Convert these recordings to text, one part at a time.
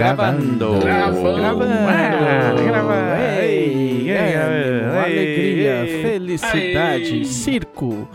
Gravando. Gravando. Gravando. Ah, Gravando. Ei, Ei, é, ei, alegria, ei. felicidade, Ei. circo,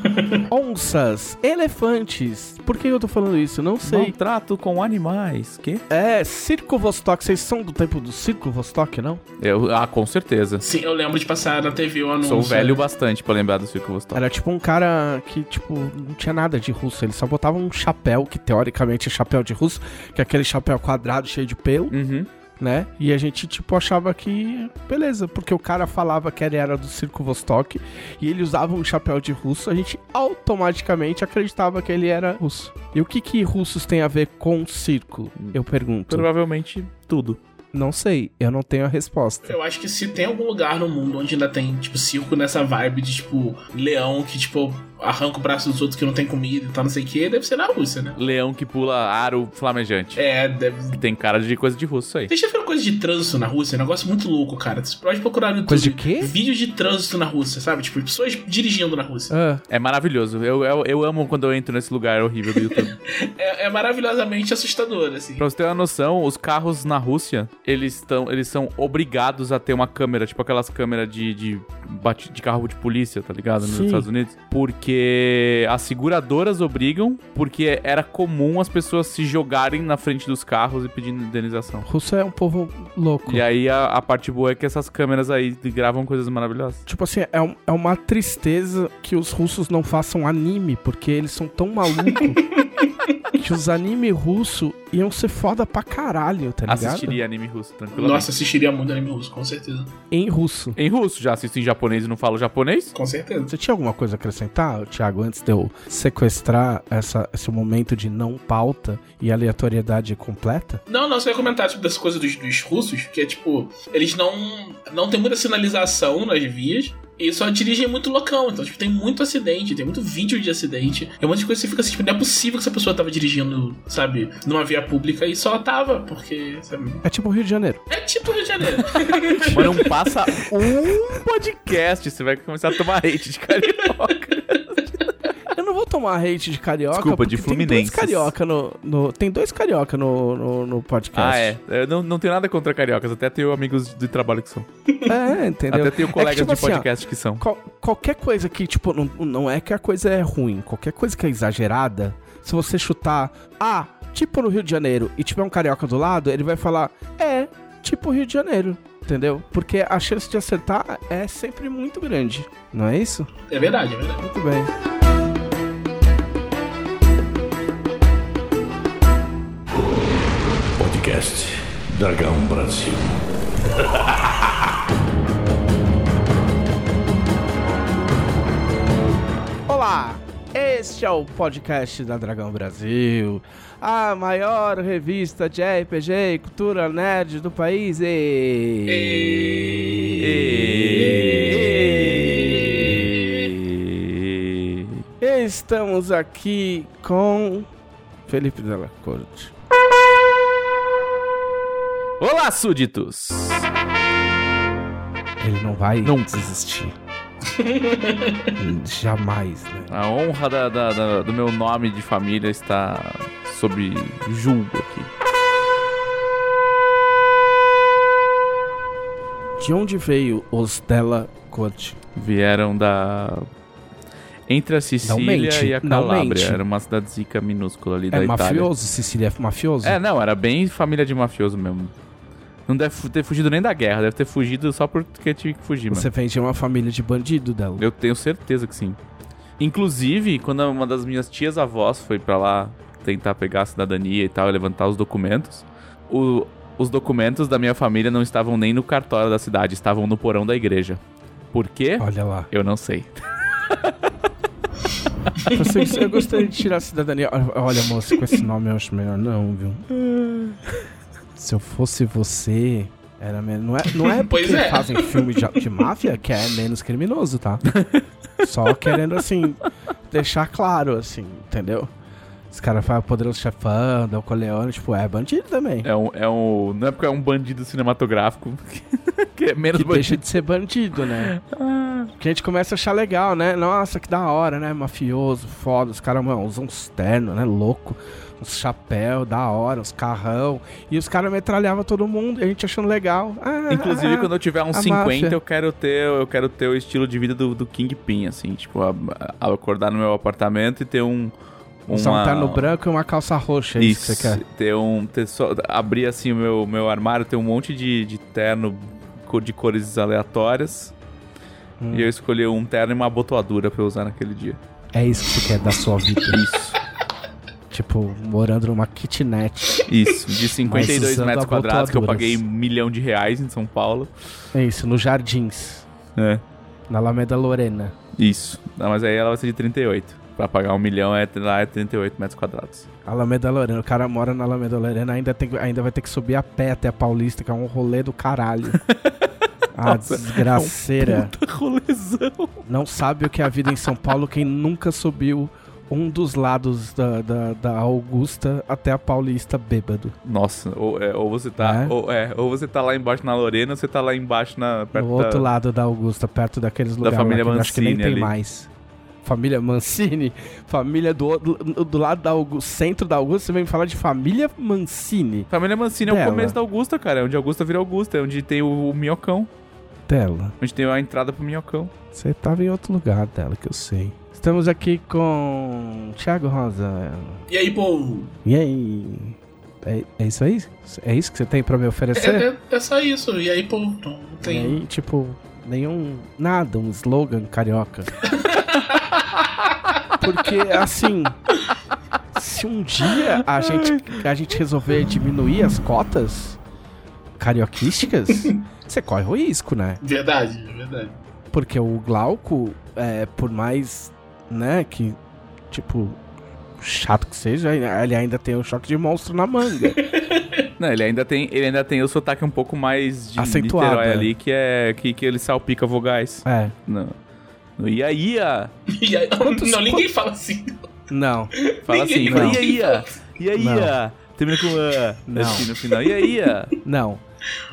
onças, elefantes. Por que eu tô falando isso? Não sei. Maltrato com animais. Que? É, Circo Vostok. Vocês são do tempo do Circo Vostok, não? Eu, ah, com certeza. Sim, eu lembro de passar na TV o anúncio. Sou velho bastante pra lembrar do Circo Vostok. Era tipo um cara que, tipo, não tinha nada de russo. Ele só botava um chapéu, que teoricamente é chapéu de russo, que é aquele chapéu quadrado cheio de pelo, Uhum. Né? E a gente, tipo, achava que, beleza, porque o cara falava que ele era do Circo Vostok e ele usava um chapéu de russo, a gente automaticamente acreditava que ele era russo. E o que que russos tem a ver com circo? Eu pergunto. Provavelmente tudo. Não sei, eu não tenho a resposta. Eu acho que se tem algum lugar no mundo onde ainda tem, tipo, circo nessa vibe de, tipo, leão que, tipo, arranca o braço dos outros que não tem comida e tal, não sei o que, deve ser na Rússia, né? Leão que pula aro flamejante. É, deve. Que tem cara de coisa de russo isso aí. Vocês já viram coisa de trânsito na Rússia? É um negócio muito louco, cara. Você pode procurar no YouTube. Coisa de quê? Vídeo de trânsito na Rússia, sabe? Tipo, pessoas dirigindo na Rússia. Ah, É maravilhoso. Eu, eu, eu amo quando eu entro nesse lugar horrível do YouTube. É, é maravilhosamente assustador, assim. pra você ter uma noção, os carros na Rússia, eles, tão, eles são obrigados a ter uma câmera, tipo aquelas câmeras de, de, bate- de carro de polícia, tá ligado? Nos Sim. Estados Unidos. Porque as seguradoras obrigam, porque era comum as pessoas se jogarem na frente dos carros e pedindo indenização. russo é um povo louco. E aí a, a parte boa é que essas câmeras aí gravam coisas maravilhosas. Tipo assim, é, um- é uma tristeza que os russos não façam anime, porque eles são tão malucos que os anime russo iam ser foda pra caralho, tá ligado? Assistiria anime russo, tranquilamente. Nossa, assistiria muito anime russo, com certeza. Em russo. Em russo, já assisto em japonês e não falo japonês? Com certeza. Você tinha alguma coisa a acrescentar, Thiago, antes de eu sequestrar essa, esse momento de não pauta e aleatoriedade completa? Não, não, você ia comentar tipo, dessa coisa dos, dos russos, que é tipo, eles não, não tem muita sinalização nas vias. E só dirigem muito loucão, então, tipo, tem muito acidente, tem muito vídeo de acidente. Tem um monte de coisa que você fica assim, tipo, não é possível que essa pessoa tava dirigindo, sabe, numa via pública e só tava, porque, sabe, É tipo o Rio de Janeiro. é tipo Rio de Janeiro. Mas não passa um podcast, você vai começar a tomar hate de carioca. Eu não vou tomar hate de carioca. Desculpa, de porque Tem dois carioca no, no- Tem dois carioca no, no, no podcast. Ah, é. Eu não, não tenho nada contra cariocas, até tenho amigos de trabalho que são. É, entendeu? Até tenho É que, colegas tipo de assim, ó, podcast que são. Qual- qualquer coisa que, tipo, não, não é que a coisa é ruim, qualquer coisa que é exagerada, se você chutar, ah, tipo no Rio de Janeiro, e tiver um carioca do lado, ele vai falar, é, tipo Rio de Janeiro, entendeu? Porque a chance de acertar é sempre muito grande, não é isso? é verdade, é verdade. Muito bem. Podcast Dragão Brasil. Olá, este é o podcast da Dragão Brasil, a maior revista de RPG e cultura nerd do país. E... Estamos aqui com Felipe Della Corte. Olá, súditos! Ele não vai Nunca. desistir. Jamais, né? A honra da- da- da- do meu nome de família está sob julgo aqui. De onde veio os Della Corte? Vieram da. Entre a Sicília e a Calábria. Era uma cidadezica minúscula ali da É Itália. mafioso? Sicília é mafioso? É, não, era bem família de mafioso mesmo. Não deve ter fugido nem da guerra, deve ter fugido só porque tive que fugir, mano. Você vem de uma família de bandido dela. Eu tenho certeza que sim. Inclusive, quando uma das minhas tias avós foi pra lá tentar pegar a cidadania e tal, e levantar os documentos, o- os documentos da minha família não estavam nem no cartório da cidade, estavam no porão da igreja. Por quê? Olha lá. Eu não sei. Vocês, eu gostaria de tirar a cidadania. Olha, moço, com esse nome eu acho melhor não, viu? Se eu fosse você, era menos. Não é, não é porque é. fazem filme de, de máfia que é menos criminoso, tá? Só querendo, assim, deixar claro, assim, entendeu? Os caras falam poderoso chefão, Del Coleone, tipo, é bandido também. É um, é um. Não é porque é um bandido cinematográfico que é menos que deixa bandido. de ser bandido, né? Que a gente começa a achar legal, né? Nossa, que da hora, né? Mafioso, foda. Os caras, mano, usam uns ternos, né? Louco. Uns chapéu, da hora, uns carrão. E os caras metralhavam todo mundo e a gente achando legal. Ah, Inclusive, ah, quando eu tiver uns a 50, máfia. eu quero ter, eu quero ter o estilo de vida do, do Kingpin, assim, tipo, a, a- acordar no meu apartamento e ter um. Uma- um terno branco e uma calça roxa, é isso, Isso, que você quer. ter um. Ter só, abrir assim o meu, meu armário, ter um monte de, de terno de cores aleatórias. Hum. E eu escolher um terno e uma abotoadura pra eu usar naquele dia. É isso que você quer da sua vida. Isso. Tipo, morando numa kitnet. Isso, de 52 usando metros quadrados que eu paguei um milhão de reais em São Paulo. É isso, nos Jardins. É, Na Alameda Lorena. isso. Não, mas aí ela vai ser de 38. Pra pagar um milhão é, lá é 38 metros quadrados. Alameda Lorena. O cara mora na Alameda Lorena, ainda, tem, ainda vai ter que subir a pé até a Paulista, que é um rolê do caralho. Ah, Nossa, desgraceira. Puta rolezão. Não sabe o que é a vida em São Paulo quem nunca subiu um dos lados da, da, da Augusta até a Paulista bêbado. Nossa, ou, é, ou você tá. É? Ou, é, ou você tá lá embaixo na Lorena, ou você tá lá embaixo na. Perto No outro da- lado da Augusta, perto daqueles lugares família lá que eu acho que nem Mancini tem ali. mais. Família Mancini, família do, do, do lado da Augusta, centro da Augusta, você vem falar de família Mancini. Família Mancini é o Dela. começo da Augusta, cara. É onde a Augusta vira Augusta, é onde tem o, o minhocão. Dela, Onde tem a entrada pro minhocão. você tava em outro lugar dela, que eu sei. Estamos aqui com Thiago Rosa. E aí, pô, E aí? É, é isso aí? É isso que você tem pra me oferecer? é, é, é só isso. E aí, pô, não E tem. aí, tipo, nenhum. Nada, um slogan carioca. Porque, assim. Se um dia a gente, a gente resolver diminuir as cotas carioquísticas, você corre o risco, né? Verdade, verdade. Porque o Glauco, é, por mais, né, que, tipo, chato que seja, ele ainda tem o choque de monstro na manga. Não, ele ainda tem, ele ainda tem o sotaque um pouco mais de Acentuado, Niterói é. ali, que é que, que ele salpica vogais. É. No, no ia ia. E aí, Quantos- não, ninguém fala assim. Não. Fala Ninguém assim, fala. ia ia. Ia Não. ia. Termina com a. Não. Assim no final. Ia ia. Não.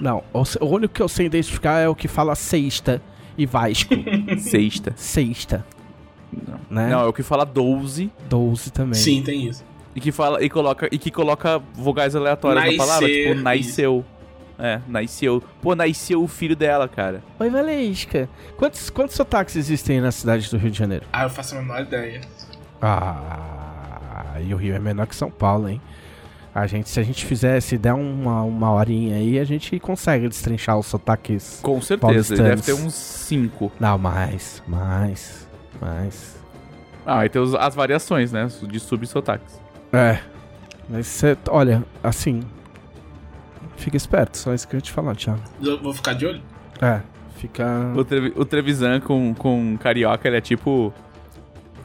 Não. O, o único que eu sei identificar é o que fala sexta e Vasco. Sexta. sexta. Não. Né? Não, é o que fala 12 12 também. Sim, tem isso. e que fala e coloca e que coloca vogais aleatórias na palavra, tipo nasceu. É, nasceu. Pô, nasceu o filho dela, cara. Oi, Valesca. Quantos, quantos sotaques existem na cidade do Rio de Janeiro? Ah, eu faço a menor ideia. Ah, e o Rio é menor que São Paulo, hein? A gente, se a gente fizer, se der uma, uma horinha aí, a gente consegue destrinchar os sotaques. Com certeza, deve ter uns 5. Não, mais, mais, mais. Ah, aí tem os- as variações, né? De subsotaques. É. Mas você, olha, assim. Fica esperto, só isso que eu ia te falar, Thiago. Eu vou ficar de olho? É, fica. O, Trevi- o Trevisan com, com carioca, ele é tipo.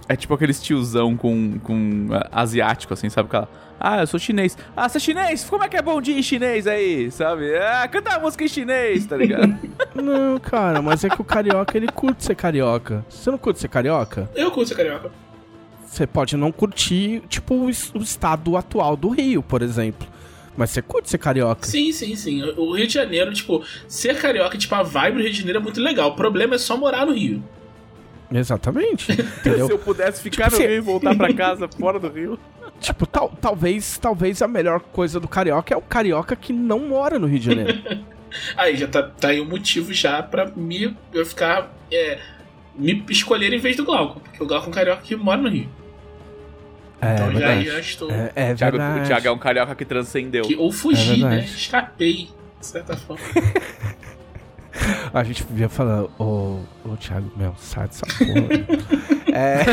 É tipo aqueles tiozão com, com ah, asiático, assim, sabe? Aquela. Ah, eu sou chinês. Ah, você é chinês? Como é que é bom dia em chinês aí? Sabe? Ah, canta a música em chinês, tá ligado? Não, cara, mas é que o carioca, ele curte ser carioca. Você não curte ser carioca? Eu curto ser carioca. Você pode não curtir, tipo, o, o estado atual do Rio, por exemplo. Mas você curte ser carioca. Sim, sim, sim. O Rio de Janeiro, tipo, ser carioca, tipo, a vibe do Rio de Janeiro é muito legal. O problema é só morar no Rio. Exatamente. Se eu pudesse ficar Tipo, no se- Rio e voltar pra casa fora do Rio. tipo, tal, talvez, talvez a melhor coisa do carioca é o carioca que não mora no Rio de Janeiro. Aí já tá, tá aí o motivo já pra me, eu ficar. É, me escolher em vez do Glauco. Porque o Glauco é um carioca que mora no Rio. É, então já, já estou. É, é O Thiago, o Thiago é um carioca que transcendeu. Que, ou fugi, É né? Escapei, de certa forma. A gente via falar, ô, ô Thiago, meu, sai dessa porra. é,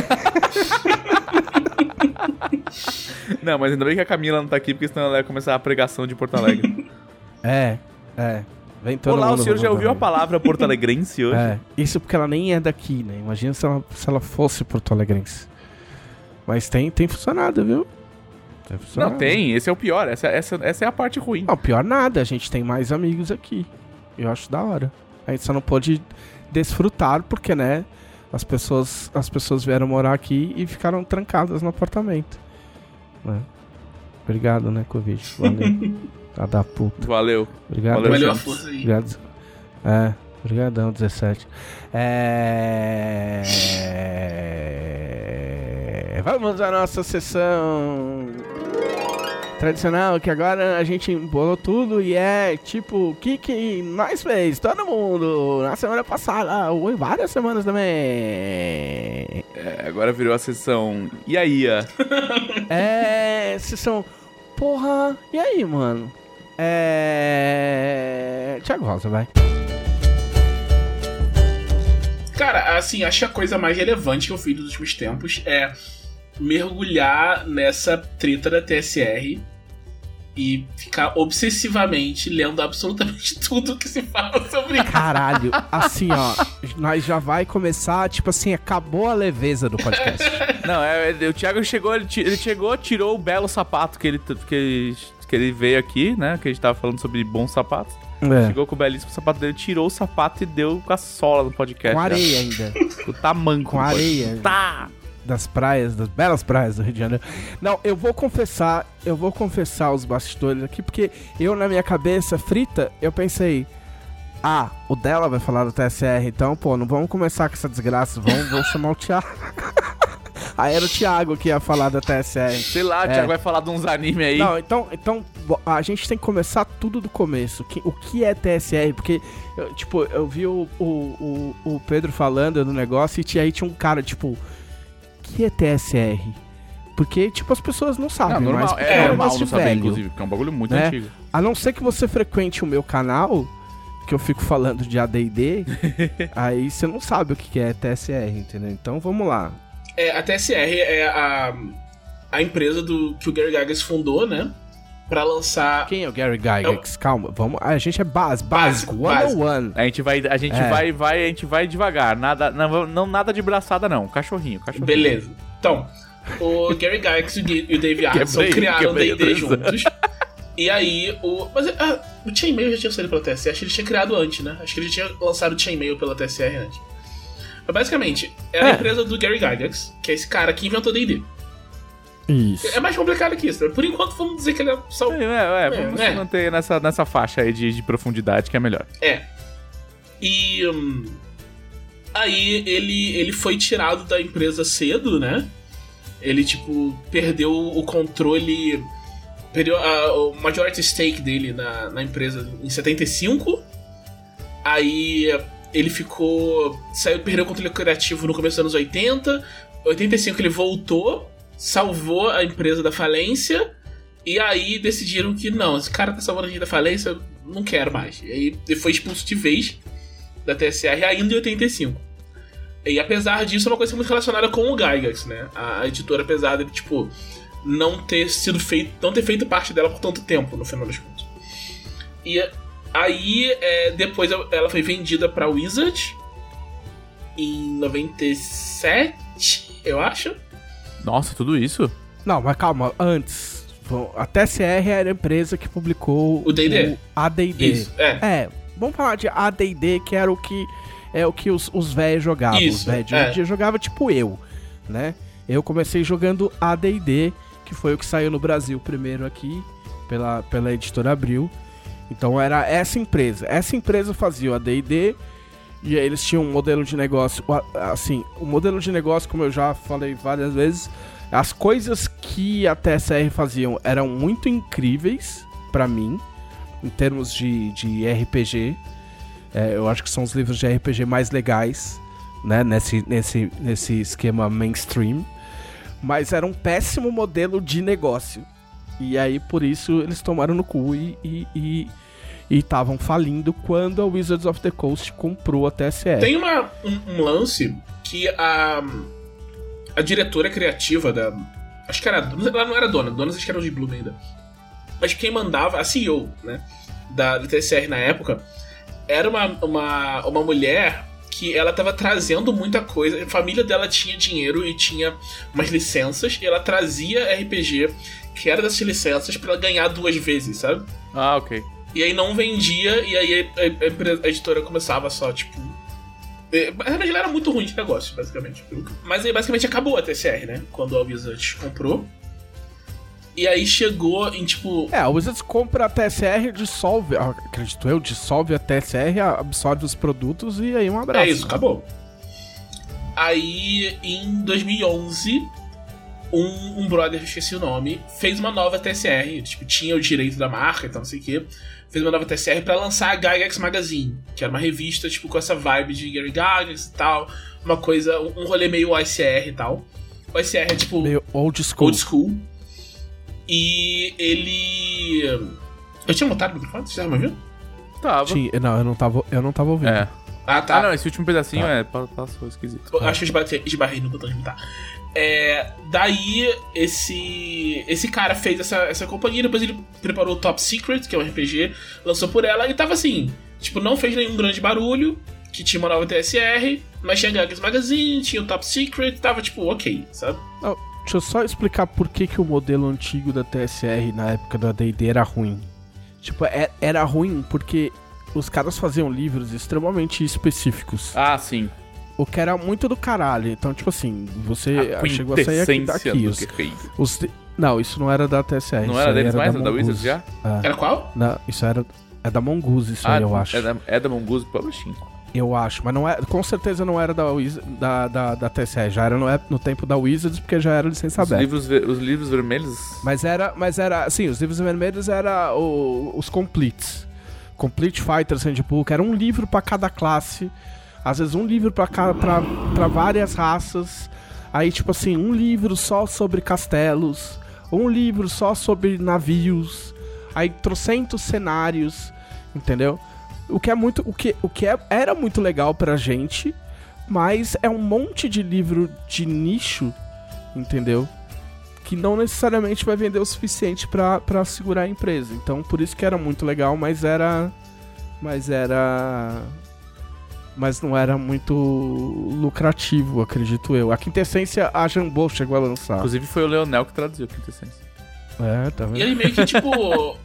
Não, mas ainda bem que a Camila não tá aqui, porque senão ela ia começar a pregação de Porto Alegre. é, é. Vem todo Olá, o senhor já ouviu a palavra porto-alegrense hoje? É, isso porque ela nem é daqui, né? Imagina se ela, se ela fosse Porto Alegrense. Mas tem, tem funcionado, viu? Tem funcionado. Não, tem, esse é o pior, essa, essa, essa é a parte ruim. Não, pior nada, a gente tem mais amigos aqui. Eu acho da hora. A gente só não pôde desfrutar porque, né? As pessoas, as pessoas vieram morar aqui e ficaram trancadas no apartamento. Né? Obrigado, né, Covid? Valeu. tá da puta. Valeu. Obrigado. Valeu, a gente. força aí. Obrigado. É. Obrigadão, 17. É... Vamos à nossa sessão tradicional, que agora a gente embolou tudo e é tipo o que, que nós fez, todo mundo, na semana passada, ou em várias semanas também. É, agora virou a sessão. E aí? É. Sessão. Porra, e aí, mano? É. Tiago Rosa, vai. Cara, assim, acho que a coisa mais relevante que eu fiz nos últimos tempos é mergulhar nessa treta da TSR e ficar obsessivamente lendo absolutamente tudo que se fala sobre isso. Caralho, assim, ó, nós já vai começar, tipo assim, acabou a leveza do podcast. Não, é, é, o Thiago chegou, ele, ele chegou, tirou o belo sapato que ele, que, ele, que ele veio aqui, né? Que a gente tava falando sobre bons sapatos. É. Chegou com o belíssimo sapato dele, tirou o sapato e deu com a sola no podcast. Com já. areia ainda. Com o tamanco. Com areia. Tá! Das praias, das belas praias do Rio de Janeiro. Não, eu vou confessar, eu vou confessar os bastidores aqui, porque eu, na minha cabeça frita, eu pensei. Ah, o dela vai falar do TSR, então, pô, não vamos começar com essa desgraça, vamos, vamos chamar o Thiago. Aí era o Thiago que ia falar da TSR. Sei lá, o É. Thiago vai falar de uns anime aí. Não, então, então a gente tem que começar tudo do começo. O que é TSR? Porque, eu, tipo, eu vi o, o, o, o Pedro falando no negócio e aí tinha um cara, tipo, que é TSR? Porque, tipo, as pessoas não sabem Não, normal, porque é, um normal não saber, velho. inclusive, porque é um bagulho muito né? antigo. A não ser que você frequente o meu canal, que eu fico falando de AD&D, aí você não sabe o que é TSR, entendeu? Então, vamos lá. É, a TSR é a, a empresa do, que o Gary Gygax fundou, né? Pra lançar. Quem é o Gary Gygax? Calma, vamos. A gente é base, básico, Básico, 101. A gente vai, a gente É. vai, vai, a gente vai devagar. Nada, não, não nada de braçada não. Cachorrinho, cachorrinho. Beleza. Então, o Gary Gygax e o Dave Quebrei, criaram o quebrei D&D juntos. E aí, o. Mas ah, o Chainmail já tinha saído pela TSR, acho que ele tinha criado antes, né? Acho que ele já tinha lançado o Chainmail pela TSR antes. Mas basicamente, era a É. empresa do Gary Gygax, que é esse cara que inventou D&D. Isso. É mais complicado que isso, né? Por enquanto, vamos dizer que ele é só. É, é, é, vamos É, se é. manter nessa, nessa faixa aí de, de profundidade que é melhor. É. E. hum, aí ele, ele foi tirado da empresa cedo, né? Ele, tipo, perdeu o controle. Perdeu a, o majority stake dele na, na empresa em 75. Aí ele ficou. Saiu, perdeu o controle criativo no começo dos anos 80. 85 ele voltou, salvou a empresa da falência. E aí decidiram que não, esse cara tá salvando a gente da falência, não quero mais. E aí ele foi expulso de vez da TSR ainda em 85. E apesar disso, é uma coisa muito relacionada com o Gygax, né? A, editora, apesar de, tipo, não ter sido feito. não ter feito parte dela por tanto tempo, no final das contas. E aí, é, depois ela foi vendida pra Wizard em 97, eu acho. Nossa, tudo isso? Não, mas calma, antes. A TSR era a empresa que publicou O D&D. o AD&D. Isso, é. É, vamos falar de AD&D, que era o que é o que os, os velhos jogavam. os Isso, velhos de hoje é. dia jogavam tipo eu, né? Eu comecei jogando AD&D, que foi o que saiu no Brasil primeiro aqui, pela, pela editora Abril. Então era essa empresa. Essa empresa fazia o AD&D, e aí eles tinham um modelo de negócio, assim, o modelo de negócio, como eu já falei várias vezes, as coisas que a TSR faziam eram muito incríveis pra mim, em termos de, de RPG. É, eu acho que são os livros de RPG mais legais, né, nesse, nesse, nesse esquema mainstream. Mas era um péssimo modelo de negócio. E aí, por isso, eles tomaram no cu e e- e e estavam falindo quando a Wizards of the Coast comprou a TSR. Tem uma, um, um lance que a, a diretora criativa da. Acho que era. Ela não era dona, donas acho que era de Bloom ainda. Mas quem mandava, a CEO, né? Da, da TSR na época, era uma, uma, uma mulher que ela tava trazendo muita coisa. A família dela tinha dinheiro e tinha umas licenças, e ela trazia RPG que era dessas licenças pra ela ganhar duas vezes, sabe? Ah, ok. E aí não vendia, e aí a, editora começava só, tipo. é, Mas ela era muito ruim de negócio, basicamente. Mas aí basicamente acabou a TCR, né? Quando a Wizard comprou. E aí chegou em tipo. É, a Wizards compra a TSR, dissolve, ah, acredito eu, dissolve a TSR, absorve os produtos e aí um abraço. É isso, acabou. Aí em 2011, um, um brother, esqueci o nome, fez uma nova TSR. Tipo, tinha o direito da marca, então não sei o quê. Fez uma nova TSR pra lançar a Gygax Magazine, que era uma revista, tipo, com essa vibe de Gary Gygax e tal. Uma coisa, um rolê meio OSR e tal. O OSR é tipo. Meio old school. Old school. E ele. Eu tinha montado o microfone? Vocês estavam me ouvindo? Tava. Tinha- não, eu não tava, eu não tava ouvindo. É. Ah, tá. Ah, não, esse último pedacinho Tá. é, pa- passou esquisito. Eu Acho que eu esbarrei, esbarrei no botão de mutar. É, daí, esse esse cara fez essa, essa companhia, depois ele preparou o Top Secret, que é um RPG, lançou por ela, e tava assim, tipo, não fez nenhum grande barulho, que tinha uma nova TSR, mas tinha Gagas Magazine, tinha o Top Secret, tava tipo, ok, sabe? Não, deixa eu só explicar por que, que o modelo antigo da TSR na época da D&D era ruim. Tipo, é- era ruim porque os caras faziam livros extremamente específicos. Ah, sim. O que era muito do caralho. Então, tipo assim, você A chegou a sair aqui daqui. do Os, os Não, isso não era da TSR. Não isso era deles mais? da Era da. Wizards já? É. Era qual? Não, isso era. É da Mongoose, isso aí, eu acho. É da, é da Mongoose Publishing. Eu acho, mas não é, com certeza não era da, Wiz- da, da, da TSR, já era no, no tempo da Wizards, porque já era licença Os aberta. livros, os livros vermelhos. Mas era, mas era, assim, os livros vermelhos era o- os completes. Complete Fighters Handbook, era um livro pra cada classe, às vezes um livro pra várias raças. Aí tipo assim, um livro só sobre castelos, um livro só sobre navios. Aí trocentos cenários, entendeu? O que é muito, o que, o que é- era muito legal pra gente, mas é um monte de livro de nicho, entendeu? que não necessariamente vai vender o suficiente pra segurar a empresa. Então, por isso que era muito legal, mas era mas era mas não era muito lucrativo, acredito eu. A quintessência a Jambô chegou a lançar. Inclusive foi o Leonel que traduziu a quintessência. É, tá E vendo? ele meio que, tipo.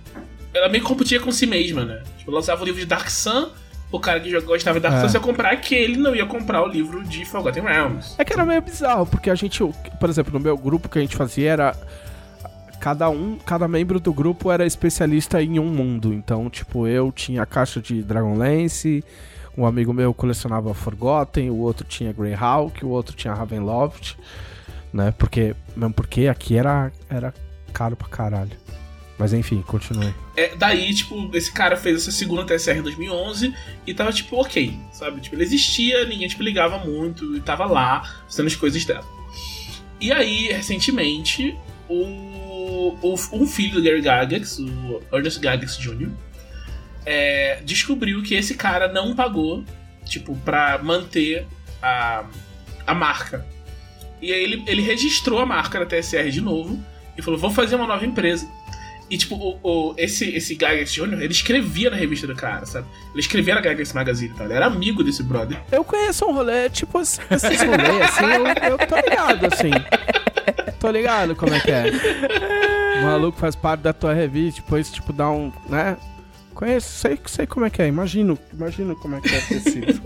ela meio que competia com si mesma, né? Tipo, lançava o livro de Dark Sun, o cara que gostava de Dark É. Sun ia comprar aquele não ia comprar o livro de Forgotten Realms. É que era meio bizarro, porque a gente, por exemplo, no meu grupo que a gente fazia era cada um, cada membro do grupo era especialista em um mundo. Então, tipo, eu tinha a caixa de Dragonlance, um amigo meu colecionava Forgotten, o outro tinha Greyhawk, o outro tinha Ravenloft, né? Porque mesmo porque aqui era era caro pra caralho. Mas enfim, continue. É, daí, tipo, esse cara fez essa segunda TSR em 2011 e tava, tipo, ok, sabe? Tipo, ele existia, ninguém, tipo, ligava muito e tava lá fazendo as coisas dela. E aí, recentemente, o, o- um filho do Gary Gygax, o Ernest Gygax Jr., é, descobriu que esse cara não pagou, tipo, pra manter a, a marca. E aí ele, ele registrou a marca da TSR de novo e falou, vou fazer uma nova empresa. E, tipo, o, o- esse, esse Gygax Jr., ele escrevia na revista do cara, sabe? Ele escrevia na Gygax Magazine, tá? Ele era amigo desse brother. Eu conheço um rolê, tipo, esses esses rolês, assim, eu, eu tô ligado, assim. Tô ligado como é que é. O maluco faz parte da tua revista, depois, tipo, dá um, né? Conheço, sei, sei como é que é, imagino, imagino como é que é ter sido.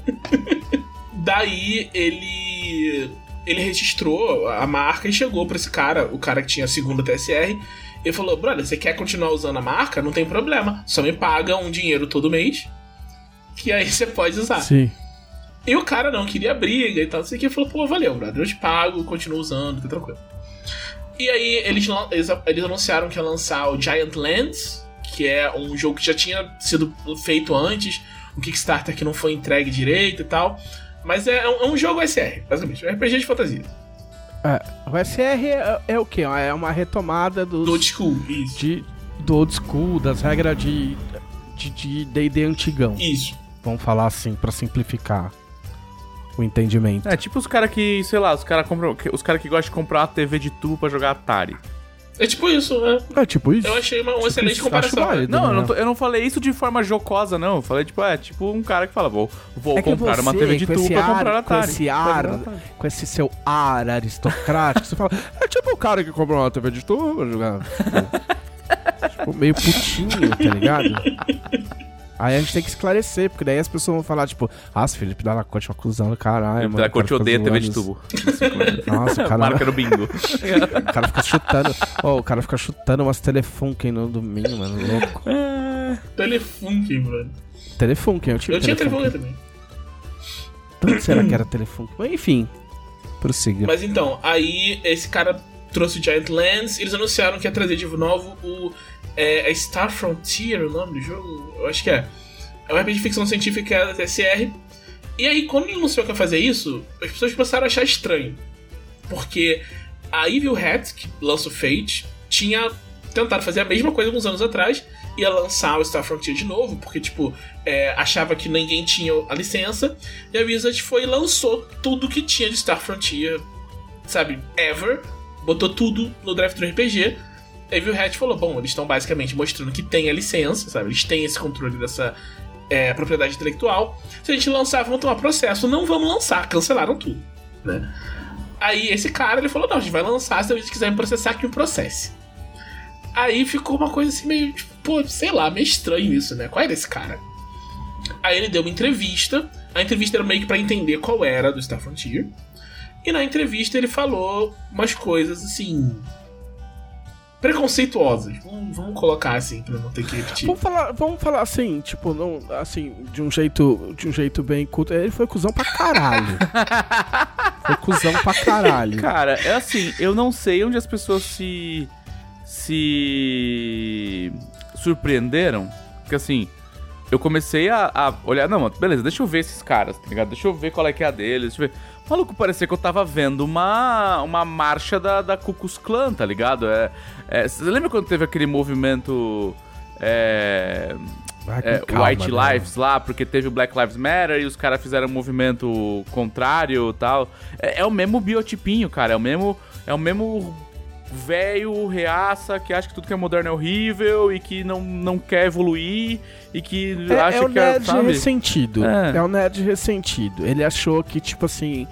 Daí ele ele registrou a marca e chegou pra esse cara, o cara que tinha a segunda TSR. Ele falou: Brother, você quer continuar usando a marca? Não tem problema. Só me paga um dinheiro todo mês. Que aí você pode usar. Sim. E o cara não queria briga e tal, o que. Falou: Pô, valeu, brother, eu te pago, continuo usando, tá tranquilo. E aí eles, eles, eles anunciaram que ia lançar o Giant Lands, que é um jogo que já tinha sido feito antes, um Kickstarter que não foi entregue direito e tal. Mas é, um- é um jogo SR, basicamente, um RPG de fantasia. É, o SR é, é o quê? É uma retomada dos, Do old school, isso. de, do old school, das regras de de de D&D antigão. Isso. Vamos falar assim, pra simplificar o entendimento. É, tipo os caras que, sei lá, os caras compram. que- Os caras que gostam de comprar uma TV de tubo pra jogar Atari. É tipo isso, né? É tipo isso? Eu achei uma, uma Tipo excelente isso, comparação. né? válido. Não, eu né? não, tô- eu não falei isso de forma jocosa, não. Eu falei, tipo, é, tipo um cara que fala, vou, vou É comprar uma você, TV de com tubo esse pra ar- comprar com Atari. esse Pra ar, jogar Atari. com esse seu ar aristocrático, você fala, é tipo o cara que comprou uma TV de tubo pra jogar. Tipo, tipo, meio putinho, tá ligado? Aí a gente tem que esclarecer, porque daí as pessoas vão falar, tipo, nossa, Felipe Dalacorte é uma cuzão do caralho, o cara odeia TV de tubo. Nossa, o cara, Marca no bingo. o cara fica chutando. Ó, o cara fica chutando umas telefunken no domingo, mano. Louco. Telefunk, mano. Telefunken, eu tive Eu tinha telefunken. telefone também. Será que era telefunken? Enfim, prossiga. Mas então, aí esse cara trouxe o Giant Lands, eles anunciaram que ia trazer de novo o é, é Star Frontier, o nome do jogo? Eu acho que é. É um RPG de ficção científica da TSR. E aí, quando ele anunciou que ia fazer isso, as pessoas começaram a achar estranho. Porque a Evil Hat, que lança o Fate, tinha tentado fazer a mesma coisa alguns anos atrás, ia lançar o Star Frontier de novo, porque, tipo, é, achava que ninguém tinha a licença, e a Wizard foi e lançou tudo que tinha de Star Frontier, sabe, ever, botou tudo no Drive Thru RPG. A Evil Hat falou: bom, eles estão basicamente mostrando que tem a licença, sabe, eles têm esse controle dessa é, propriedade intelectual. Se a gente lançar, vamos tomar processo. Não vamos lançar, cancelaram tudo, né? Aí esse cara ele falou: não, a gente vai lançar, se a gente quiser me processar, que me processe. Aí ficou uma coisa assim meio, tipo, pô, sei lá, meio estranho isso, né? Qual era esse cara? Aí ele deu uma entrevista. A entrevista era meio que pra entender qual era do Star Frontier. E na entrevista ele falou umas coisas assim. preconceituosas. Vamos, vamos colocar assim, pra não ter que repetir. Vamos falar, vamos falar assim, tipo, não, assim, de um jeito, de um jeito bem culto. Ele foi cuzão pra caralho. foi cuzão pra caralho. Cara, é assim, eu não sei onde as pessoas se. se. surpreenderam. Porque assim, eu comecei a, a olhar, não, mano, beleza, deixa eu ver esses caras, tá ligado? Deixa eu ver qual é que é a deles, deixa eu ver. Maluco, parecia que eu tava vendo uma, uma marcha da, da Ku Klux Klan, tá ligado? É, é, você lembra quando teve aquele movimento. É, é, calma, White né? Lives lá, porque teve o Black Lives Matter e os caras fizeram um movimento contrário e tal. É, é o mesmo biotipinho, cara. É o mesmo. É o mesmo velho, reaça, que acha que tudo que é moderno é horrível e que não, não quer evoluir e que É, acha é o que é. nerd Sabe? ressentido. É. É. o nerd ressentido. Ele achou que, tipo assim,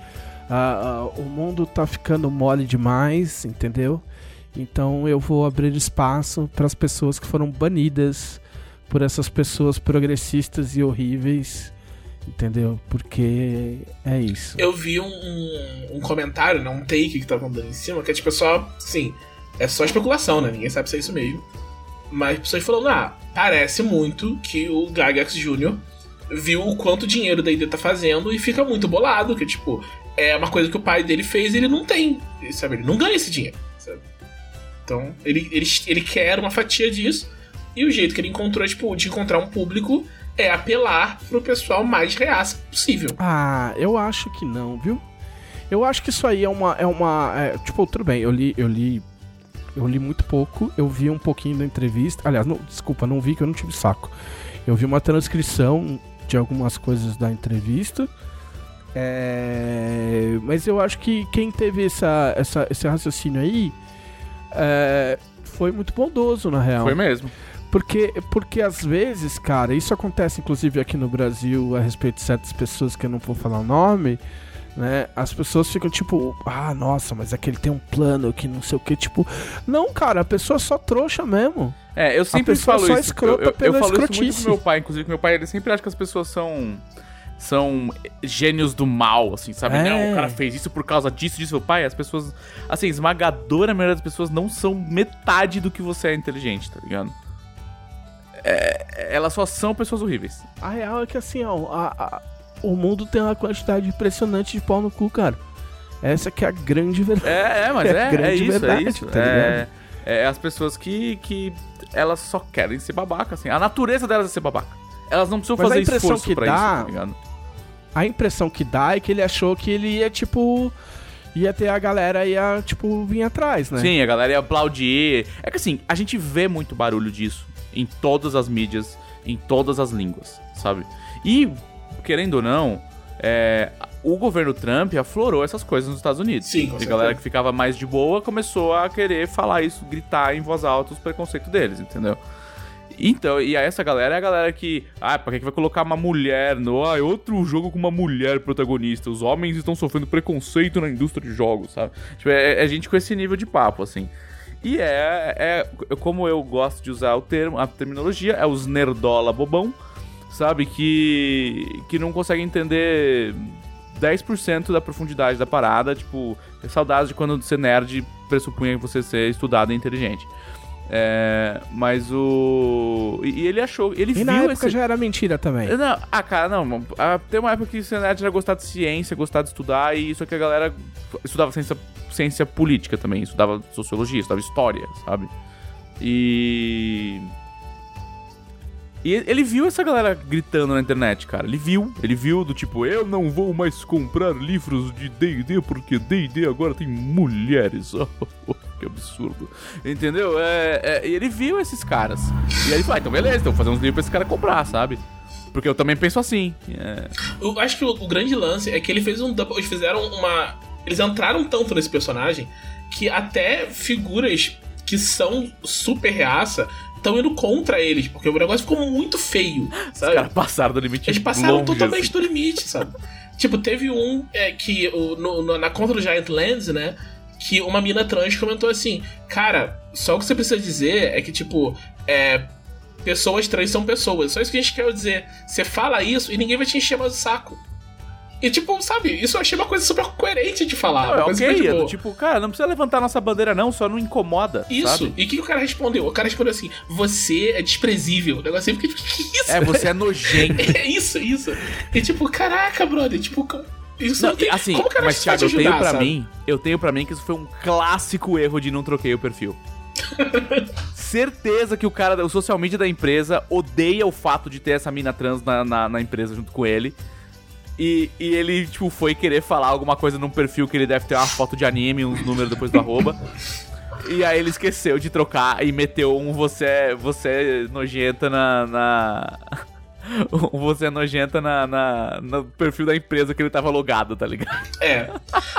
ah, ah, o mundo tá ficando mole demais, entendeu? Então eu vou abrir espaço para as pessoas que foram banidas por essas pessoas progressistas e horríveis, entendeu? Porque é isso. Eu vi um, um, um comentário, né, um take que estavam dando em cima, que é tipo só, sim, é só especulação, né? Ninguém sabe se é isso mesmo. Mas pessoas falando, ah, parece muito que o Gygax Jr. viu o quanto dinheiro da ID tá fazendo e fica muito bolado, que tipo, é uma coisa que o pai dele fez e ele não tem, sabe? Ele não ganha esse dinheiro, sabe? Então, ele, ele, ele quer uma fatia disso e o jeito que ele encontrou, tipo, de encontrar um público é apelar pro pessoal mais reaça possível. Ah, eu acho que não, viu? Eu acho que isso aí é uma. É uma é, tipo, tudo bem, eu li, eu li. Eu li muito pouco, eu vi um pouquinho da entrevista. Aliás, não, desculpa, não vi que eu não tive saco. Eu vi uma transcrição de algumas coisas da entrevista. É, mas eu acho que quem teve essa, essa, esse raciocínio aí é, foi muito bondoso, na real. Foi mesmo. Porque, porque às vezes, cara, isso acontece inclusive aqui no Brasil a respeito de certas pessoas que eu não vou falar o nome, né? As pessoas ficam tipo, ah, nossa, mas aquele tem um plano que não sei o que, tipo, não, cara, a pessoa é só trouxa mesmo. É, eu sempre falo só isso. eu, eu, eu falo isso muito escrotice. pro meu pai, inclusive, que meu pai ele sempre acha que as pessoas são. São gênios do mal, assim, sabe? É. Não, o cara fez isso por causa disso, disso. Meu pai, as pessoas. Assim, esmagadora maioria das pessoas não são metade do que você é inteligente, tá ligado? É, elas só são pessoas horríveis. A real é que assim, ó, a- a- o mundo tem uma quantidade impressionante de pau no cu, cara. Essa que é a grande verdade. É, é, mas É é, é, grande isso, verdade, é isso. tá é, é as pessoas que, que elas só querem ser babaca, assim. A natureza delas é ser babaca. Elas não precisam Mas a fazer impressão esforço que pra dá- isso, tá ligado? A impressão que dá é que ele achou que ele ia, tipo. Ia ter a galera ia, tipo, vir atrás, né? Sim, a galera ia aplaudir. É que assim, a gente vê muito barulho disso em todas as mídias, em todas as línguas, sabe? E, querendo ou não, é, o governo Trump aflorou essas coisas nos Estados Unidos. Sim, com E a galera que ficava mais de boa começou a querer falar isso, gritar em voz alta os preconceitos deles, entendeu? Então, e aí essa galera é a galera que. Ah, pra que que vai colocar uma mulher no. Ah, é outro jogo com uma mulher protagonista. Os homens estão sofrendo preconceito na indústria de jogos, sabe? Tipo, é, é gente com esse nível de papo, assim. E é, é. Como eu gosto de usar o termo, a terminologia, é os nerdola bobão. Sabe? Que, que não consegue entender 10% da profundidade da parada. Tipo, é saudades de quando você nerd pressupunha que você ser estudado e inteligente. É, mas o. E ele achou. Ele E viu na época esse. já era mentira também. Não, ah, cara, não. ah, Tem uma época que você nerd era gostar de ciência, gostar de estudar, e isso que a galera estudava ciência, ciência política também, estudava sociologia, estudava história, sabe? E. E ele viu essa galera gritando na internet, cara. Ele viu. Ele viu do tipo, eu não vou mais comprar livros de DD porque DD agora tem mulheres. Oh, que absurdo. Entendeu? É, é, ele viu esses caras. E aí ele falou, ah, então beleza, então vou fazer uns livros pra esse cara comprar, sabe? Porque eu também penso assim. É, Eu acho que o, o grande lance é que ele fez um. Eles fizeram uma. Eles entraram tanto nesse personagem que até figuras que são super reaça estão indo contra eles, porque o negócio ficou muito feio, os sabe? caras passaram do limite Eles passaram totalmente assim. do limite, sabe? tipo, teve um é, que o, no- na conta do Giant Lands, né? Que uma mina trans comentou assim: Cara, só o que você precisa dizer é que, tipo, é. Pessoas trans são pessoas. Só isso que a gente quer dizer. Você fala isso e ninguém vai te encher mais o saco. E, tipo, sabe, isso eu achei uma coisa super coerente de falar. Não, é ok, é boa. tipo, cara, não precisa levantar nossa bandeira não, só não incomoda, Isso. sabe? E o que, o cara respondeu? O cara respondeu assim: Você é desprezível. O negócio assim, tipo, que isso? É, você é nojento. É isso, isso. E tipo, caraca, brother, tipo, isso não, Não, tem, assim, como que mas Thiago, eu ajudar, tenho pra sabe? mim, eu tenho para mim que isso foi um clássico erro de não troquei o perfil. Certeza que o cara, o social media da empresa odeia o fato de ter essa mina trans na, na, na empresa junto com ele. E, e ele, tipo, foi querer falar alguma coisa num perfil que ele deve ter uma foto de anime, uns números depois do arroba. E aí ele esqueceu de trocar e meteu um você, você nojenta na. na... você nojenta na, na- no perfil da empresa que ele tava logado, tá ligado? É.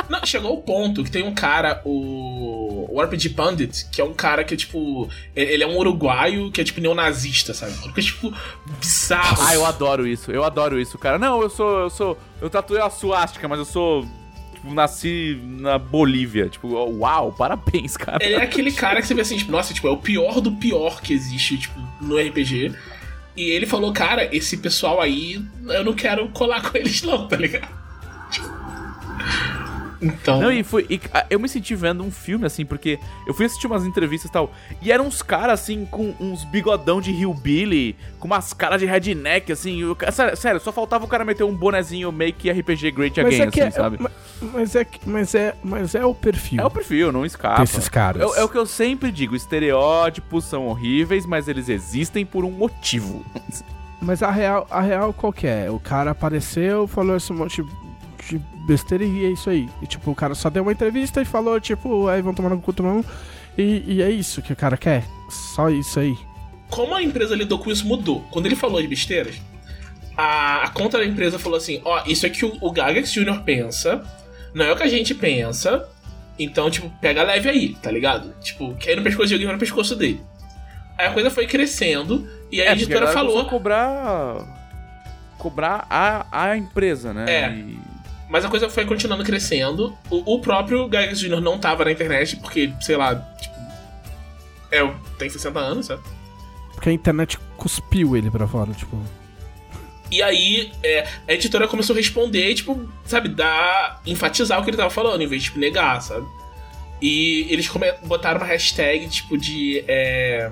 Não, chegou o ponto que tem um cara, o. O RPG Pundit, que é um cara que é tipo. Ele é um uruguaio que é tipo neonazista, sabe? Que é tipo. bizarro. Ah, eu adoro isso, eu adoro isso, cara. Não, eu sou, eu sou. Eu tatuei a suástica, mas eu sou. Tipo, nasci na Bolívia. Tipo, uau, parabéns, cara. Ele é aquele cara que você vê assim, tipo, nossa, tipo, é o pior do pior que existe, tipo, no RPG. E ele falou, cara, esse pessoal aí, eu não quero colar com eles, não, tá ligado? Então. Não, e foi. e, ah, eu me senti vendo um filme, assim, porque eu fui assistir umas entrevistas e tal. E eram uns caras, assim, com uns bigodão de hillbilly, com umas caras de redneck, assim. e ca- sério, sério, só faltava o cara meter um bonezinho make RPG great Mas again, é que assim, é, sabe? ma- mas é que- mas é, mas é o perfil É o perfil, não escapa. desses caras. É, é o que eu sempre digo, estereótipos são horríveis, mas eles existem por um motivo. Mas a real, a real qual que é? O cara apareceu, falou esse monte de besteira e é isso aí. E tipo, o cara só deu uma entrevista e falou, tipo, aí vão tomar no cu, tomar no- e, e é isso que o cara quer. Só isso aí. como a empresa lidou com isso mudou. Quando ele falou de besteiras, a, a conta da empresa falou assim: ó, isso é que o, o Gagax Jr. pensa, não é o que a gente pensa. Então, tipo, pega leve aí, tá ligado? Tipo, quer ir no pescoço de alguém, vai no pescoço dele. Aí a coisa foi crescendo e aí a É, editora falou. cobrar. cobrar a, a empresa, né? É. E- Mas a coisa foi continuando crescendo. O, o próprio Gagax Jr. não tava na internet, porque, sei lá, tipo. É, tem 60 anos, sabe? Porque a internet cuspiu ele pra fora, tipo. E aí, é, a editora começou a responder, tipo, sabe, dar. enfatizar o que ele tava falando, em vez de tipo, negar, sabe? E eles botaram uma hashtag, tipo, de. É,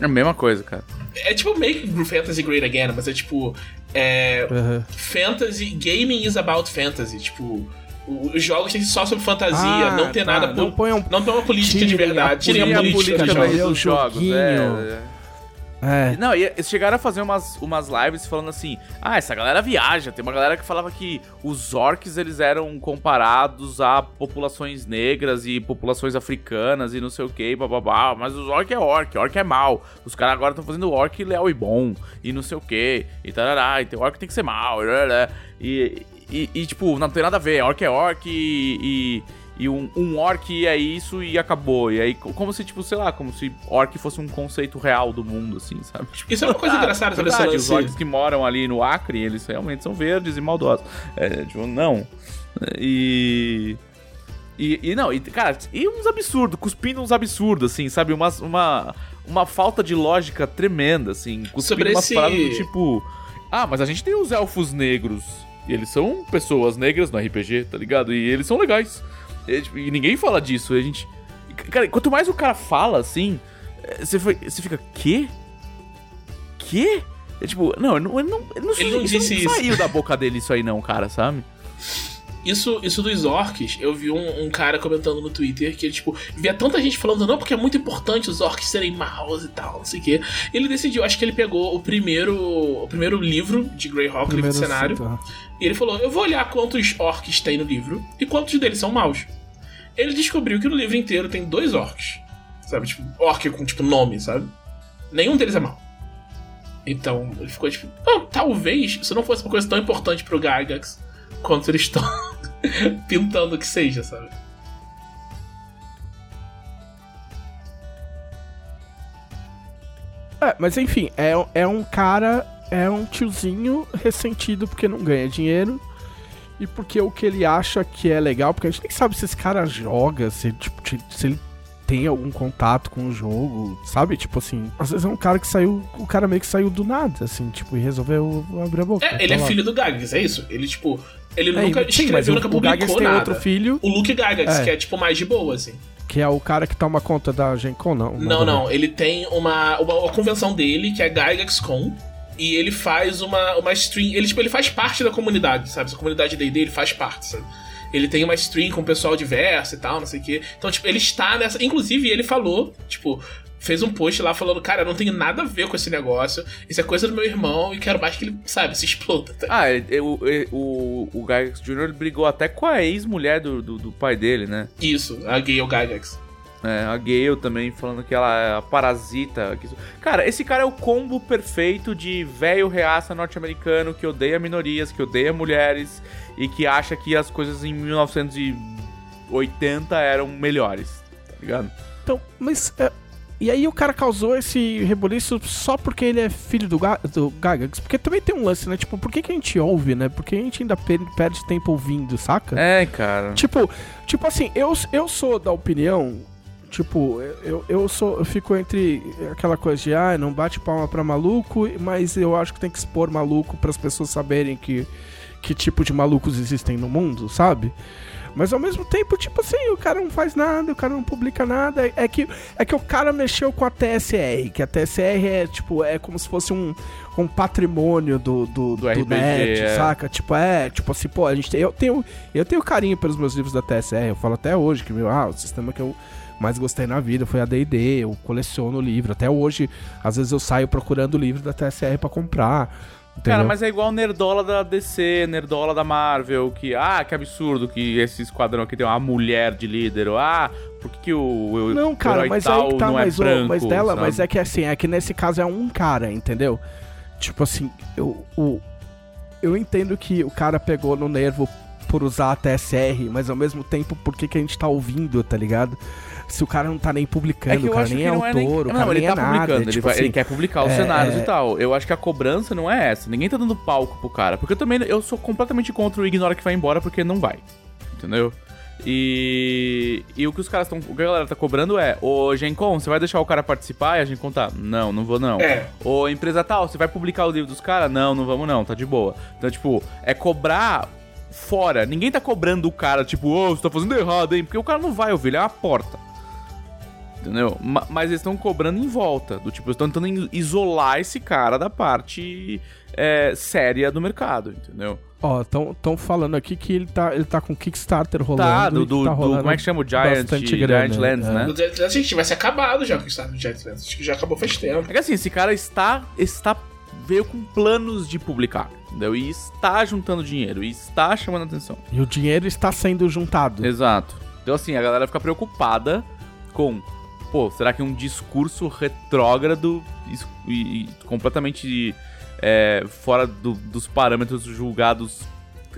É a mesma coisa, cara. é tipo Make Fantasy Great Again, mas é tipo. É, aham. fantasy. Gaming is about fantasy. Tipo, os jogos têm que ser só sobre fantasia, Ah, não ter tá, nada. não po- ponham- não tem uma política de verdade. Tirem a E a política, política dos jogos. jogos, joguinho. é, é. É. Não, eles chegaram a fazer umas, umas lives falando assim: ah, essa galera viaja. Tem uma galera que falava que os orcs eles eram comparados a populações negras e populações africanas e não sei o que, bababá. Mas os orc é orc, orc é mal. Os caras agora estão fazendo orc leal e bom e não sei o que, e tarará. E tem orc tem que ser mal, e, e, e, e, tipo, não tem nada a ver. Orc é orc e. e e um, um orc é isso e acabou. E aí, co- como se, tipo, sei lá, como se orc fosse um conceito real do mundo, assim, sabe? Tipo, Isso é uma coisa ah, engraçada sobre esse Os orcs que moram ali no Acre, eles realmente são verdes e maldosos. É, tipo, não. E. E, e não, e, cara, e uns absurdos, cuspindo uns absurdos, assim, sabe? Umas, uma, uma falta de lógica tremenda, assim. Cuspindo Sobre umas esse- paradas do tipo. Ah, mas a gente tem os elfos negros. E eles são pessoas negras no RPG, tá ligado? E eles são legais. E, tipo, e ninguém fala disso. A gente. Cara, quanto mais o cara fala assim, eh, você, foi, você fica, quê? Quê? É tipo, não, não, não, não, Ele não disse não isso. saiu da boca dele isso aí, não, cara, sabe? Isso, isso dos orcs, eu vi um, um cara comentando no Twitter que ele, tipo, via tanta gente falando, não, porque é muito importante os orcs serem maus e tal, não sei o quê. Ele decidiu, acho que ele pegou o primeiro o primeiro livro de Greyhawk, livro de cenário, tá. e ele falou, eu vou olhar quantos orcs tem no livro e quantos deles são maus. Ele descobriu que no livro inteiro tem dois orcs, sabe? Tipo, orc com, tipo, nome, sabe? Nenhum deles é mau. Então, ele ficou tipo, "Ah, talvez isso não fosse uma coisa tão importante pro Gygax quanto eles estão pintando que seja, sabe? É, mas enfim, é, é um cara, é um tiozinho ressentido porque não ganha dinheiro e porque o que ele acha que é legal, porque a gente nem sabe se esse cara joga, se, tipo, se ele tem algum contato com o jogo, sabe? Tipo assim, às vezes é um cara que saiu, o cara meio que saiu do nada, assim, tipo, e resolveu abrir a boca. É, ele é falar. filho do Gygax, é isso? Ele, tipo, ele É, nunca sim, escreveu, o, nunca o Gygax publicou tem nada. outro filho, O Luke Gygax, É. que é, tipo, mais de boa, assim. que é o cara que toma conta da Gen Con, não. Não, não. Ele tem uma, uma, uma convenção dele, que é GygaxCon. E ele faz uma, uma stream. Ele, tipo, ele faz parte da comunidade, sabe? Essa comunidade D&D, ele faz parte, sabe? Ele tem uma stream com o pessoal diverso e tal, não sei o quê. Então, tipo, ele está nessa. Inclusive, ele falou, tipo, fez um post lá falando, cara, eu não tenho nada a ver com esse negócio. Isso é coisa do meu irmão e quero mais que ele, sabe, se exploda. Tá? Ah, ele- o, o, o Gygax Jr. brigou até com a ex-mulher do, do, do pai dele, né? Isso, a Gale Gygax. É, a Gale também falando que ela é a parasita. que Cara, esse cara é o combo perfeito de velho reaça norte-americano que odeia minorias, que odeia mulheres e que acha que as coisas em 1980 eram melhores, tá ligado? Então, mas. é, e aí o cara causou esse reboliço só porque ele é filho do, Ga do Gygax? Porque também tem um lance, né? Tipo, por que, que a gente ouve, né? Porque a gente ainda per- perde tempo ouvindo, saca? É, cara. Tipo, tipo assim, eu, eu sou da opinião. Tipo, eu, eu sou. Eu fico entre aquela coisa de ah, não bate palma pra maluco, mas eu acho que tem que expor maluco para as pessoas saberem que, que tipo de malucos existem no mundo, sabe? Mas ao mesmo tempo, tipo assim, o cara não faz nada, o cara não publica nada. É que, é que o cara mexeu com a TSR, que a TSR é tipo, é como se fosse um, um patrimônio do, do, Do RPG, net, é. saca? Tipo, é, tipo assim, pô, a gente tem, eu tenho, eu tenho carinho pelos meus livros da TSR, eu falo até hoje que meu, ah, o sistema que eu mais gostei na vida foi a D&D, eu coleciono livro, até hoje, às vezes eu saio procurando livro da TSR pra comprar. Cara, entendeu? mas é igual Nerdola da DC, Nerdola da Marvel, que, ah, que absurdo que esse esquadrão aqui tem uma mulher de líder, ou, ah, por que, que o, o Não, cara, mas tal aí que tá, é mas, o- branco, mas dela, sabe? mas é que assim, é que nesse caso é um cara, entendeu? Tipo assim, eu, o, eu entendo que o cara pegou no nervo por usar a TSR, mas ao mesmo tempo, por que, que a gente tá ouvindo, tá ligado? Se o cara não tá nem publicando, o cara acho nem que é não autor, nem... o Não, cara ele nem tá é nada. publicando, ele, tipo ele assim, quer publicar os é, cenários é. e tal. Eu acho que a cobrança não é essa. Ninguém tá dando palco pro cara. Porque eu também eu sou completamente contra o ignora que vai embora porque não vai. Entendeu? E, e o que os caras estão. O que a galera tá cobrando é: Ô Gencom, você vai deixar o cara participar? E a gente contar? Não, não vou não. É. Ô empresa tal, você vai publicar o livro dos caras? Não, não vamos não, tá de boa. Então, tipo, é cobrar fora. Ninguém tá cobrando o cara, tipo, ô, você tá fazendo errado, hein? Porque o cara não vai ouvir, ele é uma porta. Entendeu? Ma- Mas eles estão cobrando em volta. Do tipo, eles estão tentando in- isolar esse cara da parte é, séria do mercado, entendeu? Ó, tão falando aqui que ele tá, ele tá com Kickstarter rolando. Tá, do, do, tá do- rolando como é que chama? O Giant, Giant Lands, é. né? O Jet- Acho que tivesse acabado já o Star do Jetlands. Acho que já acabou faz tempo. É que assim, esse cara está, está veio com planos de publicar, entendeu? E está juntando dinheiro, e está chamando atenção. E o dinheiro está sendo juntado. Exato. Então assim, a galera fica preocupada com, pô, será que um discurso retrógrado e, e completamente é, fora do- dos parâmetros julgados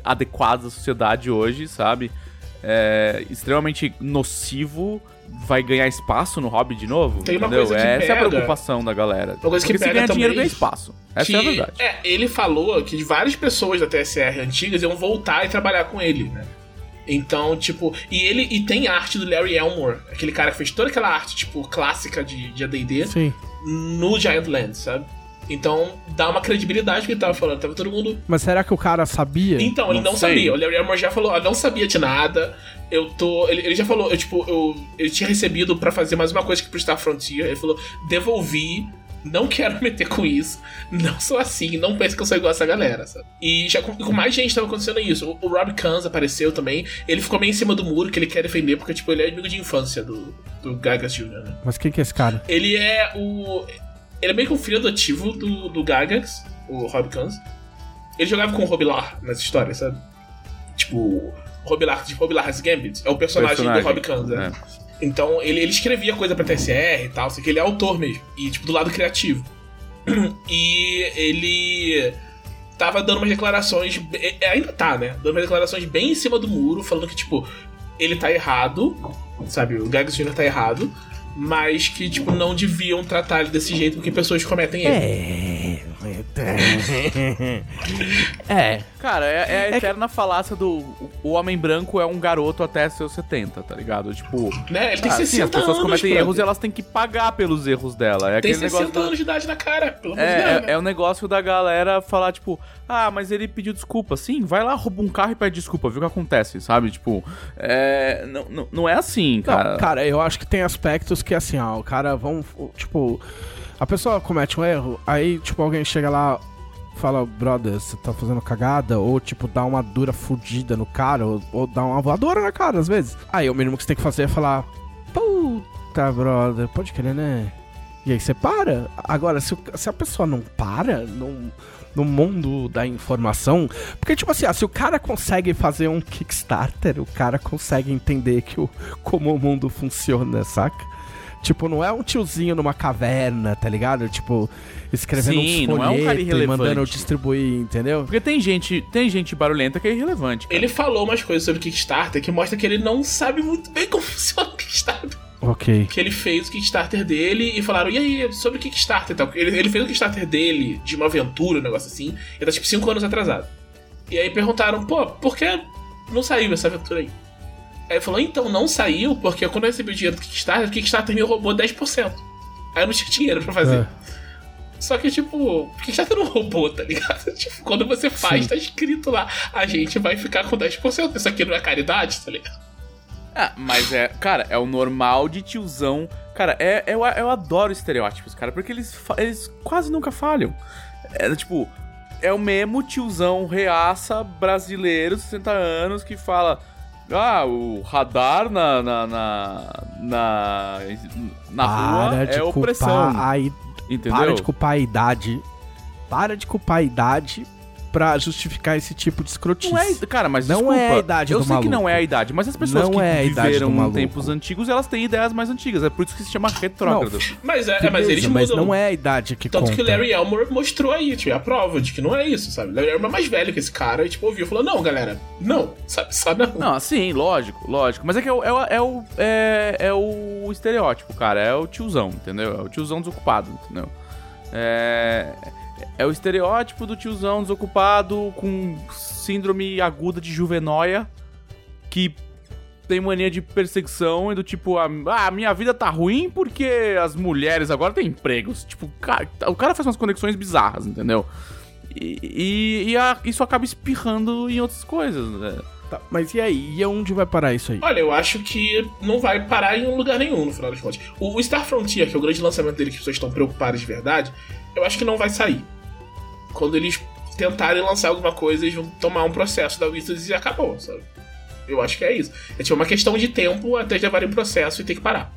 adequados à sociedade hoje, sabe? É, extremamente nocivo vai ganhar espaço no hobby de novo? Tem uma entendeu? coisa que Essa é a pega- preocupação da galera. Uma coisa que Porque se pega ganha dinheiro, também- ganha espaço. Essa que, é a verdade. É, ele falou que várias pessoas da TSR antigas iam voltar e trabalhar com ele, né? Então, tipo, e ele e tem arte do Larry Elmore, aquele cara que fez toda aquela arte, tipo, clássica de, de AD&D, Sim. no Giant Land, sabe? Então dá uma credibilidade que ele tava falando. Tava todo mundo. Mas será que o cara sabia? Então, ele Não sei. sabia. O Larry Elmore já falou, ah, não sabia de nada. Eu tô. Ele, ele já falou, eu, tipo, eu, ele tinha recebido pra fazer mais uma coisa que pro Star Frontier. Ele falou, devolvi. Não quero meter com isso. Não sou assim. Não pense que eu sou igual essa galera, sabe? E já com, com mais gente tava acontecendo isso. O, o Rob Kans apareceu também. Ele ficou meio em cima do muro que ele quer defender, porque, tipo, ele é amigo de infância do, do Gagas Jr., né? Mas quem que é esse cara? Ele é o. Ele é meio que um filho adotivo do, do Gagax, o Rob Kans. Ele jogava com o Robilar nas histórias, sabe? Tipo, Robilar de Robilar's Gambit. É o personagem, Personagem, do Rob Kans, né? é. Então, ele, ele escrevia coisa pra TSR e tal, sei que ele é autor mesmo. E, tipo, do lado criativo. e ele tava dando umas declarações. be- é, Ainda tá, né? Dando umas declarações bem em cima do muro, falando que, tipo, ele tá errado, sabe? O Gags Jr. tá errado, mas que, tipo, não deviam tratar ele desse jeito porque pessoas cometem erro. É. Cara, é, é a eterna falácia do o homem branco é um garoto até seus 70, tá ligado? Tipo, Né? Ele tem ah, sim, 60 as pessoas anos, cometem erros e elas têm que pagar pelos erros dela. É Tem aquele 60 negócio anos de idade na cara, pelo amor de É, Deus. é, né? é o negócio da galera falar, tipo, ah, mas ele pediu desculpa. Sim, vai lá, rouba um carro e pede desculpa, viu o que acontece, sabe? Tipo, é, não, não, não é assim, cara. Não, cara, eu acho que tem aspectos que, assim, ó, o cara vão. Tipo, a pessoa comete um erro, aí, tipo, alguém chega lá, fala, brother, você tá fazendo cagada, ou, tipo, dá uma dura fudida no cara, ou, ou dá uma voadora na cara, às vezes. Aí, o mínimo que você tem que fazer é falar, puta, brother, pode querer, né? E aí você para. Agora, se, se a pessoa não para, não. No mundo da informação. Porque, tipo assim, ah, se o cara consegue fazer um Kickstarter, o cara consegue entender que o, como o mundo funciona, saca? Tipo, não é um tiozinho numa caverna, tá ligado? Tipo, escrevendo Sim, uns não é um cara folhetos e irrelevante. mandando distribuir, entendeu? Porque tem gente, tem gente barulhenta que é irrelevante. cara. Ele falou umas coisas sobre o Kickstarter que mostra que ele não sabe muito bem como funciona o Kickstarter. Ok. Que ele fez o Kickstarter dele e falaram, e aí, sobre o Kickstarter e tal. Ele, ele fez o Kickstarter dele de uma aventura, um negócio assim, ele tá tipo 5 anos atrasado. E aí perguntaram, pô, por que não saiu essa aventura aí? Aí ele falou, então, não saiu porque quando eu recebi o dinheiro do Kickstarter, o Kickstarter me roubou 10%. Aí eu não tinha dinheiro pra fazer. É. Só que, tipo, o Kickstarter não roubou, tá ligado? Tipo, quando você faz, Sim. tá escrito lá, a gente vai ficar com 10%. Isso aqui não é caridade, tá ligado? Ah, mas é, cara, é o normal de tiozão. Cara, é, eu, eu adoro estereótipos, cara, porque eles, eles quase nunca falham. É tipo, é o mesmo tiozão reaça brasileiro, 60 anos, que fala. Ah, o radar na. na. na, na, na rua é opressão. a Entendeu? Para de culpar a idade. Para de culpar a idade pra justificar esse tipo de escrotice. Não é, cara, mas Não desculpa, é a idade Eu do sei que não maluco. é a idade, mas as pessoas Não que é a idade do viveram em maluco. tempos antigos, elas têm ideias mais antigas. É por isso que se chama retrógrado. Mas, é, é, mas Beleza, eles mas mudam. não é a idade que Tanto conta. que o Larry Elmore mostrou aí, tipo, a prova de que não é isso, sabe? O Larry Elmore é mais velho que esse cara e, tipo, ouviu e falou: não, galera, não, sabe? Só não. Não, sim, lógico, lógico. Mas é que é o, é, o- é o, é, é o estereótipo, cara. É o tiozão, entendeu? É o tiozão desocupado, entendeu? É, é o estereótipo do tiozão desocupado com síndrome aguda de juvenóia que tem mania de perseguição e do tipo, ah, ah, minha vida tá ruim porque as mulheres agora têm empregos. Tipo, cara, o cara faz umas conexões bizarras, entendeu? E, e- e a- isso acaba espirrando em outras coisas, né? Tá, mas e aí? E onde vai parar isso aí? Olha, eu acho que não vai parar em um lugar nenhum, no final das contas. O, o Star Frontier, que é o grande lançamento dele que as pessoas estão preocupadas de verdade, eu acho que não vai sair. Quando eles tentarem lançar alguma coisa, eles vão tomar um processo da Wizards e acabou, sabe? Eu acho que é isso. É tipo uma questão de tempo até levarem o processo e ter que parar.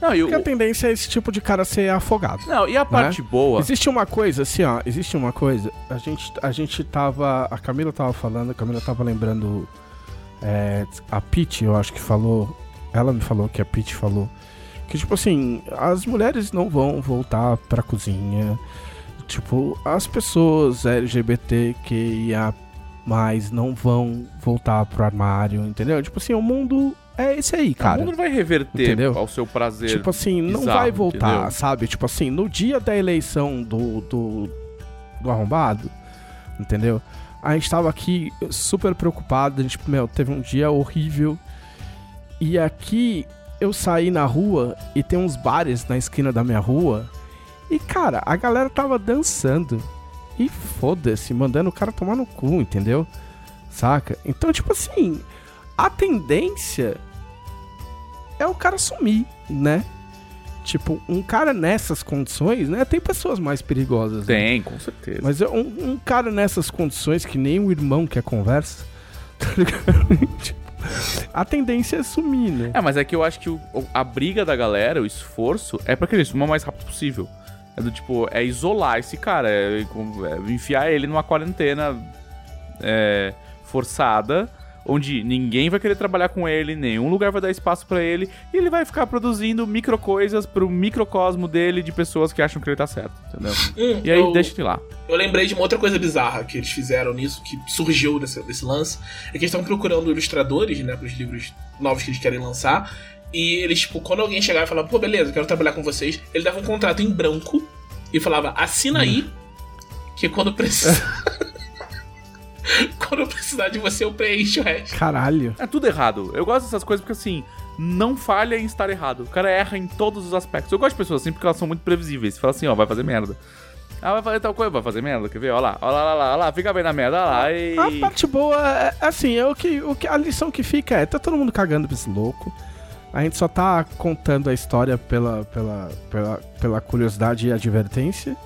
Não, e, o, Porque a tendência é esse tipo de cara ser afogado. não, e a parte boa. Existe uma coisa, assim, ó. Existe uma coisa. A gente, a gente tava. A Camila tava falando, a Camila tava lembrando. é, a Pete, eu acho que falou. Ela me falou que a Pete falou. Que, tipo assim, as mulheres não vão voltar pra cozinha. Tipo, as pessoas LGBTQIA mais não vão voltar pro armário, entendeu? Tipo assim, o mundo é esse aí, o cara. mundo não vai reverter Entendeu? ao seu prazer. Tipo assim, não bizarro, vai voltar, entendeu? sabe? Tipo assim, no dia da eleição do, do, do arrombado, entendeu? A gente tava aqui super preocupado, a gente, meu, teve um dia horrível. E aqui eu saí na rua e tem uns bares na esquina da minha rua. E, cara, a galera tava dançando. E foda-se, mandando o cara tomar no cu, entendeu? Saca? Então, tipo assim, a tendência é o cara sumir, né? Tipo, um cara nessas condições, né? Tem pessoas mais perigosas. né? Tem, com certeza. Mas é um, um cara nessas condições que nem o irmão quer conversa, tá ligado? A tendência é sumir, né? É, mas é que eu acho que o- a briga da galera, o esforço, é pra que ele suma o mais rápido possível. É do tipo, é isolar esse cara, é, é enfiar ele numa quarentena é, forçada, onde ninguém vai querer trabalhar com ele, nenhum lugar vai dar espaço pra ele, e ele vai ficar produzindo micro coisas pro microcosmo dele de pessoas que acham que ele tá certo, entendeu? Hum, E aí eu, deixa ele lá. eu lembrei de uma outra coisa bizarra que eles fizeram nisso, que surgiu desse, desse lance, é que eles estão procurando ilustradores, né, pros livros novos que eles querem lançar. E eles, tipo, quando alguém chegava e falava, pô, beleza, quero trabalhar com vocês, ele dava um contrato em branco e falava, assina aí, que quando precisar. quando eu precisar de você, eu preencho o resto. Caralho. É tudo errado. Eu gosto dessas coisas porque assim, não falha em estar errado. O cara erra em todos os aspectos. Eu gosto de pessoas assim porque elas são muito previsíveis. Você fala assim, ó, vai fazer merda. Ah, vai fazer tal coisa, vai fazer merda, quer ver? Ó lá, ó lá, ó lá, ó lá, fica bem na merda, ó lá. E... A parte boa é, assim, é o que, o que a lição que fica é, tá todo mundo cagando pra esse louco. A gente só tá contando a história pela, pela, pela, pela curiosidade e advertência,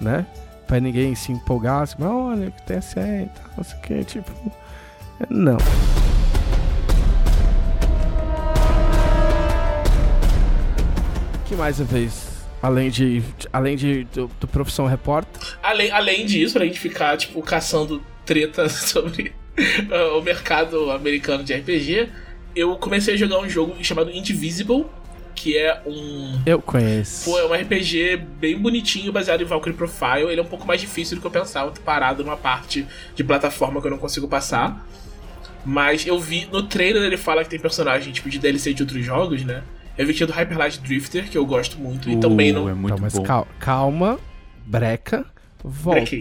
né? Pra ninguém se empolgar, assim, mas olha, que TSE e tal, não sei o que, tipo. Não. Que mais eu fiz? Além de. Além de do, do profissão repórter. Além, além disso, além de ficar, tipo, caçando treta sobre ah, o mercado americano de RPG, eu comecei a jogar um jogo chamado Indivisible, que é um. Eu conheço. Pô, é um RPG bem bonitinho, baseado em Valkyrie Profile. Ele é um pouco mais difícil do que eu pensava, tô parado numa parte de plataforma que eu não consigo passar. Mas eu vi, no trailer ele fala que tem personagem tipo de DLC de outros jogos, né? Eu vi que tinha do Hyper Light Drifter, que eu gosto muito, e também não. é muito Então, mas bom. cal- calma, breca, volta. Brequei.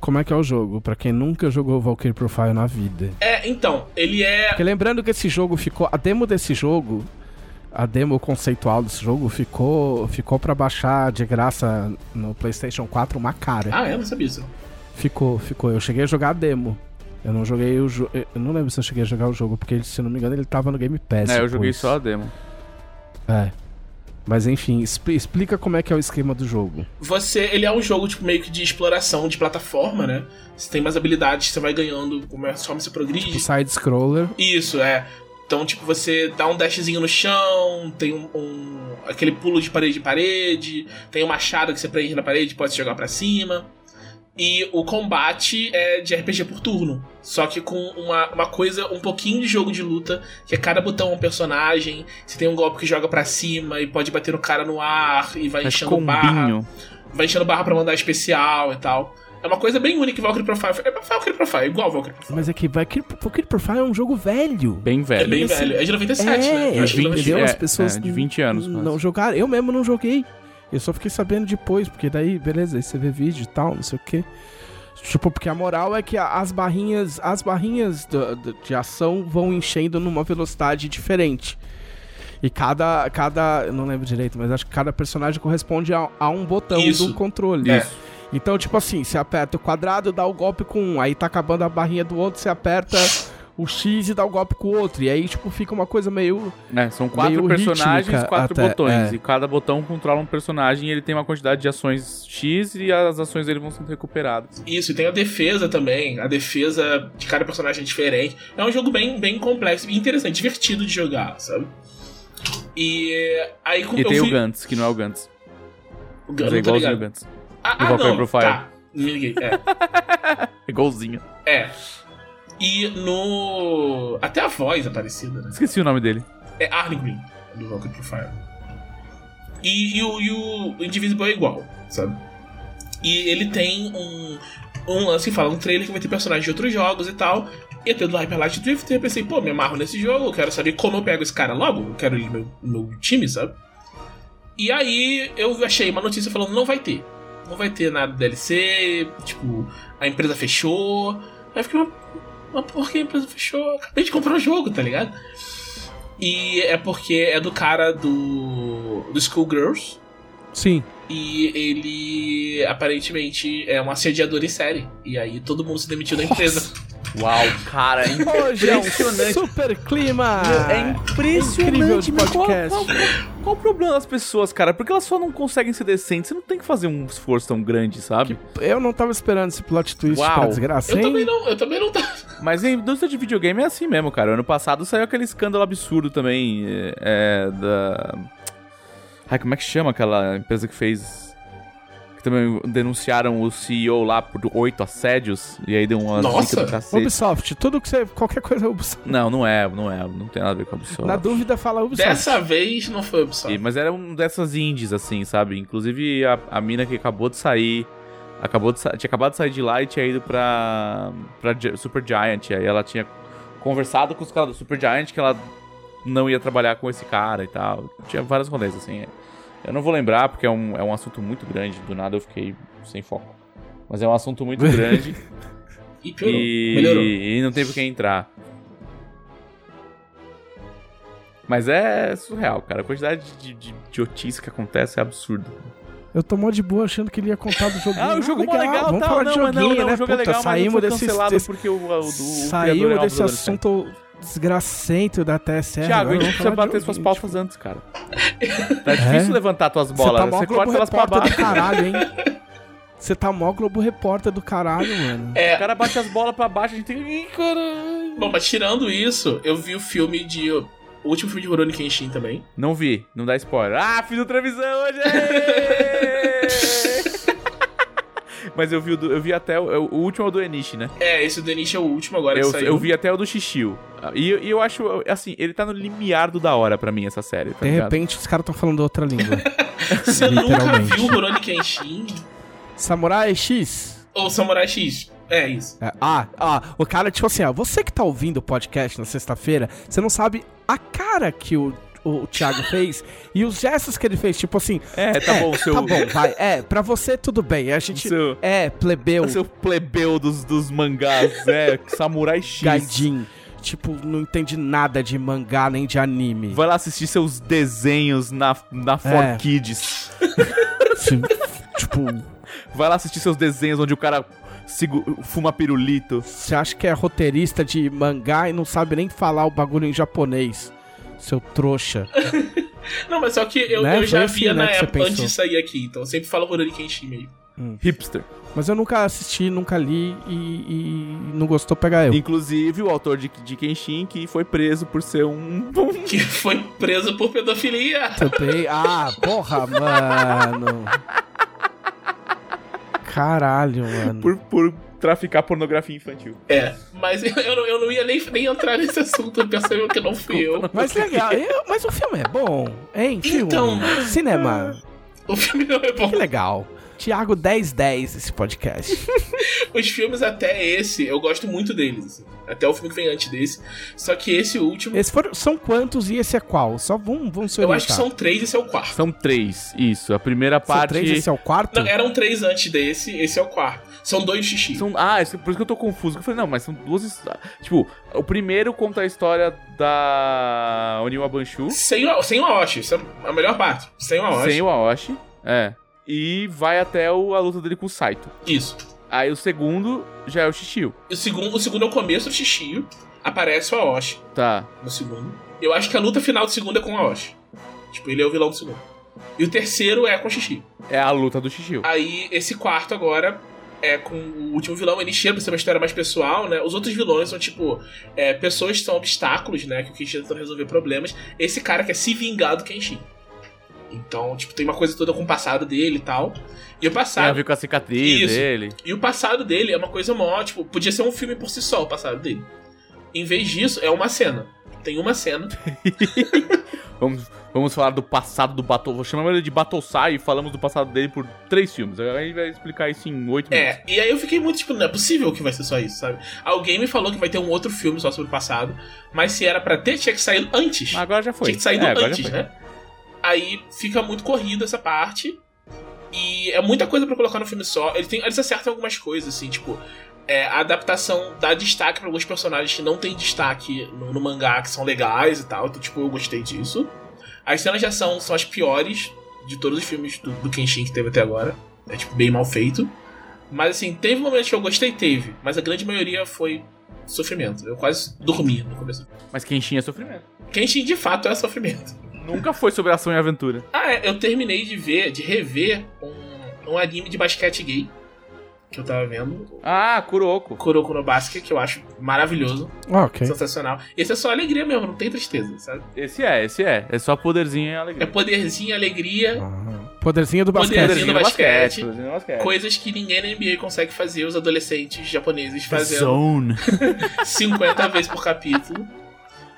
Como é que é o jogo? Pra quem nunca jogou Valkyrie Profile na vida. É, então, ele é. Porque lembrando que esse jogo ficou. A demo desse jogo. A demo conceitual desse jogo ficou. Ficou pra baixar de graça no PlayStation 4 uma cara. Ah, é? Não sabia isso. Ficou, ficou. Eu cheguei a jogar a demo. Eu não joguei o jogo. Eu não lembro se eu cheguei a jogar o jogo, porque se eu não me engano ele tava no Game Pass. É, eu joguei só a demo. É. Mas enfim, expli- explica como é que é o esquema do jogo. Você, ele é um jogo tipo meio que de exploração de plataforma, né? Você tem mais habilidades, você vai ganhando conforme você progride. O side-scroller. Isso, é. Então, tipo, você dá um dashzinho no chão, tem um, um- aquele pulo de parede em parede, tem um machado que você prende na parede e pode se jogar pra cima. E o combate é de RPG por turno. Só que com uma, uma coisa, um pouquinho de jogo de luta, que é cada botão é um personagem. Você tem um golpe que joga pra cima e pode bater no cara no ar e vai Faz enchendo barra. combinho. Vai enchendo barra pra mandar especial e tal. É uma coisa bem única Valkyrie Profile. É Valkyrie Profile, é igual Valkyrie Profile. Mas é que Valkyrie Valkyrie Profile é um jogo velho. Bem velho. É bem esse- velho. É de 97, é, né? Eu acho que de 20, não- entendeu? As é, pessoas é, de 20 anos, não quase. jogaram. Eu mesmo não joguei. Eu só fiquei sabendo depois, porque daí, beleza, aí você vê vídeo e tal, não sei o quê. Tipo, porque a moral é que as barrinhas, as barrinhas do- do- de ação vão enchendo numa velocidade diferente. E cada, cada, eu não lembro direito, mas acho que cada personagem corresponde a, a um botão Isso. do controle. É. Então, tipo assim, você aperta o quadrado, dá o golpe com um, aí tá acabando a barrinha do outro, você aperta o X e dá o golpe com o outro. E aí, tipo, fica uma coisa meio. É, são quatro Meio personagens, rítmica quatro até, botões. é. E cada botão controla um personagem e ele tem uma quantidade de ações X e as ações dele vão sendo recuperadas. Isso, e tem a defesa também. A defesa de cada personagem é diferente. É um jogo bem, bem complexo e interessante, divertido de jogar, sabe? E aí com E eu tem fui... o Gantz, que não é o Gantz. O Gantz, é igualzinho o ligado. Gantz. Ah, do ah, não, Profile. tá. Me liguei, é. Igualzinho. é. E no... Até a voz é parecida, né? Esqueci o nome dele. É Arne Green, do Valkyrie Profile. E, e o, e o Indivisible é igual, sabe? E ele tem um, um lance que fala um trailer que vai ter personagens de outros jogos e tal. E até do Hyper Light Drifter, eu pensei, pô, me amarro nesse jogo, eu quero saber como eu pego esse cara logo, eu quero ele no meu, no meu time, sabe? E aí eu achei uma notícia falando, não vai ter. Não vai ter nada de DLC, tipo, a empresa fechou. Aí eu fiquei, mas, mas por que a empresa fechou? Acabei de comprar o jogo, tá ligado? E é porque é do cara do. do Schoolgirls. Sim. E ele aparentemente é um assediador em série. E aí todo mundo se demitiu da empresa. Uau, cara, é Hoje é um impressionante. super clima. É Incrível impressionante. de mas qual- podcast. Qual, qual- qual o problema das pessoas, cara? Porque elas só não conseguem ser decentes. Você não tem que fazer um esforço tão grande, sabe? Eu não tava esperando esse plot twist Uau. pra desgraça, Eu hein? também não, eu também não tava. Mas a indústria de videogame é assim mesmo, cara. Ano passado saiu aquele escândalo absurdo também é, é, da. Ai, como é que chama aquela empresa que fez. Também denunciaram o CEO lá por oito assédios. E aí deu uma Nossa! zica do cacete. Ubisoft, tudo que você. Qualquer coisa é Ubisoft. Não, não é, não é. Não tem nada a ver com a Ubisoft. Na dúvida, fala Ubisoft. Dessa vez não foi opção. E- Mas era um dessas indies, assim, sabe? Inclusive a, a mina que acabou de sair. Acabou de tinha acabado de sair de lá e tinha ido pra, pra Super Giant. Aí ela tinha conversado com os caras do Super Giant que ela não ia trabalhar com esse cara e tal. Tinha vários rolês, assim. Eu não vou lembrar porque é um, é um assunto muito grande. Do nada eu fiquei sem foco. Mas é um assunto muito grande E e, e não tem por que entrar. Mas é surreal, cara. A quantidade de, de idiotice que acontece é absurda. Eu tô mó de boa achando que ele ia contar do joguinho. Ah, o jogo é mó legal, Vamos tal. falar não, de mas joguinho, não, não, né? o jogo é Puta, legal, mas saímos não foi desse, cancelado desse- porque o, o, do, o é Saímos um desse assunto desgracento da TSR. Thiago, agora a gente precisa bater suas pautas antes, cara. Tá difícil levantar tuas bolas, Você tá mó você Globo corta elas pra Repórter baixo. do caralho, hein? Você tá mó Globo Repórter do caralho, mano. É, O cara bate as bolas pra baixo, a gente tem que... Ih, caralho. bom, mas tirando isso, eu vi o filme de. O último filme de Rurouni Kenshin também. Não vi, não dá spoiler. Ah, fiz outra visão hoje! Mas eu vi, o do- eu vi até o, o último é o do Enishi, né? É, esse do Enishi é o último agora Eu, que saiu. eu vi até o do Shishio. E, e eu acho, assim, ele tá no limiar do da hora pra mim, essa série, tá De ligado? repente, os caras estão falando outra língua. Você nunca viu Rurouni Kenshin Samurai X. ou Samurai X? É isso. É, ah, ah, o cara, tipo assim, ó, você que tá ouvindo o podcast na sexta-feira, você não sabe a cara que o, o Thiago fez e os gestos que ele fez, tipo assim. É, tá bom, seu... Tá bom, vai. É, pra você tudo bem. A gente. Seu, É, plebeu, seu plebeu dos, dos mangás, é, Samurai X. gaidin. Tipo, não entende nada de mangá nem de anime. Vai lá assistir seus desenhos na, na For É. Kids. Assim, tipo, Vai lá assistir seus desenhos onde o cara fuma pirulito. você acha que é roteirista de mangá e não sabe nem falar o bagulho em japonês. Seu trouxa. Não, mas só que eu, Né? eu já assim, via né, na época antes de sair aqui, então eu sempre falo Rurouni Kenshin mesmo. Hipster. Mas eu nunca assisti, nunca li e, e não gostou pegar eu. Inclusive o autor de, de Kenshin que foi preso por ser um. Que foi preso por pedofilia. Também. Ah, porra, mano. Caralho, mano. por, por traficar pornografia infantil. É, mas eu, eu não, eu não ia nem, nem entrar nesse assunto, percebeu que não fui eu. Mas legal, eu- mas o filme é bom, hein? Filme. Então. Cinema. O filme não é bom. Que legal. Tiago 1010 esse podcast. Os filmes até esse, eu gosto muito deles. assim. Até o filme que vem antes desse. Só que esse último, Esses foram, são quantos e esse é qual? Só vamos, vamos se eu acho que são três e esse é o quarto. São três, isso. A primeira São parte. três, esse é o quarto? Não, eram três antes desse, esse é o quarto. São dois xixi. São, ah, isso- por isso que eu tô confuso. Eu falei, não, mas são duas. Tipo, o primeiro conta a história da Oniwa Banshu Sem o, sem o Aoshi, isso é a melhor parte. Sem o Aoshi. sem o Aoshi. É. E vai até o- a luta dele com o Saito. Isso. Aí o segundo já é o Shishio. O segundo, o segundo é o começo do xixi. Aparece o Aoshi Tá. no segundo. Eu acho que a luta final do segundo é com o Aoshi. Tipo, ele é o vilão do segundo. E o terceiro é com o xixi. É a luta do Shishio. Aí, esse quarto agora é com o último vilão, ele chega pra ser uma história mais pessoal, né? Os outros vilões são, tipo, é, pessoas que são obstáculos, né? Que o Kenshin tentando resolver problemas. Esse cara quer se vingar do Kenshin. Então, tipo, tem uma coisa toda com o passado dele e tal. E o Tem a passado. ver com a cicatriz Isso. dele. E o passado dele é uma coisa mó, tipo, podia ser um filme por si só, o passado dele. Em vez disso, é uma cena. Tem uma cena. Vamos, vamos falar do passado do Battle. Vou chamar ele de Battlesai e falamos do passado dele por três filmes. Agora a gente vai explicar isso em oito minutos. É, e aí eu fiquei muito, tipo, não é possível que vai ser só isso, sabe? Alguém me falou que vai ter um outro filme só sobre o passado, mas se era pra ter, tinha que sair antes. Mas agora já foi. Tinha que sair é, antes, né? Aí fica muito corrido essa parte. E é muita coisa pra colocar no filme só. Ele tem, eles acertam algumas coisas, assim, tipo. É, a adaptação dá destaque pra alguns personagens que não tem destaque no, no mangá, que são legais e tal. Então, tipo, eu gostei disso. As cenas de ação são as piores de todos os filmes do, do Kenshin que teve até agora. É, tipo, bem mal feito. Mas, assim, teve momentos que eu gostei, teve. Mas a grande maioria foi sofrimento. Eu quase dormi no começo. Mas Kenshin é sofrimento. Kenshin, de fato, é sofrimento. Nunca foi sobre ação e aventura. Ah, é, eu terminei de ver, de rever um, um anime de basquete gay que eu tava vendo. Ah, Kuroko. Kuroko no Basket, que eu acho maravilhoso, Ah, ok. sensacional. Esse é só alegria mesmo, não tem tristeza, sabe? Esse é, esse é. É só poderzinho e É alegria. poderzinho, alegria, Ah, poderzinho do basquete. Poderzinho do basquete. poderzinho do basquete. coisas que ninguém na NBA consegue fazer, os adolescentes japoneses fazendo Zone. 50 vezes por capítulo.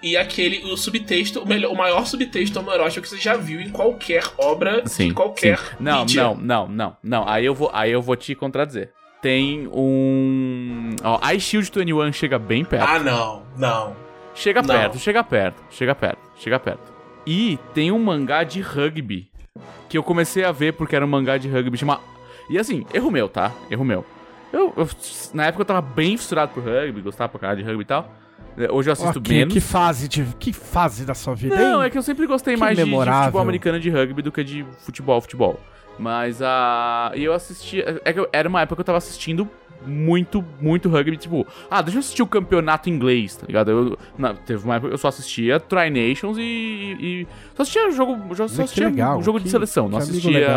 E aquele, o subtexto, o, melhor, o maior subtexto homoerótico que você já viu em qualquer obra, Sim, em qualquer sim. Não, mídia. não, não, não, não. Aí eu vou, aí eu vou te contradizer. Tem um, ó, Ice Shield 21 chega bem perto. Ah, não, não. chega não. perto, chega perto, chega perto, chega perto. E tem um mangá de rugby que eu comecei a ver porque era um mangá de rugby chama E assim, erro meu, tá? Erro meu. Eu, eu- na época eu tava bem fissurado por rugby, gostava pra caralho de rugby e tal. Hoje eu assisto Ok, menos. que fase de que fase da sua vida, Não, hein? é que eu sempre gostei Que mais de, de futebol americano de rugby do que de futebol, futebol. Mas a. E eu assistia. É que eu- era uma época que eu tava assistindo muito, muito rugby. Tipo, ah, deixa eu assistir o campeonato inglês, tá ligado? Eu, não, teve uma época que eu só assistia Tri Nations e. e- só assistia jogo. Só Olha que assistia legal. jogo de que- seleção. Não assistia.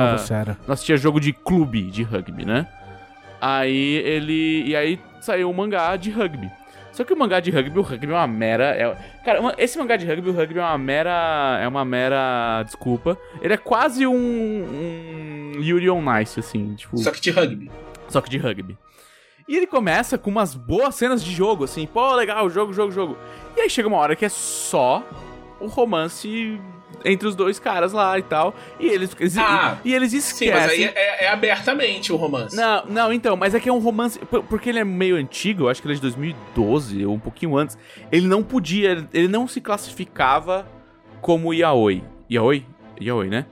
Não assistia jogo de clube de rugby, né? Aí ele. E aí saiu um mangá de rugby. Só que o mangá de rugby, o rugby é uma mera. é- Cara, esse mangá de rugby, o rugby é uma mera. É uma mera. Desculpa. Ele é quase um. um Yuri on Ice, assim, tipo. Só que de rugby. Só que de rugby. E ele começa com umas boas cenas de jogo, assim, pô, legal, jogo, jogo, jogo. E aí chega uma hora que é só o romance entre os dois caras lá e tal. E eles, eles- Ah, e, e eles Sim, esquecem. mas aí é, é abertamente o romance. Não, não, então, mas é que é um romance. por- Porque ele é meio antigo, eu acho que ele é de 2012, ou um pouquinho antes. Ele não podia, ele não se classificava como yaoi. Yaoi? Yaoi, né?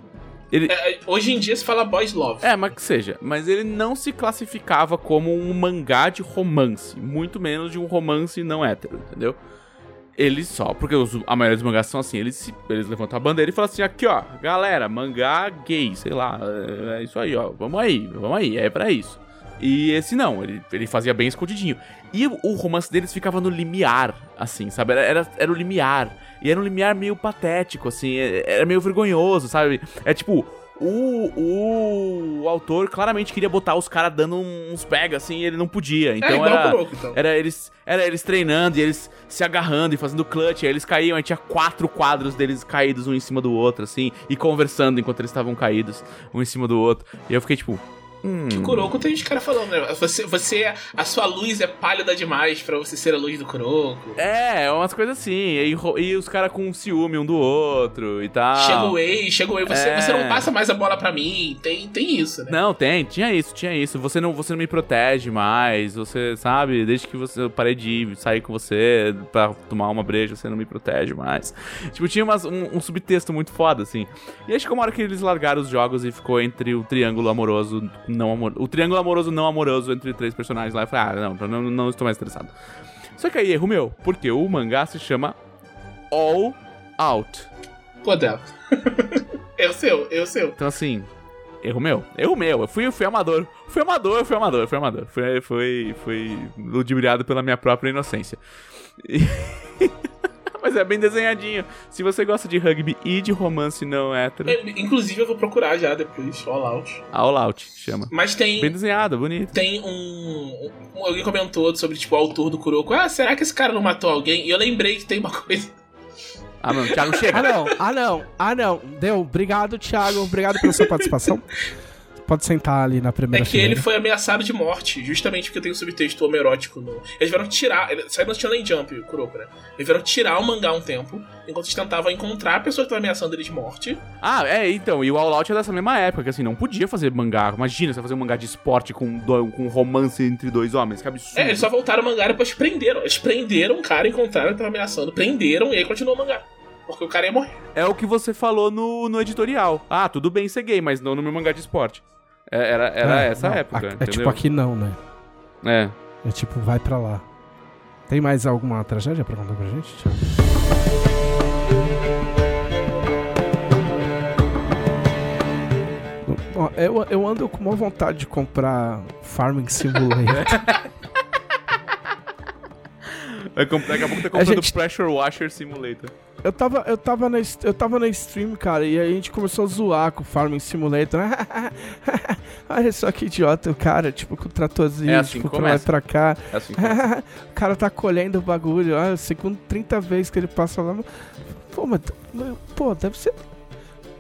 Ele, É, é, hoje em dia se fala boys love. é, mas que seja. Mas ele não se classificava como um mangá de romance. Muito menos de um romance não hétero, entendeu? Ele só, porque os- a maioria dos mangás são assim, eles, eles levantam a bandeira e falam assim, aqui ó, galera, mangá gay, sei lá, é, é isso aí ó, vamos aí, vamos aí, é pra isso. E esse não, ele, ele fazia bem escondidinho. E o, o romance deles ficava no limiar, assim, sabe? Era, era, era o limiar. E era um limiar meio patético, assim, é- era meio vergonhoso, sabe? É tipo, o, o autor claramente queria botar os caras dando uns pega, assim, e ele não podia. é Então igual era. o Kuroko, então. Era eles, era eles treinando e eles se agarrando e fazendo clutch, aí eles caíam, aí tinha quatro quadros deles caídos um em cima do outro, assim, e conversando enquanto eles estavam caídos, um em cima do outro. E eu fiquei tipo. Hum. Que Kuroko tem os caras falando, né? Você, você, a sua luz é pálida demais pra você ser a luz do Kuroko. É, umas coisas assim. E, e os caras com ciúme um do outro e tal. Chega o Wei, chega o Wei, você, É. você não passa mais a bola pra mim. Tem, tem isso, né? Não, tem, tinha isso, tinha isso. Você não, você não me protege mais, você, sabe, desde que você, eu parei de sair com você pra tomar uma breja, você não me protege mais. Tipo, tinha umas- um, um subtexto muito foda, assim. E aí chegou uma hora que eles largaram os jogos e ficou entre o triângulo amoroso não amoroso. O triângulo amoroso não amoroso entre três personagens lá. Eu falei, ah, não, não, não estou mais interessado. Só que aí, erro meu, porque o mangá se chama All Out. Pô, dela. eu seu, eu seu. Então, assim, erro meu. Erro meu. Eu fui, eu fui amador. Fui amador, eu fui amador, eu fui amador. Fui, fui, fui ludibriado pela minha própria inocência. E- Mas é bem desenhadinho. Se você gosta de rugby e de romance não hétero, É, Inclusive, eu vou procurar já depois, All Out. All Out chama. Mas tem. Bem desenhado, bonito. Tem um, um- Alguém comentou sobre, tipo, o autor do Kuroko. Ah, será que esse cara não matou alguém? E eu lembrei que tem uma coisa. Ah, mano, Thiago, chega. Ah, não, ah, não, ah, não. Deu. Obrigado, Thiago. Obrigado pela sua participação. Pode sentar ali na É primeira que ele fileira. foi ameaçado de morte, justamente porque tem um subtexto homerótico no. Eles vieram tirar. ele- Saiu no Shonen Jump, o Kuroko, né? Eles vieram tirar o mangá um tempo, enquanto eles tentavam encontrar a pessoa que tava ameaçando ele de morte. Ah, é, então, e o All Out é dessa mesma época, que assim, não podia fazer mangá. Imagina você fazer um mangá de esporte com, com romance entre dois homens, que absurdo. É, eles só voltaram o mangá e depois prenderam. Eles prenderam o cara, encontraram que tava ameaçando, prenderam e aí continuou o mangá. Porque o cara ia morrer. É o que você falou no, no editorial. Ah, tudo bem ser gay, mas não no meu mangá de esporte. É, era era É, essa não, época, a- É tipo aqui não, né? É. É tipo, vai pra lá. Tem mais alguma tragédia pra contar pra gente? Ó, Eu, eu ando com uma vontade de comprar Farming Simulator. Vai comp- Daqui a pouco tá comprando gente- Pressure Washer Simulator. Eu tava, eu, tava na, eu tava na stream, cara, e aí a gente começou a zoar com o Farming Simulator. Olha só que idiota o cara, tipo, com o tratorzinho, É assim tipo, que pra lá e pra cá. É assim o cara tá colhendo o bagulho, olha, segundo 30 vezes que ele passa lá. Pô, mas, pô, deve ser.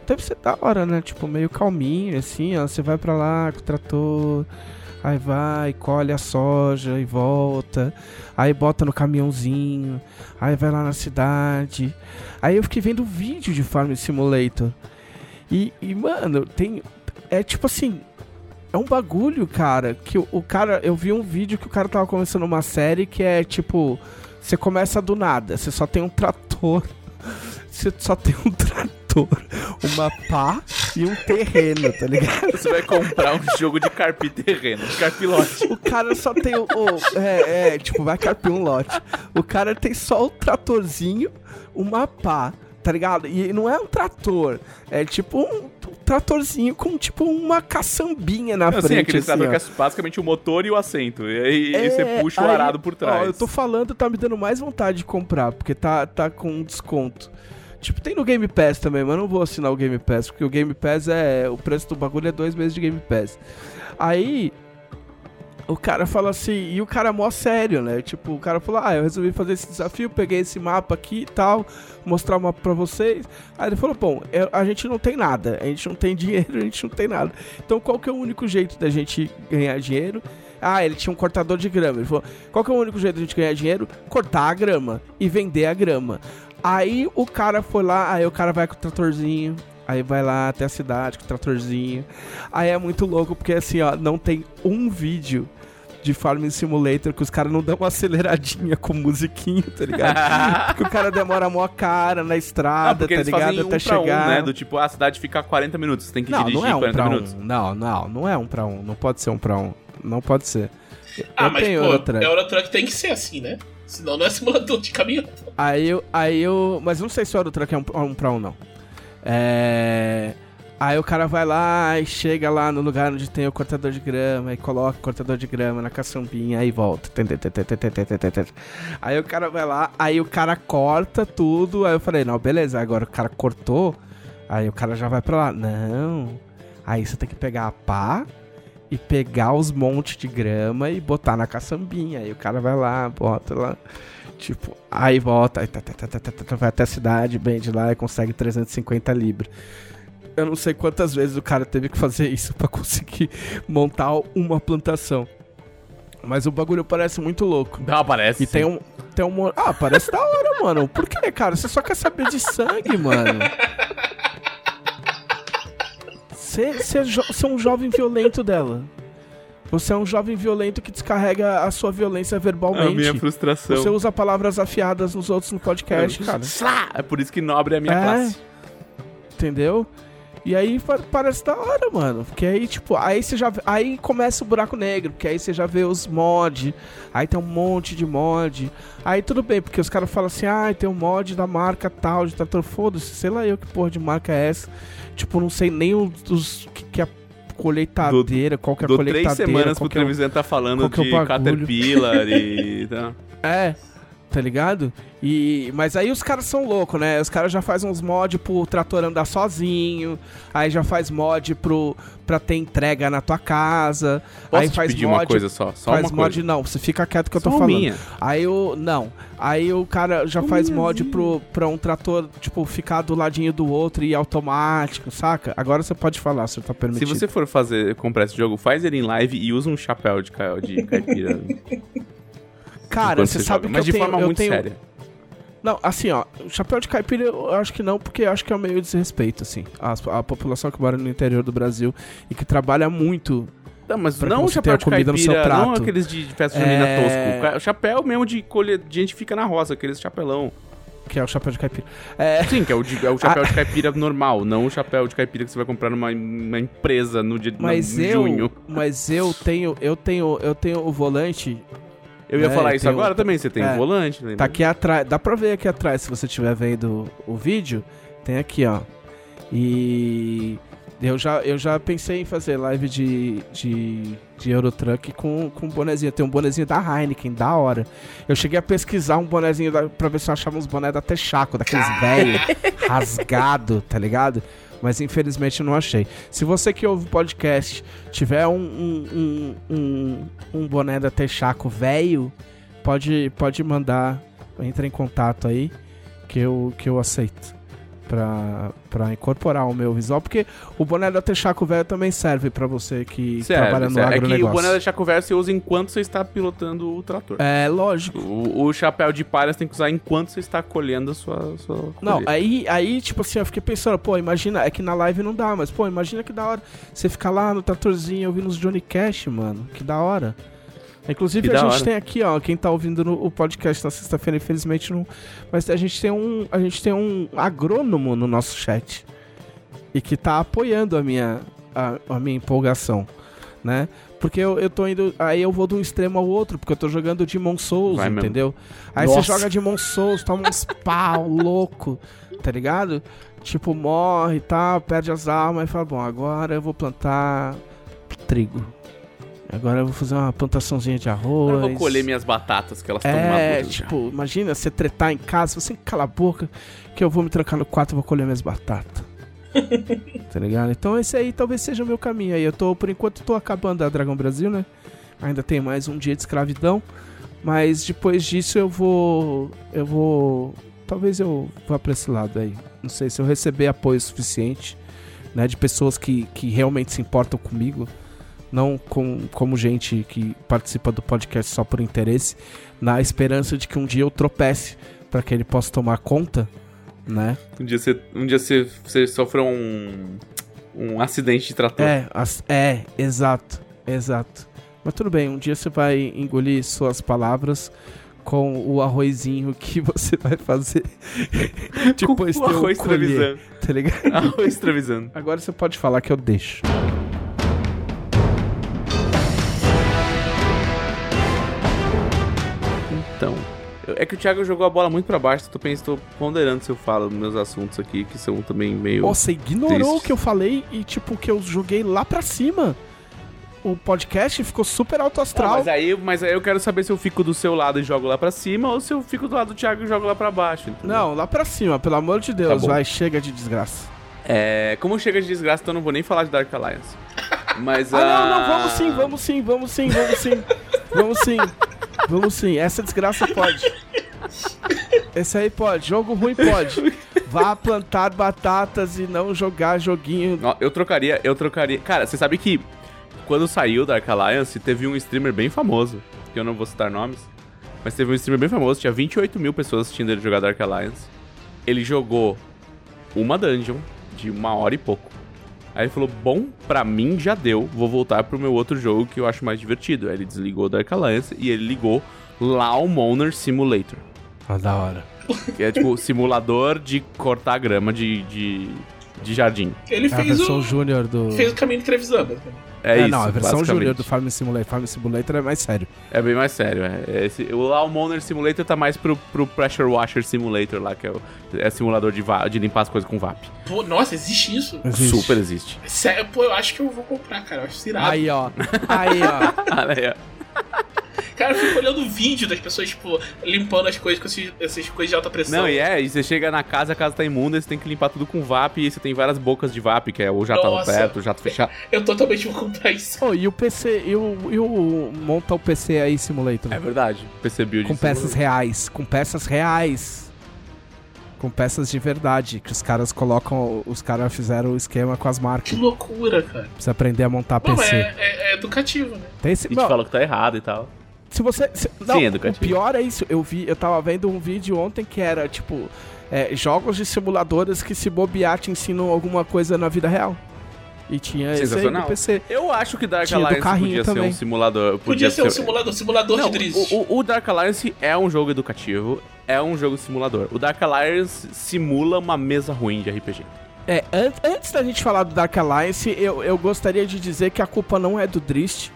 Deve ser da hora, né? Tipo, meio calminho, assim, ó. Você vai pra lá com o trator, aí vai, colhe a soja e volta, aí bota no caminhãozinho, aí vai lá na cidade. Aí eu fiquei vendo vídeo de Farm Simulator. E, e mano, tem. É tipo assim. É um bagulho, cara, que o, o cara. Eu vi um vídeo que o cara tava começando uma série que é tipo. Você começa do nada, você só tem um trator. Você só tem um trator, uma pá e um terreno, tá ligado? Você vai comprar um jogo de carpi terreno, carpilote. O cara só tem o. o- é, é, tipo, vai carpir um lote. O cara tem só o tratorzinho, uma pá, tá ligado? E não é um trator, é tipo um tratorzinho com tipo uma caçambinha na Assim, frente. aquele assim, trator ó. que é basicamente o motor e o assento. E aí É, você puxa o aí, arado por trás. Ó, eu tô falando, tá me dando mais vontade de comprar, porque tá, tá com um desconto. Tipo, tem no Game Pass também, mas eu não vou assinar o Game Pass, porque o Game Pass é. O preço do bagulho é dois meses de Game Pass. Aí. O cara fala assim, e o cara é mó sério, né? Tipo, o cara falou: Ah, eu resolvi fazer esse desafio, peguei esse mapa aqui e tal, mostrar o mapa pra vocês. Aí ele falou: Bom, a gente não tem nada, a gente não tem dinheiro, a gente não tem nada. Então qual que é o único jeito da gente ganhar dinheiro? Ah, ele tinha um cortador de grama. Ele falou: qual que é o único jeito da gente ganhar dinheiro? Cortar a grama e vender a grama. Aí o cara foi lá, aí o cara vai com o tratorzinho. Aí vai lá até a cidade com o tratorzinho. Aí é muito louco, porque assim, ó, não tem um vídeo de Farming Simulator que os caras não dão uma aceleradinha com musiquinha, tá ligado? porque o cara demora mó cara na Ah, estrada, porque tá ligado? um Até chegar. um, né? Do tipo, ah, a cidade fica a 40 minutos, você tem que Não, dirigir não é um 40 pra minutos. um. Não, não, não é um pra um. Não pode ser um pra um. Não pode ser. Ah, eu mas tenho pô, outra. Euro Truck tem que ser assim, né? Senão não é simulador de caminhão. Aí eu. Aí eu mas não sei se o Euro Truck é um, um pra um, não. É. Aí o cara vai lá e chega lá no lugar onde tem o cortador de grama e coloca o cortador de grama na caçambinha e volta. Aí o cara vai lá, aí o cara corta tudo. Aí eu falei, não, beleza, agora o cara cortou. Aí o cara já vai pra lá. Não. Aí você tem que pegar a pá, e pegar os montes de grama e botar na caçambinha. Aí o cara vai lá, bota lá. Tipo, aí volta, aí tá, tá, tá, tá, tá, tá, vai até a cidade, vende lá e consegue 350 libras. Eu não sei quantas vezes o cara teve que fazer isso pra conseguir montar uma plantação. Mas o bagulho parece muito louco. Não, parece. E tem um, tem um. Ah, parece da hora, mano. Por quê, cara? Você só quer saber de sangue, mano. Você você é jo- você é um jovem violento dela. Você é um jovem violento que descarrega a sua violência a verbalmente. minha frustração. Você usa palavras afiadas nos outros no podcast, cara. Slá! É por isso que nobre é a minha É. classe. Entendeu? E aí pa- parece da hora, mano. Porque aí, tipo, aí você já. Aí começa o buraco negro, porque aí você já vê os mod. Aí tem um monte de mod. Aí tudo bem, porque os caras falam assim, ah, tem um mod da marca tal, de trator. Foda-se, sei lá eu que porra de marca é essa. Tipo, não sei nem os, os que, que é a colheitadeira, qual que é a Dou colheitadeira. três semanas pro é o- Trevisan tá falando é de bagulho? Caterpillar e... Tá. É, tá ligado? E, mas aí os caras são loucos, né? Os caras já fazem uns mod pro trator andar sozinho, aí já faz mod pro, pra ter entrega na tua casa, Posso aí faz pedir mod... uma coisa só? Só faz mod coisa. não, você fica quieto que eu tô Só falando. minha. Aí o. Não. Aí o cara já faz mod pro, pra um trator, tipo, ficar do ladinho do outro e automático, saca? Agora você pode falar, se tá Se permitido. você for fazer, comprar esse jogo, faz ele em live e usa um chapéu de, de caipira. Cara, você sabe joga. que Mas eu de tenho, forma muito tenho, séria. Não, assim, ó, o chapéu de caipira eu acho que não, porque eu acho que é meio desrespeito, assim. A, a população que mora no interior do Brasil e que trabalha muito. Não, mas não o chapéu de comida caipira, não aqueles de, de festa junina É. tosco. O chapéu mesmo de colher, de gente fica na roça, aqueles chapelão. Que é o chapéu de caipira. É. Sim, que é o, de- é o chapéu de caipira normal, não o chapéu de caipira que você vai comprar numa, numa empresa no dia Mas no eu. junho. Mas eu tenho. Eu tenho. Eu tenho o volante Eu ia É, falar isso agora o- também, você tem é. volante, lembra? Tá aqui atrás, dá pra ver aqui atrás, se você estiver vendo o vídeo, tem aqui, ó. E eu já, eu já pensei em fazer live de, de, de Eurotruck com, com bonezinho. Tem um bonezinho da Heineken, da hora. Eu cheguei a pesquisar um bonezinho da, pra ver se eu achava uns bonés da Texaco, daqueles velho, rasgado, tá ligado? Mas infelizmente não achei. Se você que ouve o podcast tiver um, um, um, um, um boné da Texaco velho, pode, pode mandar, entra em contato aí, que eu, que eu aceito. Pra, pra incorporar o meu visual, porque o boné da Texaco velho também serve pra você que Serve, trabalha no serve. É que o agronegócio. boné da Chacover você usa enquanto você está pilotando o trator. É, lógico. O, o chapéu de palha você tem que usar enquanto você está colhendo a sua. sua Não, colheita. aí, aí, tipo assim, eu fiquei pensando, pô, imagina, é que na live não dá, mas, pô, imagina que da hora você ficar lá no tratorzinho ouvindo os Johnny Cash, mano, que da hora. Inclusive, Que a gente hora. tem aqui, ó, quem tá ouvindo no- o podcast na sexta-feira, infelizmente não. Mas a gente tem um. A gente tem um agrônomo no nosso chat. E que tá apoiando a minha, a, a minha empolgação, né? Porque eu, eu tô indo. Aí eu vou de um extremo ao outro, porque eu tô jogando Demon Souls, Vai mesmo. entendeu? Aí Nossa. você joga Demon Souls, toma uns pau louco, tá ligado? Tipo, morre e tal, perde as almas e fala, bom, agora eu vou plantar trigo. Agora eu vou fazer uma plantaçãozinha de arroz. Agora eu vou colher minhas batatas que elas estão É, maduras. já. tipo, imagina você tretar em casa, você cala a boca, que eu vou me trancar no quarto e vou colher minhas batatas. tá ligado? Então esse aí talvez seja o meu caminho aí. Eu tô, por enquanto, tô acabando a Dragão Brasil, né? Ainda tem mais um dia de escravidão. Mas depois disso eu vou. Eu vou. Talvez eu vá pra esse lado aí. Não sei se eu receber apoio suficiente, né? De pessoas que, que realmente se importam comigo. Não com, como gente que participa do podcast só por interesse, na esperança de que um dia eu tropece para que ele possa tomar conta, né? Um dia você, um dia você, você sofreu um, um acidente de trator. É, as- é, exato, exato. Mas tudo bem, um dia você vai engolir suas palavras com o arrozinho que você vai fazer depois Com o arroz colher, travisando. tá ligado? Arroz travisando. Agora você pode falar que eu deixo. Então. É que o Thiago jogou a bola muito pra baixo, tô pensando, ponderando se eu falo meus assuntos aqui, que são também meio. Nossa, ignorou o que eu falei e tipo que eu joguei lá pra cima. O podcast ficou super alto Ah, astral. mas, aí, mas aí eu quero saber se eu fico do seu lado e jogo lá pra cima ou se eu fico do lado do Thiago e jogo lá pra baixo. entendeu? Não, lá pra cima, pelo amor de Deus, Tá vai, chega de desgraça. É, como chega de desgraça, então não vou nem falar de Dark Alliance. Mas Ah, não, não, ah, vamos sim, vamos sim, vamos sim, vamos sim. Vamos sim. Vamos sim, essa desgraça pode. Esse aí pode, jogo ruim pode. Vá plantar batatas e não jogar joguinho. Eu trocaria, eu trocaria. Cara, você sabe que quando saiu Dark Alliance, teve um streamer bem famoso, que eu não vou citar nomes, mas teve um streamer bem famoso, tinha 28 mil pessoas assistindo ele jogar Dark Alliance. Ele jogou uma dungeon de uma hora e pouco. Aí ele falou: Bom, pra mim já deu, vou voltar pro meu outro jogo que eu acho mais divertido. Aí ele desligou o Dark Alliance e ele ligou Lawnmower Simulator. Ah, da hora. Que é tipo simulador de cortar grama de, de, de jardim. Ele É fez o, júnior do. fez o caminho de Trevisan, basicamente. É, É, isso. não, a versão júnior do Farm Simulator. Farm Simulator é mais sério. É bem mais sério. É. Esse, o Lawnmower Simulator tá mais pro, pro Pressure Washer Simulator lá, que é, o, é simulador de, de limpar as coisas com VAP. Pô, nossa, existe isso? Existe. Super existe. Sério, pô, eu acho que eu vou comprar, cara. Eu acho irado. Aí, ó. Aí, ó. Olha aí, ó. Cara, eu fico olhando o vídeo das pessoas, tipo, limpando as coisas com esses, essas coisas de alta pressão. Não, e é, e você chega na casa, a casa tá imunda, você tem que limpar tudo com VAP, e você tem várias bocas de VAP, que é o jato Nossa. aberto, o jato fechado. Eu totalmente vou comprar isso. Oh, e o PC, e o, e o monta o PC aí Simulator? É verdade, PC Build. Com peças reais. Com peças reais. Com peças de verdade. Que os caras colocam. Os caras fizeram o esquema com as Que marcas. loucura, cara. Você aprender a montar Bom, PC. é, é- é educativo, né? Tem esse. E te falou que tá errado e tal. Se você. se- não, o educativo. pior é isso. Eu vi, eu tava vendo um vídeo ontem que era, tipo, é, jogos de simuladores que se bobear te ensinam alguma coisa na vida real. E tinha Sensacional. no PC. Eu acho que Dark Tinha Alliance podia ser também. um simulador. Podia, ser um simulador, simulador Não, de Drizzt. o, o- o Dark Alliance é um jogo educativo, é um jogo simulador. O Dark Alliance simula uma mesa ruim de RPG. É, an- antes da gente falar do Dark Alliance, eu, eu gostaria de dizer que a culpa não é do Drist.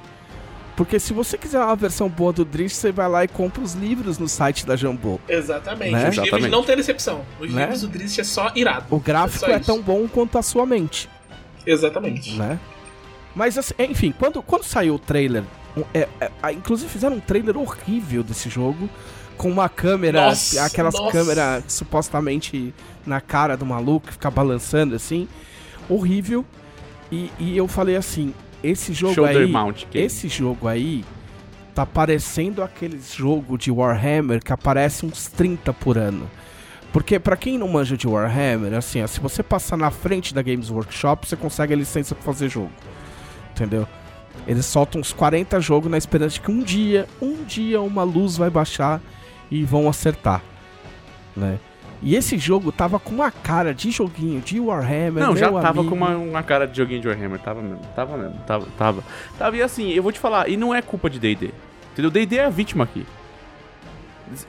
Porque se você quiser uma versão boa do Drift, você vai lá e compra os livros no site da Jambô. Exatamente. Né? Os livros Exatamente. não tem decepção. Os Né? livros do Drift é só irado. O gráfico É é tão bom quanto a sua mente, Exatamente. né? Mas, assim, enfim, quando, quando saiu o trailer, é- é- inclusive fizeram um trailer horrível desse jogo, com uma câmera, Nossa, aquelas nossa. câmeras supostamente na cara do maluco, que fica balançando assim, horrível. E, e eu falei assim, esse jogo Shoulder aí, mount. Que esse jogo aí tá parecendo aqueles jogo de Warhammer que aparece uns 30 por ano. Porque pra quem não manja de Warhammer, assim, ó, se você passar na frente da Games Workshop, você consegue a licença pra fazer jogo. Entendeu? Eles soltam uns 40 jogos na esperança de que um dia, um dia uma luz vai baixar e vão acertar, né? E esse jogo tava com uma cara de joguinho de Warhammer, Não, já tava amigo. com uma, uma cara de joguinho de Warhammer. Tava mesmo. Tava mesmo. Tava, tava. Tava. E assim, eu vou te falar, e não é culpa de DD. Entendeu? DD é a vítima aqui.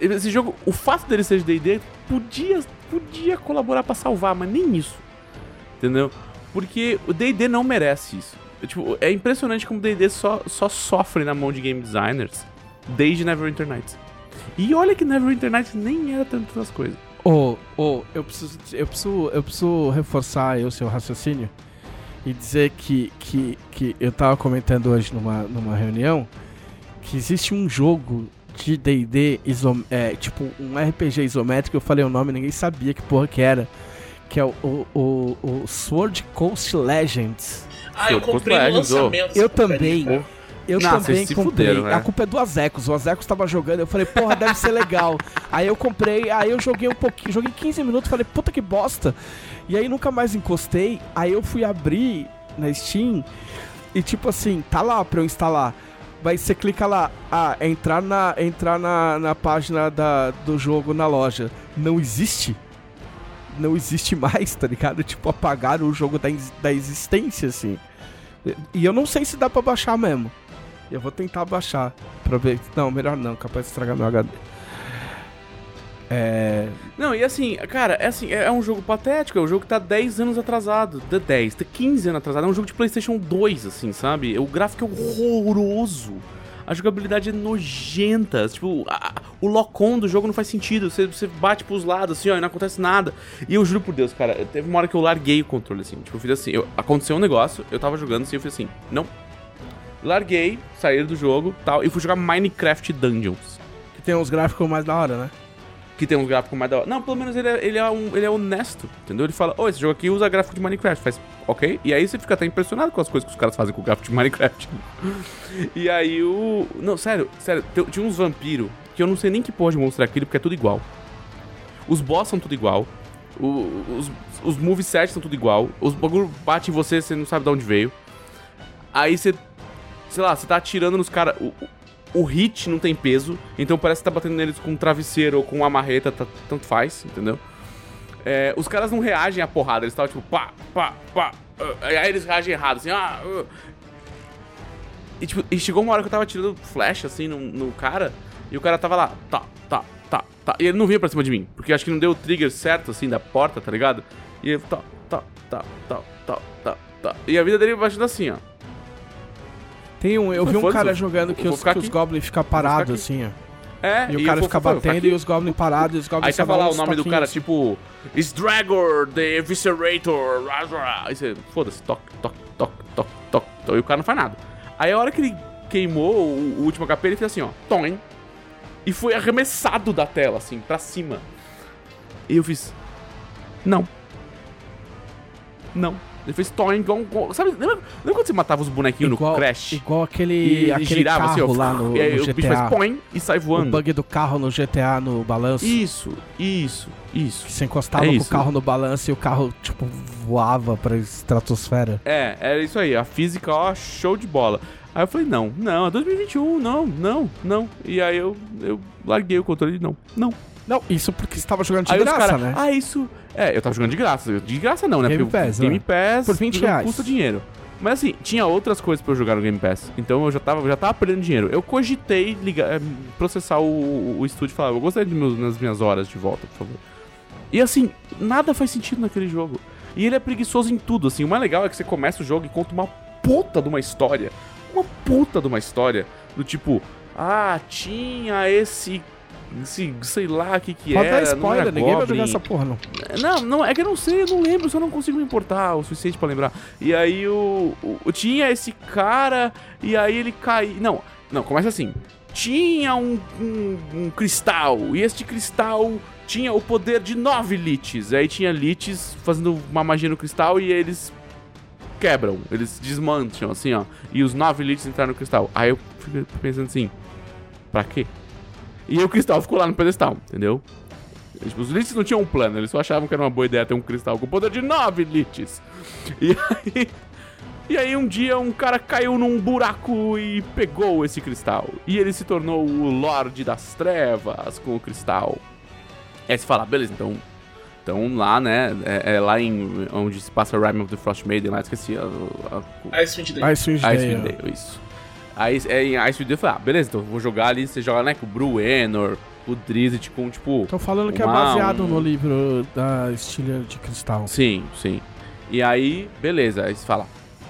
Esse- jogo, o fato dele ser de DD podia, podia colaborar pra salvar, mas nem isso. Entendeu? Porque o DD não merece isso. É, Tipo, é impressionante como o DD só, só sofre na mão de game designers desde Neverwinter Nights. E olha que Neverwinter Nights nem era tantas coisas. Ô, ô, eu preciso, eu preciso, eu preciso reforçar aí o seu raciocínio e dizer que, que, que eu tava comentando hoje numa, numa reunião que existe um jogo de D&D, é, tipo um RPG isométrico, eu falei o nome, ninguém sabia que porra que era, que é o, o, o, o Sword Coast Legends. Ah, eu comprei no lançamento. Eu também. Eu também comprei. fuderam, né? A culpa é do Azecos. O Azecos tava jogando, eu falei, porra, deve ser legal. aí eu comprei, aí eu joguei um pouquinho, joguei 15 minutos, falei, puta que bosta. E aí nunca mais encostei. Aí eu fui abrir na Steam e tipo assim, tá lá pra eu instalar. Vai você clica lá, ah, entrar na entrar na, na página da, do jogo na loja. Não existe. Não existe mais, tá ligado? Tipo, apagaram o jogo da, da existência, assim. E- E eu não sei se dá pra baixar mesmo. Eu vou tentar baixar pra ver. Não, melhor não, capaz de estragar meu HD. É. Não, e assim, cara, é assim, é é um jogo patético, é um jogo que tá 10 anos atrasado, de 10, tá 15 anos atrasado, é um jogo de Playstation 2, assim, sabe? O gráfico é horroroso, a jogabilidade é nojenta, tipo, a- o lock-on do jogo não faz sentido, você, você bate pros lados, assim, ó, e não acontece nada. E eu juro por Deus, cara, teve uma hora que eu larguei o controle, assim, tipo, eu fiz assim, eu- aconteceu um negócio, eu tava jogando assim, eu fiz assim, não. Larguei, saí do jogo, tal, e fui jogar Minecraft Dungeons. Que tem uns gráficos mais da hora, né? que tem uns gráficos mais da hora. Não, pelo menos ele é, ele é, um, ele é honesto, entendeu? Ele fala, ô, esse jogo aqui usa gráfico de Minecraft, faz, ok? E aí você fica até impressionado com as coisas que os caras fazem com o gráfico de Minecraft. e aí o... Não, sério, sério, tinha uns vampiros que eu não sei nem que porra de monstro é aquilo, porque é tudo igual. Os boss são tudo igual. O- os, os movesets são tudo igual. Os bagulho bate em você, você não sabe de onde veio. Aí você... Sei lá, você tá atirando nos caras... O, o- hit não tem peso, então parece que tá batendo neles com um travesseiro ou com uma marreta, tá- tanto faz, entendeu? É, os caras não reagem à porrada, eles estavam tipo pá, pá, pá. ah, aí eles reagem errado, assim, ah. ah. E, tipo, e chegou uma hora que eu tava tirando flash assim no, no cara, e o cara tava lá, tá, tá, tá, tá. E ele não vinha pra cima de mim, porque acho que não deu o trigger certo, assim, da porta, tá ligado? E ele, tá, tá, tá, tá, tá, tá, tá. E a vida dele baixando assim, ó. Tem um. Eu vi um cara jogando que os, que os goblins ficam parados assim, ó. É, E o cara fica batendo e os goblins parados e os goblins Aí dão lá o nome do cara, tipo, Sdragor, the Eviscerator. Aí você, foda-se, toque, toque, toque, toque, toque, e o cara não faz nada. Aí a hora que ele queimou o, o último HP, ele fez assim, ó, tom, e foi arremessado da tela, assim, pra cima. E eu fiz, não. Não. Ele fez tom, igual, sabe, lembra, lembra quando você matava os bonequinhos igual, no Crash? Igual aquele, E ele aquele girava carro assim, ó, lá no, e aí no o bicho faz GTA. põe e sai o voando. bug do carro no GTA no balanço. Isso, isso, isso. Que você encostava É com isso. o carro no balanço e o carro, tipo, voava pra estratosfera. É, era isso aí. A física, ó, show de bola. Aí eu falei, não, não, é 2021, não, não, não. E aí eu, eu larguei o controle e não, não. Não, isso porque você tava jogando de aí graça, os caras, né? ah, isso... É, eu tava jogando de graça. De graça não, né? Game Porque Pass, Game né? Pass Por 20 não reais. custa dinheiro. Mas assim, tinha outras coisas pra eu jogar no Game Pass. Então eu já tava, já tava perdendo dinheiro. Eu cogitei ligar, eh, processar o, o, o estúdio e falar, eu gostaria de meus, nas minhas horas de volta, por favor. E assim, nada faz sentido naquele jogo. E ele é preguiçoso em tudo, assim. O mais legal é que você começa o jogo e conta uma puta de uma história uma puta de uma história do tipo, ah, tinha esse sei lá o que que Pode era, dar spoiler, ninguém vai Goblin. jogar essa porra, não. Não, não, é que eu não sei, eu não lembro, só não consigo me importar o suficiente pra lembrar. E aí o, o- tinha esse cara e aí ele cai. Não, não, começa assim. Tinha um, um, um cristal e este cristal tinha o poder de nove liches. Aí tinha liches fazendo uma magia no cristal e eles quebram, eles desmancham assim, ó. E os nove liches entraram no cristal. Aí eu fico pensando assim, pra quê? E aí o cristal ficou lá no pedestal, entendeu? Tipo, os liches não tinham um plano, eles só achavam que era uma boa ideia ter um cristal com poder de nove liches. E aí. E aí um dia um cara caiu num buraco e pegou esse cristal. E ele se tornou o Lorde das Trevas com o cristal. E aí você fala, beleza, então. Então lá, né? É, é lá em. onde se passa Rime of the Frost Maiden, lá esqueci a. a, Icewind Dale. Icewind Icewind Dale. Dale, isso. Aí é, em Dale eu falei, ah, beleza, então eu vou jogar ali, você joga, né, com o Bruenor, o Drizzt com, tipo... Tô falando que é Uma- baseado um- no livro da Estilha de Cristal. Sim, sim. E aí, beleza, aí você fala,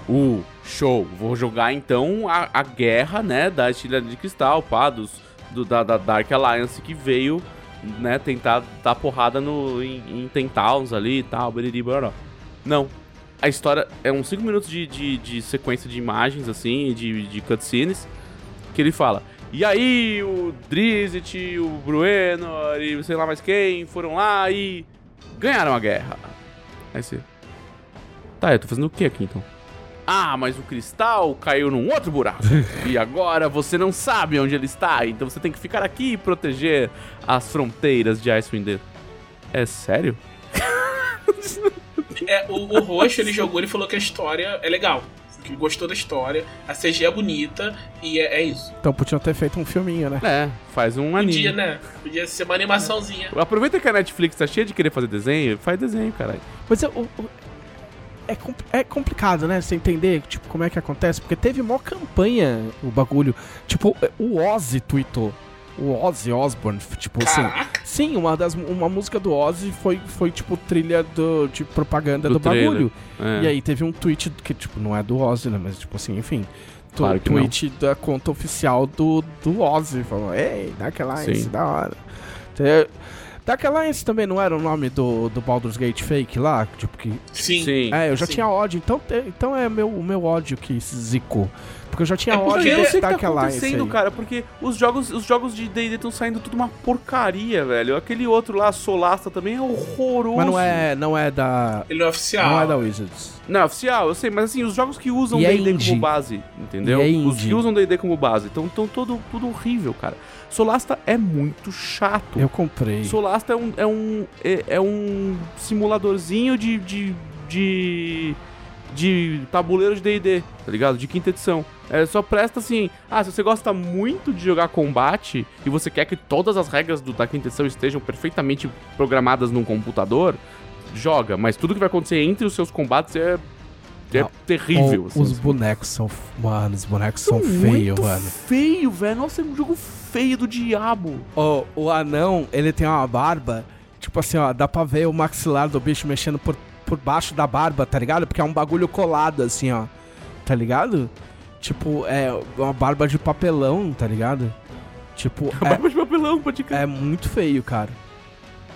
uh, show, vou jogar então a, a guerra, né, da Estilha de Cristal, pá, dos, do, da, da Dark Alliance que veio, né, tentar dar porrada no, em, em Tentauns ali e tal, bororó. Não. A história é uns 5 minutos de, de, de sequência de imagens, assim, de, de cutscenes, que ele fala. E aí, o Drizzt, o Bruenor e sei lá mais quem foram lá e ganharam a guerra. Aí você. Tá, eu tô fazendo o que aqui então? Ah, mas o cristal caiu num outro buraco. e agora você não sabe onde ele está, então você tem que ficar aqui e proteger as fronteiras de Icewind Dale. É sério? É, o, o Roxo, ele jogou, ele falou que a história é legal. Que gostou da história, a CG é bonita e é, é isso. Então podiam ter feito um filminho, né? É, faz um anime. Podia, né? Podia ser uma animaçãozinha. Aproveita que a Netflix tá cheia de querer fazer desenho, faz desenho, caralho. Mas é, o- o- é, é complicado, né? Você entender, tipo, como é que acontece. Porque teve mó campanha o bagulho. Tipo, o Ozzy tweetou. O Ozzy Osbourne, tipo assim. Caraca! Sim, uma, das, uma música do Ozzy foi, foi tipo, trilha do, de propaganda Do do, bagulho. É. E aí teve um tweet que, tipo, não é do Ozzy, né? Mas, tipo assim, enfim. Tu, Claro que tweet da conta oficial do, do Ozzy. Falou, ei, Dark Alliance, Sim. da hora. Dark Alliance também não era o nome do, do Baldur's Gate fake lá? Tipo, que... Sim. Sim. É, eu já Sim. tinha ódio. Então, então é meu, o meu ódio que se zicou. Porque eu já tinha É ódio eu não sei o que tá acontecendo, cara, porque os jogos, os jogos de D&D estão saindo tudo uma porcaria, velho. Aquele outro lá, Solasta, também é horroroso. Mas não é, não é da... Ele não é oficial. Não é da Wizards. Não, é oficial, eu sei, mas assim, os jogos que usam é D&D indie. como base, entendeu? E é os que usam D&D como base, então tão todo, tudo horrível, cara. Solasta é muito chato. Eu comprei. Solasta é um, é um, é, é um simuladorzinho de, de, de, de tabuleiro de D&D, tá ligado? De quinta edição. É, só presta assim, ah, se você gosta muito de jogar combate e você quer que todas as regras do, da quinta edição estejam perfeitamente programadas num computador, joga. Mas tudo que vai acontecer entre os seus combates é, é Não. terrível. O- assim, os sabe? bonecos são. Mano, os bonecos são Muito feios, mano. feio, velho. Nossa, é um jogo feio do diabo. Ó, o anão, ele tem uma barba. Tipo assim, ó, dá pra ver o maxilar do bicho mexendo por, por baixo da barba, tá ligado? Porque é um bagulho colado, assim, ó. Tá ligado? Tipo, é uma barba de papelão, tá ligado? Tipo, é, Barba de papelão, pode crer. é muito feio, cara.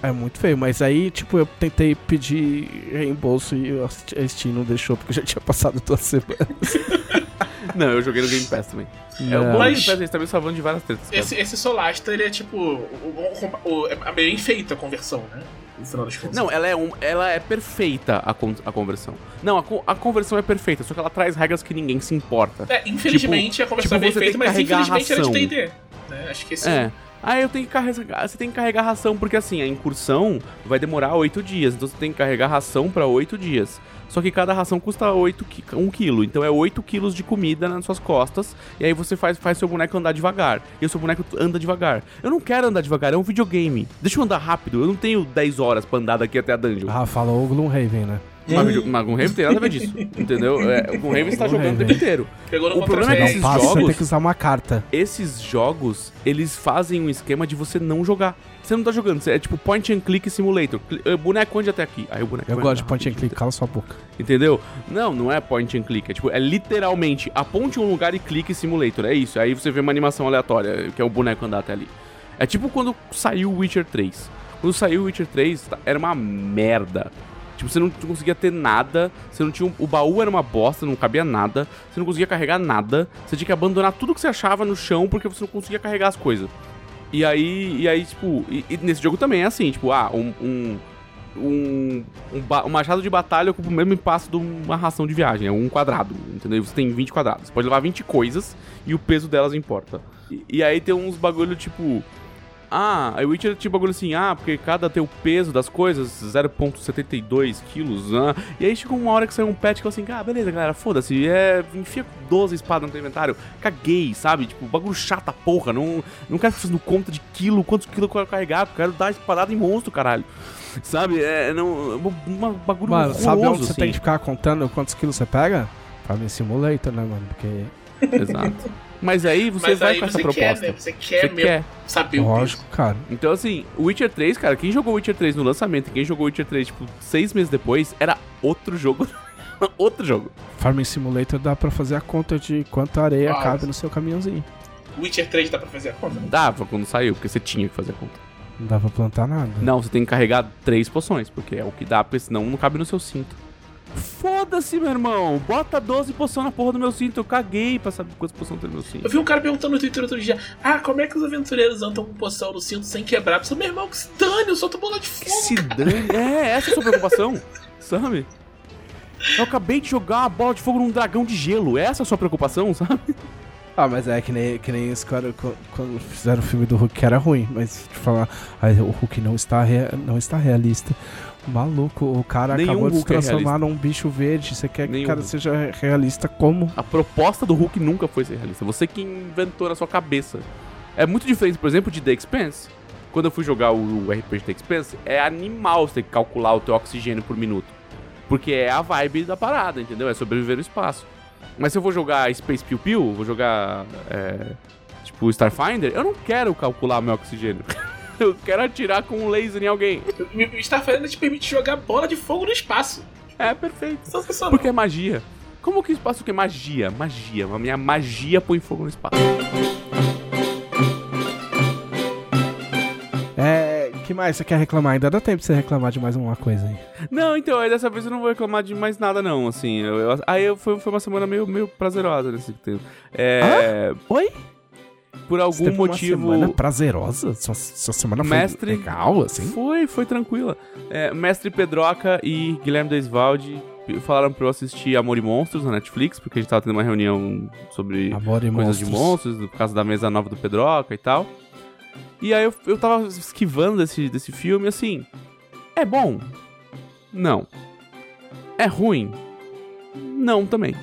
É muito feio, mas aí, tipo, eu tentei pedir reembolso e a Steam não deixou, porque já tinha passado duas semanas. Não, eu joguei no Game Pass também. É, o Não. bom do Mas- Game Pass, eles tá me salvando de várias tretas. Esse, esse Solasta, ele é tipo. O, o, o- é meio enfeita a conversão, né? No final das contas. Não, ela é, um, ela é perfeita, a, con- a conversão. Não, a, co- a conversão é perfeita, só que ela traz regras que ninguém se importa. É, infelizmente a conversão tipo, é bem você feita, tem que mas infelizmente ela é de. DD. Né? Acho que esse É. Aí eu tenho que carregar. Você tem que carregar ração, porque assim, a incursão vai demorar 8 dias. Então você tem que carregar ração pra 8 dias. Só que cada ração custa 8 qui 1 quilo. Então é 8 quilos de comida nas suas costas. E aí você faz, faz seu boneco andar devagar. E o seu boneco anda devagar. Eu não quero andar devagar, é um videogame. Deixa eu andar rápido. Eu não tenho 10 horas pra andar daqui até a dungeon. Ah, falou o Gloomhaven, né? Mas, Gloomhaven tem nada a ver disso. Entendeu? É, o Gloomhaven está jogando o tempo inteiro. O problema é que esses Passa, você jogos- tem que usar uma carta. Esses jogos, eles fazem um esquema de você não jogar. Você não tá jogando, é tipo point and click simulator. Cli- eh, Boneco onde até aqui? Aí o boneco Eu gosto de point and click, cala sua boca. Entendeu? Não, não é point and click. É tipo, é literalmente aponte um lugar e clique simulator. É isso. Aí você vê uma animação aleatória, que é o boneco andar até ali. É tipo quando saiu o Witcher 3. Quando saiu o Witcher 3, tá- era uma merda. Tipo, você não conseguia ter nada, você não tinha. um- O baú era uma bosta, não cabia nada, você não conseguia carregar nada, você tinha que abandonar tudo que você achava no chão porque você não conseguia carregar as coisas. E aí, e aí tipo, e- e nesse jogo também é assim, tipo, ah, um. um um, um, um machado de batalha ocupa o mesmo espaço de uma ração de viagem, é um quadrado, entendeu? Você tem 20 quadrados. Você pode levar 20 coisas e o peso delas importa. E, e aí tem uns bagulho tipo. Ah, a Witcher tinha bagulho assim, ah, porque cada tem o peso das coisas, 0.72 quilos, ah. E aí chegou uma hora que saiu um patch que eu assim, ah, beleza, galera, foda-se, é, enfia 12 espadas no teu inventário, caguei, sabe? Tipo, bagulho chato a porra, não, não quero ficar fazendo conta de quilo, quantos quilos eu quero carregar, quero dar espadada em monstro, caralho. Sabe? É, não, um bagulho Mano, sabe onde você assim. tem que ficar contando quantos quilos você pega? Farming Simulator, né, mano? Porque, Exato. Mas aí você Mas vai aí com essa você proposta. quer, né? Você quer Você mesmo quer. saber o lógico, cara. Então, assim, o Witcher 3, cara, quem jogou Witcher 3 no lançamento e quem jogou Witcher 3, tipo, seis meses depois, era outro jogo. outro jogo. Farming Simulator dá pra fazer a conta de quanta areia Nossa. cabe no seu caminhãozinho. Witcher 3 dá pra fazer a conta? Dava quando saiu, porque você tinha que fazer a conta. Não dá pra plantar nada. Não, você tem que carregar três poções, porque é o que dá, porque senão não cabe no seu cinto. Foda-se, meu irmão. Bota 12 poções na porra do meu cinto. Eu caguei pra saber quantas poções tem no meu cinto. Eu vi um cara perguntando no Twitter outro dia: Ah, como é que os aventureiros andam com poção no cinto sem quebrar? Falei, meu irmão, que se dane, eu solto bola de Que fogo. se dane. É, essa é a sua preocupação, sabe? Eu acabei de jogar uma bola de fogo num dragão de gelo. Essa é a sua preocupação, sabe? Ah, mas é que nem, que nem esse cara qu- quando fizeram o filme do Hulk que era ruim, mas de falar, ah, o Hulk não está, rea- não está realista. Maluco, o cara Nenhum acabou de se é transformar num bicho verde. Você quer que Nenhum o cara Hulk. seja realista como? A proposta do Hulk nunca foi ser realista. Você que inventou na sua cabeça. É muito diferente, por exemplo, de The Expanse. Quando eu fui jogar o o RPG The Expanse, é animal você ter que calcular o teu oxigênio por minuto. Porque é a vibe da parada, entendeu? É sobreviver no espaço. Mas se eu vou jogar Space Pew Pew, vou jogar. é, tipo Starfinder, eu não quero calcular meu oxigênio. eu quero atirar com um laser em alguém. Starfinder te permite jogar bola de fogo no espaço. É perfeito. Sensacional. Porque é magia. Como que o espaço que é magia? Magia. A minha magia põe fogo no espaço. Que mais você quer reclamar? Ainda dá tempo de você reclamar de mais uma coisa aí. Não, então, aí dessa vez eu não vou reclamar de mais nada, não, assim. Eu, eu- aí eu, foi, foi uma semana meio, meio prazerosa nesse tempo. É. Oi? Por Você algum teve motivo. Uma semana prazerosa? Sua, sua semana Mestre- foi legal, assim? Foi, foi tranquila. É, Mestre Pedroca e Guilherme Deisvalde falaram pra eu assistir Amor e Monstros na Netflix, porque a gente tava tendo uma reunião sobre coisas monstros. de monstros, por causa da mesa nova do Pedroca e tal. E aí eu, eu tava esquivando desse, desse filme, assim. É bom? Não. É ruim? Não também.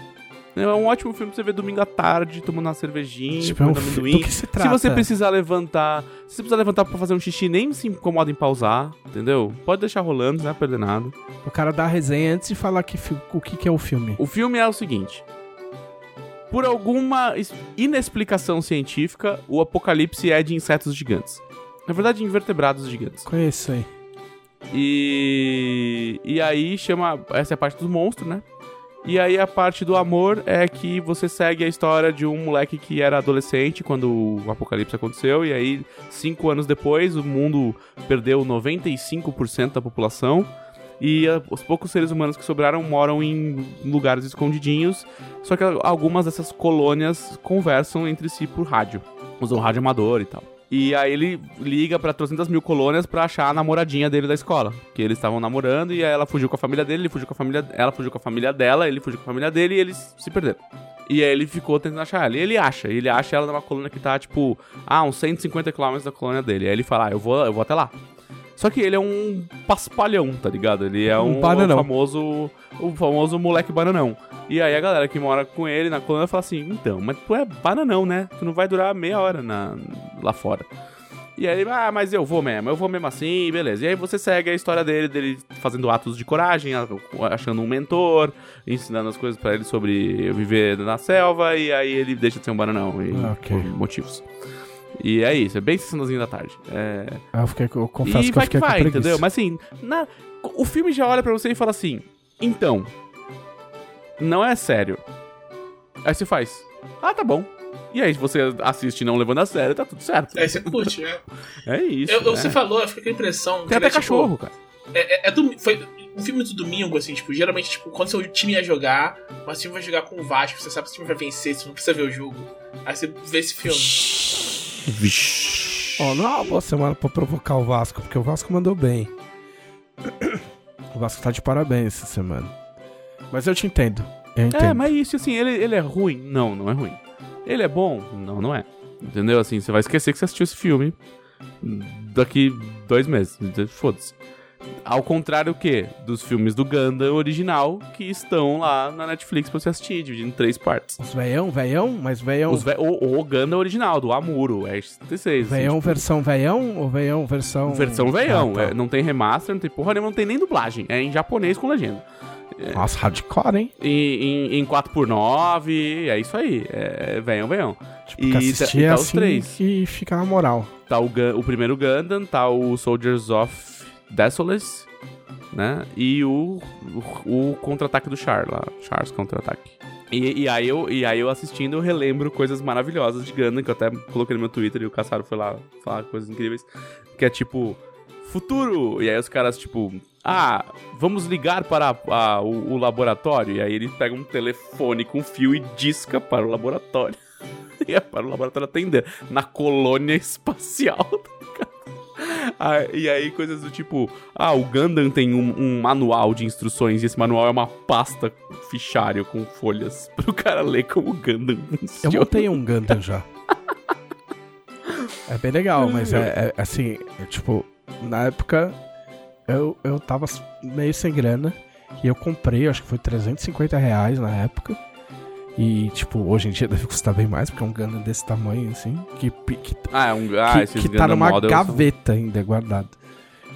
É um ótimo filme pra você ver domingo à tarde, tomando uma cervejinha, Tipo, é um comendo amendoim. do que se Se trata? você precisar levantar, se você precisar levantar pra fazer um xixi, nem se incomoda em pausar, entendeu? Pode deixar rolando, não vai perder nada. O cara dá a resenha antes de falar que o que, que é o filme. O filme é o seguinte: por alguma inexplicação científica, o apocalipse é de insetos gigantes. Na verdade, invertebrados gigantes. Conheço aí. E e aí chama, essa é a parte dos monstros, né? E aí a parte do amor é que você segue a história de um moleque que era adolescente quando o apocalipse aconteceu e aí cinco anos depois o mundo perdeu 95% da população e ah, os poucos seres humanos que sobraram moram em lugares escondidinhos, só que algumas dessas colônias conversam entre si por rádio, usam rádio amador e tal. E aí ele liga pra 300 mil colônias pra achar a namoradinha dele da escola. Que eles estavam namorando e aí ela fugiu com a família dele, ele fugiu com a família, ela fugiu com a família dela, ele fugiu com a família dele e eles se perderam. E aí ele ficou tentando achar ela. E ele acha, ele acha ela numa colônia que tá, tipo, ah, uns 150 quilômetros da colônia dele. Aí ele fala, ah, eu vou, eu vou até lá. Só que ele é um paspalhão, tá ligado? Ele é Um um, bananão. famoso o famoso moleque bananão. E aí a galera que mora com ele na colônia fala assim: "Então, mas tu é bananão, né? Tu não vai durar meia hora na, lá fora". E aí ele, ah, mas eu vou mesmo, eu vou mesmo assim, beleza. E aí você segue a história dele, dele fazendo atos de coragem, achando um mentor, ensinando as coisas pra ele sobre viver na selva, e aí ele deixa de ser um bananão, e, Ah, ok. por motivos. E é isso, é bem sessãozinho da tarde. É... Aí eu, fiquei, eu confesso e que eu fiquei que com vai, preguiça. entendeu? Mas assim, na- o filme já olha pra você e fala assim: então, não é sério. Aí você faz, ah, tá bom. E aí você assiste não levando a sério, tá tudo certo. Aí você curte, né? É isso. Eu, né? Você falou, eu fiquei com a impressão. que Tem até era, tipo, cachorro, cara. É, é, é do- foi um filme do domingo, assim, tipo, geralmente, tipo, quando seu time ia jogar, mas o time vai jogar com o Vasco, você sabe se o time vai vencer, você não precisa ver o jogo. Aí você vê esse filme. Ó, não é uma boa semana pra provocar o Vasco, porque o Vasco mandou bem. O Vasco tá de parabéns essa semana. Mas eu te entendo. Eu entendo. É, mas isso, assim, ele, ele é ruim? Não, não é ruim. Ele é bom? Não, não é. Entendeu? Assim, você vai esquecer que você assistiu esse filme daqui dois meses. Foda-se. Ao contrário o quê? Dos filmes do Gundam original que estão lá na Netflix pra você assistir, dividido em três partes. Os veião, veião, mas veião. Os ve- o, o Gundam original, do Amuro, é 76. assim, Veião tipo, versão veião ou veião versão. versão veião. Ah, tá. é, não tem remaster, não tem porra nenhuma, não tem nem dublagem. É em japonês com legenda. Nossa, hardcore, hein? Em, em, em 4x9, é isso aí. É veião, veião. Porque E tá- assistir e é tá os assim três. que fica na moral. Tá o, o primeiro Gundam, tá o Soldiers of Desolate, né? E o, o, o contra-ataque do Char lá. Char's contra-ataque. E, e, aí eu, e aí eu assistindo, eu relembro coisas maravilhosas de Gundam, que eu até coloquei no meu Twitter e o Caçaro foi lá falar coisas incríveis. Que é tipo, futuro! E aí os caras, tipo, ah, vamos ligar para a- o, o laboratório. E aí ele pega um telefone com fio e disca para o laboratório. E é para o laboratório atender na colônia espacial. Ah, e aí coisas do tipo, ah, o Gundam tem um, um manual de instruções e esse manual é uma pasta fichário com folhas pro cara ler como o Gundam Eu funciona. montei um Gundam já. É bem legal, mas é, é, assim, é, tipo, na época eu, eu tava meio sem grana e eu comprei, acho que foi 350 reais na época. E, tipo, hoje em dia deve custar bem mais, porque é um Gundam desse tamanho, assim, que, que, que, Ah, é um, ah esses que tá numa models são- gaveta ainda guardado.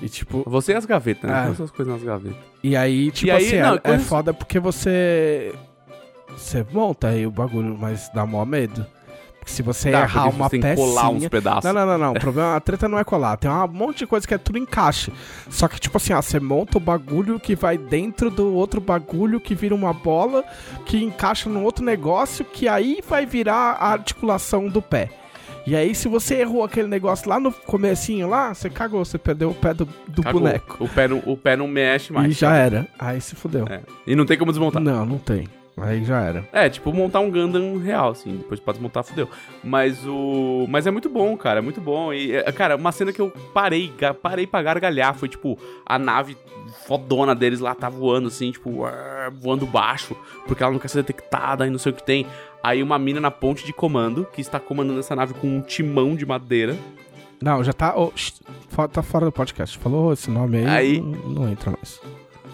E, tipo, Você e as gavetas, né? Ah. Essas coisas nas gavetas. E aí, tipo aí, assim, é- não, é, coisa- foda porque você. Você monta aí o bagulho, mas dá mó medo. Se você errar uma você tem que colar uns pedaços. Não, não, não, não. O problema, a treta não é colar. Tem um monte de coisa que é tudo encaixe. Só que, tipo assim, ó, você monta o bagulho que vai dentro do outro bagulho que vira uma bola, que encaixa no outro negócio, que aí vai virar a articulação do pé. E aí, se você errou aquele negócio lá no comecinho lá, você cagou, você perdeu o pé do, do Cagou. boneco. O pé, não, o pé não mexe mais. e já era. Aí se fudeu. É. E não tem como desmontar. Não, não tem. Aí já era. É, tipo, montar um Gundam real, assim. Depois pode montar, fudeu. Mas o. Mas é muito bom, cara. É muito bom. E, é, cara, uma cena que eu parei, parei pra gargalhar foi, tipo, a nave fodona deles lá tá voando, assim, tipo, voando baixo, porque ela não quer ser detectada e não sei o que tem. Aí uma mina na ponte de comando, que está comandando essa nave com um timão de madeira. Não, já tá. oh, fo- tá fora do podcast. Falou esse nome aí. Aí- Não, não entra mais.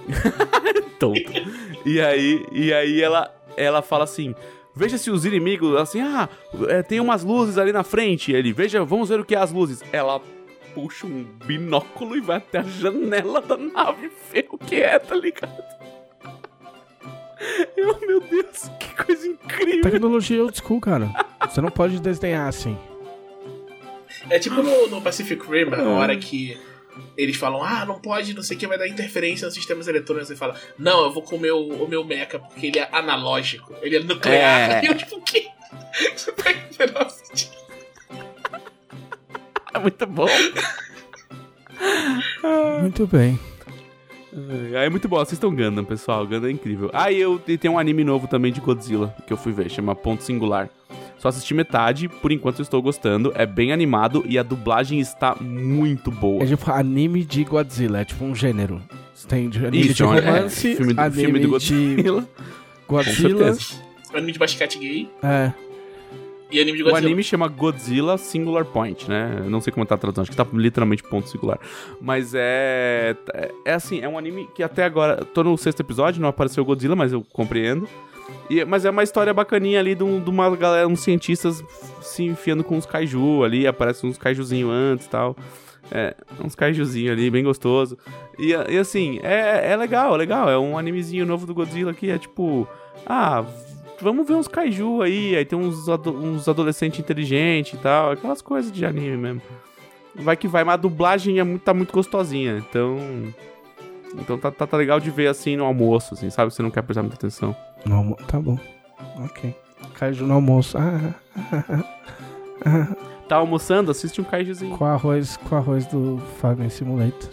tonto. E aí, e aí ela, ela fala assim: Veja se os inimigos, assim, ah, é, tem umas luzes ali na frente. Ele, veja, vamos ver o que é as luzes. Ela puxa um binóculo e vai até a janela da nave ver o que é, tá ligado? Eu, meu Deus, que coisa incrível. Tecnologia old school, cara. Você não pode desdenhar assim. É tipo no, no Pacific Rim, É. na hora que eles falam, ah, não pode, não sei o que, vai dar interferência nos sistemas eletrônicos. Você fala, não, eu vou com o meu, o meu mecha porque ele é analógico, ele é nuclear. É. E eu, tipo, o quê? Você tá? É muito bom. Muito bem. É, é muito bom, assistam Gundam, pessoal. Gundam é incrível. Ah, e eu e tem um anime novo também de Godzilla que eu fui ver, chama Ponto Singular. Só assisti metade, por enquanto eu estou gostando. É bem animado e a dublagem está muito boa. É tipo anime de Godzilla, é tipo um gênero. Tem de anime Isso, de é é, romance, filme, do- anime filme do de Godzilla. Godzilla. Anime de basquete gay É. e anime de O Godzilla. anime chama Godzilla Singular Point, né? Eu não sei como tá a tradução, acho que tá literalmente ponto singular. Mas é. É, é assim, é um anime que até agora. Tô no sexto episódio, não apareceu o Godzilla, mas eu compreendo. E, mas é uma história bacaninha ali de, um- de uma galera, uns cientistas se enfiando com uns kaiju ali, aparece uns kaijuzinho antes e tal. É, uns kaijuzinho ali, bem gostoso. E, e assim, é, é legal, é legal. É um animezinho novo do Godzilla que é tipo. Ah, vamos ver uns kaiju aí, aí tem uns, ado uns adolescentes inteligentes e tal, aquelas coisas de anime mesmo. Vai que vai, mas a dublagem é muito, tá muito gostosinha, então. Então tá, tá, tá legal de ver assim no almoço, assim, sabe? Você não quer prestar muita atenção. No almo... Tá bom. Ok. Kaiju no almoço. Ah, ah, ah, Tá almoçando, assiste um kaijuzinho. com arroz, com arroz do Farming Simulator.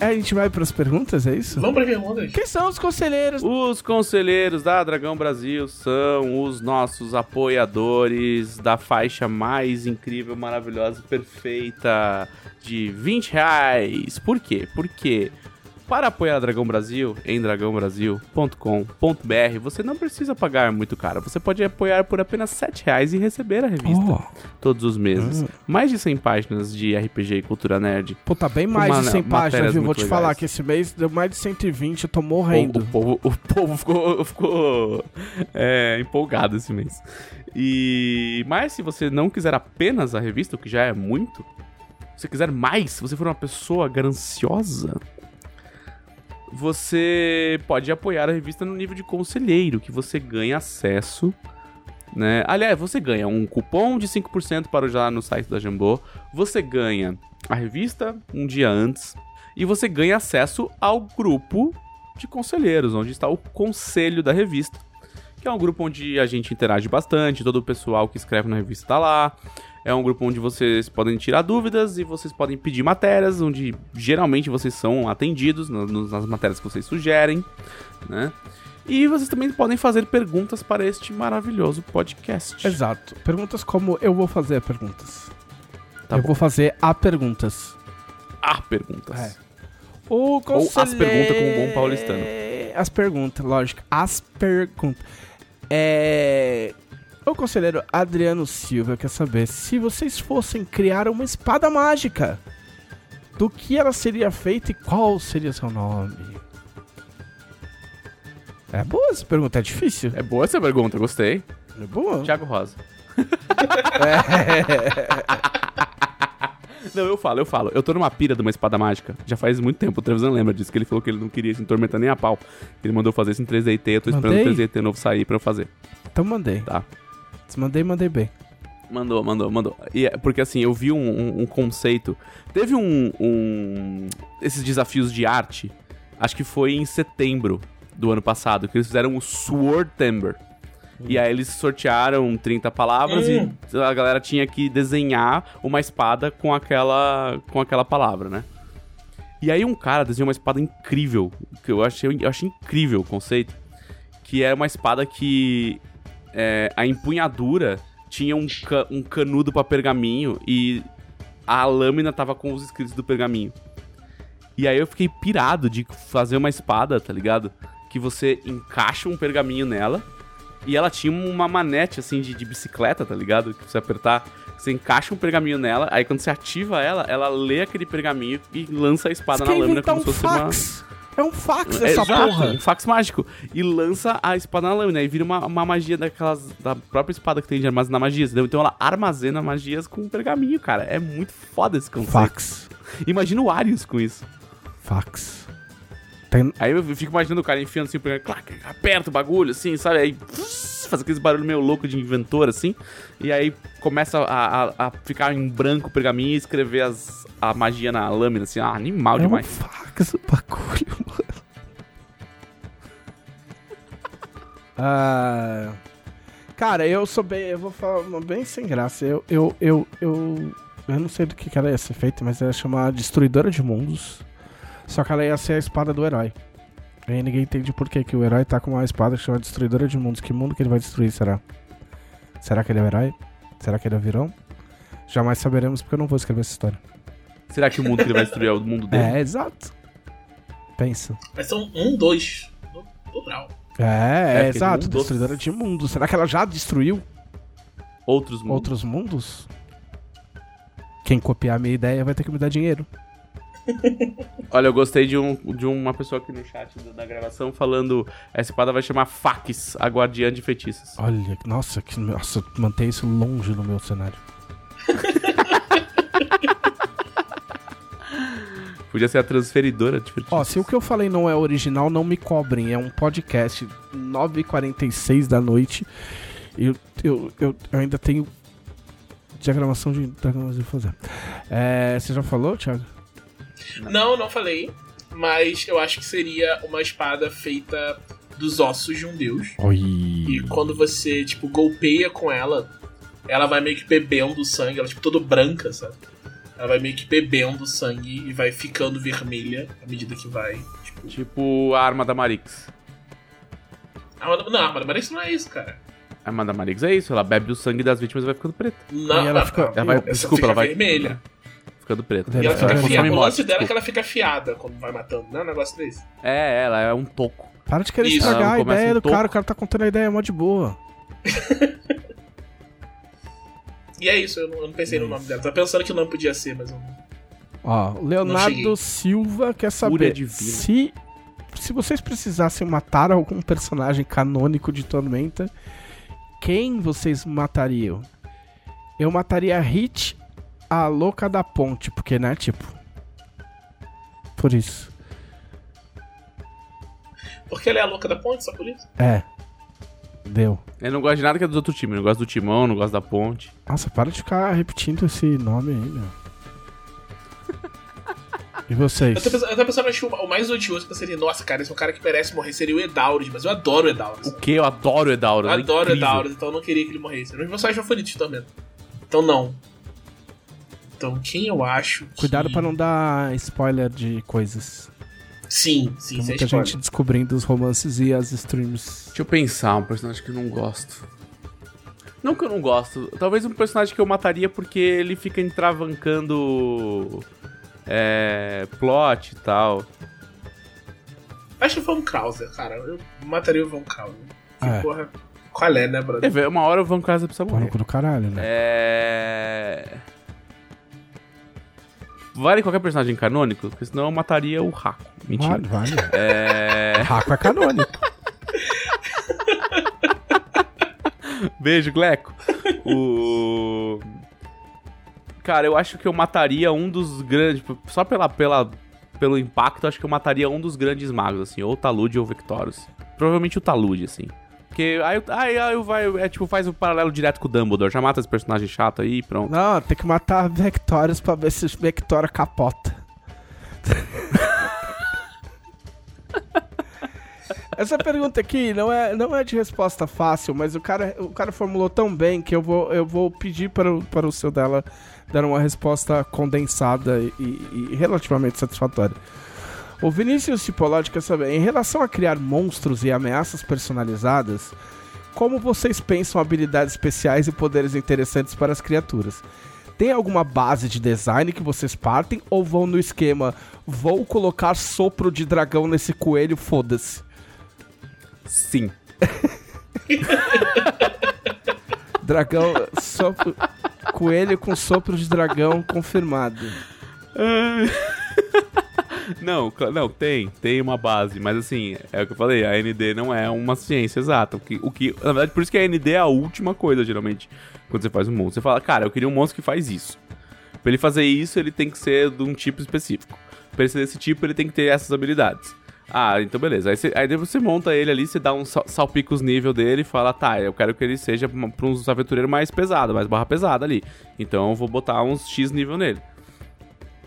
É, a gente vai pras perguntas, é isso? Vamos pra perguntas. Quem são os conselheiros? Os conselheiros da Dragão Brasil são os nossos apoiadores da faixa mais incrível, maravilhosa, perfeita de 20 reais. Por quê? Porque para apoiar a Dragão Brasil em dragãobrasil.com.br você não precisa pagar muito caro. Você pode apoiar por apenas 7 reais e receber a revista Oh, todos os meses. Hum. Mais de 100 páginas de RPG e cultura nerd. pô, tá bem mais Ma- de 100 páginas, viu? Vou te falar legais. que esse mês deu mais de 120, eu tô O, morrendo. o povo, o povo ficou, ficou é, empolgado esse mês. E mas se você não quiser apenas a revista, o que já é muito, se você quiser mais, se você for uma pessoa gananciosa, você pode apoiar a revista no nível de conselheiro, que você ganha acesso, né? Aliás, você ganha um cupom de 5% para usar no site da Jambô, você ganha a revista um dia antes e você ganha acesso ao grupo de conselheiros, onde está o conselho da revista, que é um grupo onde a gente interage bastante, todo o pessoal que escreve na revista está lá. É um grupo onde vocês podem tirar dúvidas e vocês podem pedir matérias, onde geralmente vocês são atendidos nas matérias que vocês sugerem, né? E vocês também podem fazer perguntas para este maravilhoso podcast. Exato. Perguntas como eu vou fazer perguntas. Tá eu bom. vou fazer a perguntas. Ah, perguntas. É. O Ou as perguntas como um bom paulistano. As perguntas, lógico. As perguntas. É... O conselheiro Adriano Silva quer saber se vocês fossem criar uma espada mágica, do que ela seria feita e qual seria seu nome? É boa essa pergunta, é difícil. É boa essa pergunta, gostei. É boa. Thiago Rosa. Não, eu falo, eu falo. Eu tô numa pira de uma espada mágica. Já faz muito tempo. O Trevisan lembra disso, que ele falou que ele não queria se entormentar nem a pau. Ele mandou fazer isso em 3DT. Eu tô esperando Mandei? o 3DT novo sair pra eu fazer. Então mandei. Tá. Mandei, mandei bem. Mandou, mandou, mandou. E é porque assim, eu vi um, um- um conceito. Teve um, um- Esses desafios de arte. Acho que foi em setembro do ano passado. Que eles fizeram o Sword Timber. E aí eles sortearam 30 palavras Hum. e a galera tinha que desenhar uma espada com aquela, com aquela palavra, né? E aí um cara desenhou uma espada incrível, que eu achei, eu achei incrível o conceito, que é uma espada que é, a empunhadura tinha um, ca- um canudo pra pergaminho e a lâmina tava com os escritos do pergaminho. E aí eu fiquei pirado de fazer uma espada, tá ligado? Que você encaixa um pergaminho nela e ela tinha uma manete, assim, de, de bicicleta, tá ligado? Que você apertar, você encaixa um pergaminho nela, aí quando você ativa ela, ela lê aquele pergaminho e lança a espada Você na lâmina como um se fosse uma... É um fax essa Exato, porra. um fax mágico. E lança a espada na lâmina. E vira uma, uma magia daquelas. Da própria espada que tem de armazenar magias. Entendeu? Então ela armazena magias com pergaminho, cara. É muito foda esse conceito. Fax. Imagina o Arius com isso. Fax. Tem... Aí eu fico imaginando o cara enfiando assim clac, aperta o bagulho, assim, sabe? Aí faz aquele barulho meio louco de inventor, assim. E aí começa a, a- a ficar em branco o pergaminho e escrever as, a magia na lâmina, assim. Ah, animal é demais. fax o bagulho, mano. Ah, cara, eu sou bem. Eu vou falar uma bem sem graça. Eu, eu, eu, eu, eu não sei do que, que ela ia ser feita, mas ia chamar Destruidora de Mundos. Só que ela ia ser a espada do herói. E aí ninguém entende por que, que o herói tá com uma espada que chama Destruidora de Mundos. Que mundo que ele vai destruir, será? Será que ele é o herói? Será que ele é o vilão? Jamais saberemos porque eu não vou escrever essa história. Será que o mundo que ele vai destruir é o mundo dele? É, exato. Pensa. Mas são um, dois. do- Dobral. É, É, é, exato. mundos- Destruidora de mundos. Será que ela já destruiu Outros mundos. outros mundos? Quem copiar a minha ideia vai ter que me dar dinheiro. Olha, eu gostei de, um, de uma pessoa aqui no chat da, da gravação falando essa espada vai chamar Fax, a guardiã de feitiços. Olha, nossa, que, nossa, manter isso longe no meu cenário. Podia ser a transferidora de feitiços. Ó, se o que eu falei não é original, não me cobrem. É um podcast 9h46 da noite. Eu, eu, eu, eu ainda tenho diagramação de dragões a fazer. É, você já falou, Thiago? Não, não falei. Mas eu acho que seria uma espada feita dos ossos de um deus. Oi. E quando você, tipo, golpeia com ela, ela vai meio que bebendo sangue, ela é tipo toda branca, sabe? Ela vai meio que bebendo sangue e vai ficando vermelha à medida que vai. Tipo, Tipo a arma da Marix. a arma da- não, a arma da Marix não é isso, cara. A arma da Marix é isso, ela bebe o sangue das vítimas e vai ficando preta. Não, E ela não, fica- não, Ela vai, desculpa, fica ela vai vermelha. Ficando preta. E ela É, fica é, fiada. O morte, lance dela é que ela fica fiada quando vai matando, não é um negócio desse. É, ela é um toco. Para de querer Isso. estragar a ideia um do toco. cara. O cara tá contando a ideia mó de boa. E é isso, eu não, eu não pensei no nome dela. Tava pensando que o nome podia ser, mas eu não. Ó, Leonardo. Silva quer saber se se vocês precisassem matar algum personagem canônico de Tormenta, quem vocês matariam? Eu mataria a Hit, a louca da ponte, porque né, tipo. Por isso. Porque ela é a louca da ponte, só por isso? É. Deu. Eu não gosto de nada que é do outro time. Eu não gosto do timão, não gosto da ponte. Nossa, para de ficar repetindo esse nome aí, meu. E vocês? Eu tô pensando, eu tô pensando acho que o o mais odioso que seria, nossa, cara, esse é um cara que merece morrer, seria o Edaurus, mas eu adoro o Edaurus. O que? Eu adoro o Edauro. Eu é adoro o. Edaurus, então eu não queria que ele morresse. Era um dos meus personagens favoritos também. Então não. Então quem eu acho que... Cuidado pra não dar spoiler de coisas. Sim, sim, Tem muita gente descobrindo os romances e as streams. Deixa eu pensar, um personagem que eu não gosto. Não que eu não gosto. Talvez um personagem que eu mataria porque ele fica entravancando. É. plot e tal. Acho que foi um Krauser, cara. Eu mataria o Von Krauser. Que É. porra... Qual é, né, É, brother? velho, uma hora o Van Casa precisa morrer. cu do caralho, né? É. Vale qualquer personagem canônico? Porque senão eu mataria o Raco. Mentira. Vale, vale. É. Raco é canônico. Beijo, Gleco. O. Cara, eu acho que eu mataria um dos grandes. Só pela, pela, pelo impacto, eu acho que eu mataria um dos grandes magos, assim. Ou o Talude ou o Vectorus. Provavelmente o Talude, assim. Porque aí, aí, aí vai, é, tipo, faz o paralelo direto com o Dumbledore. Já mata esse personagem chato aí e pronto. Não, tem que matar Vectorius pra ver se Vectora capota. Essa pergunta aqui não é, não é de resposta fácil, mas o cara, o cara formulou tão bem que eu vou, eu vou pedir para o, para o seu dela dar uma resposta condensada e, e relativamente satisfatória. O Vinícius Tipolodi quer saber, em relação a criar monstros e ameaças personalizadas, como vocês pensam habilidades especiais e poderes interessantes para as criaturas? Tem alguma base de design que vocês partem ou vão no esquema vou colocar sopro de dragão nesse coelho, foda-se? Sim. Dragão, sopro, coelho com sopro de dragão confirmado. Não, não, tem, tem uma base, mas assim, é o que eu falei, a ND não é uma ciência exata. O que, o que, na verdade, por isso que a ND é a última coisa, geralmente, quando você faz um monstro. Você fala, cara, eu queria um monstro que faz isso. Pra ele fazer isso, ele tem que ser de um tipo específico. Pra ele ser desse tipo, ele tem que ter essas habilidades. Ah, então beleza. Aí, você, aí você monta ele ali, você dá um sal, salpica os nível dele e fala, tá, eu quero que ele seja pra uns aventureiros mais pesado, mais barra pesada ali. Então eu vou botar uns X nível nele.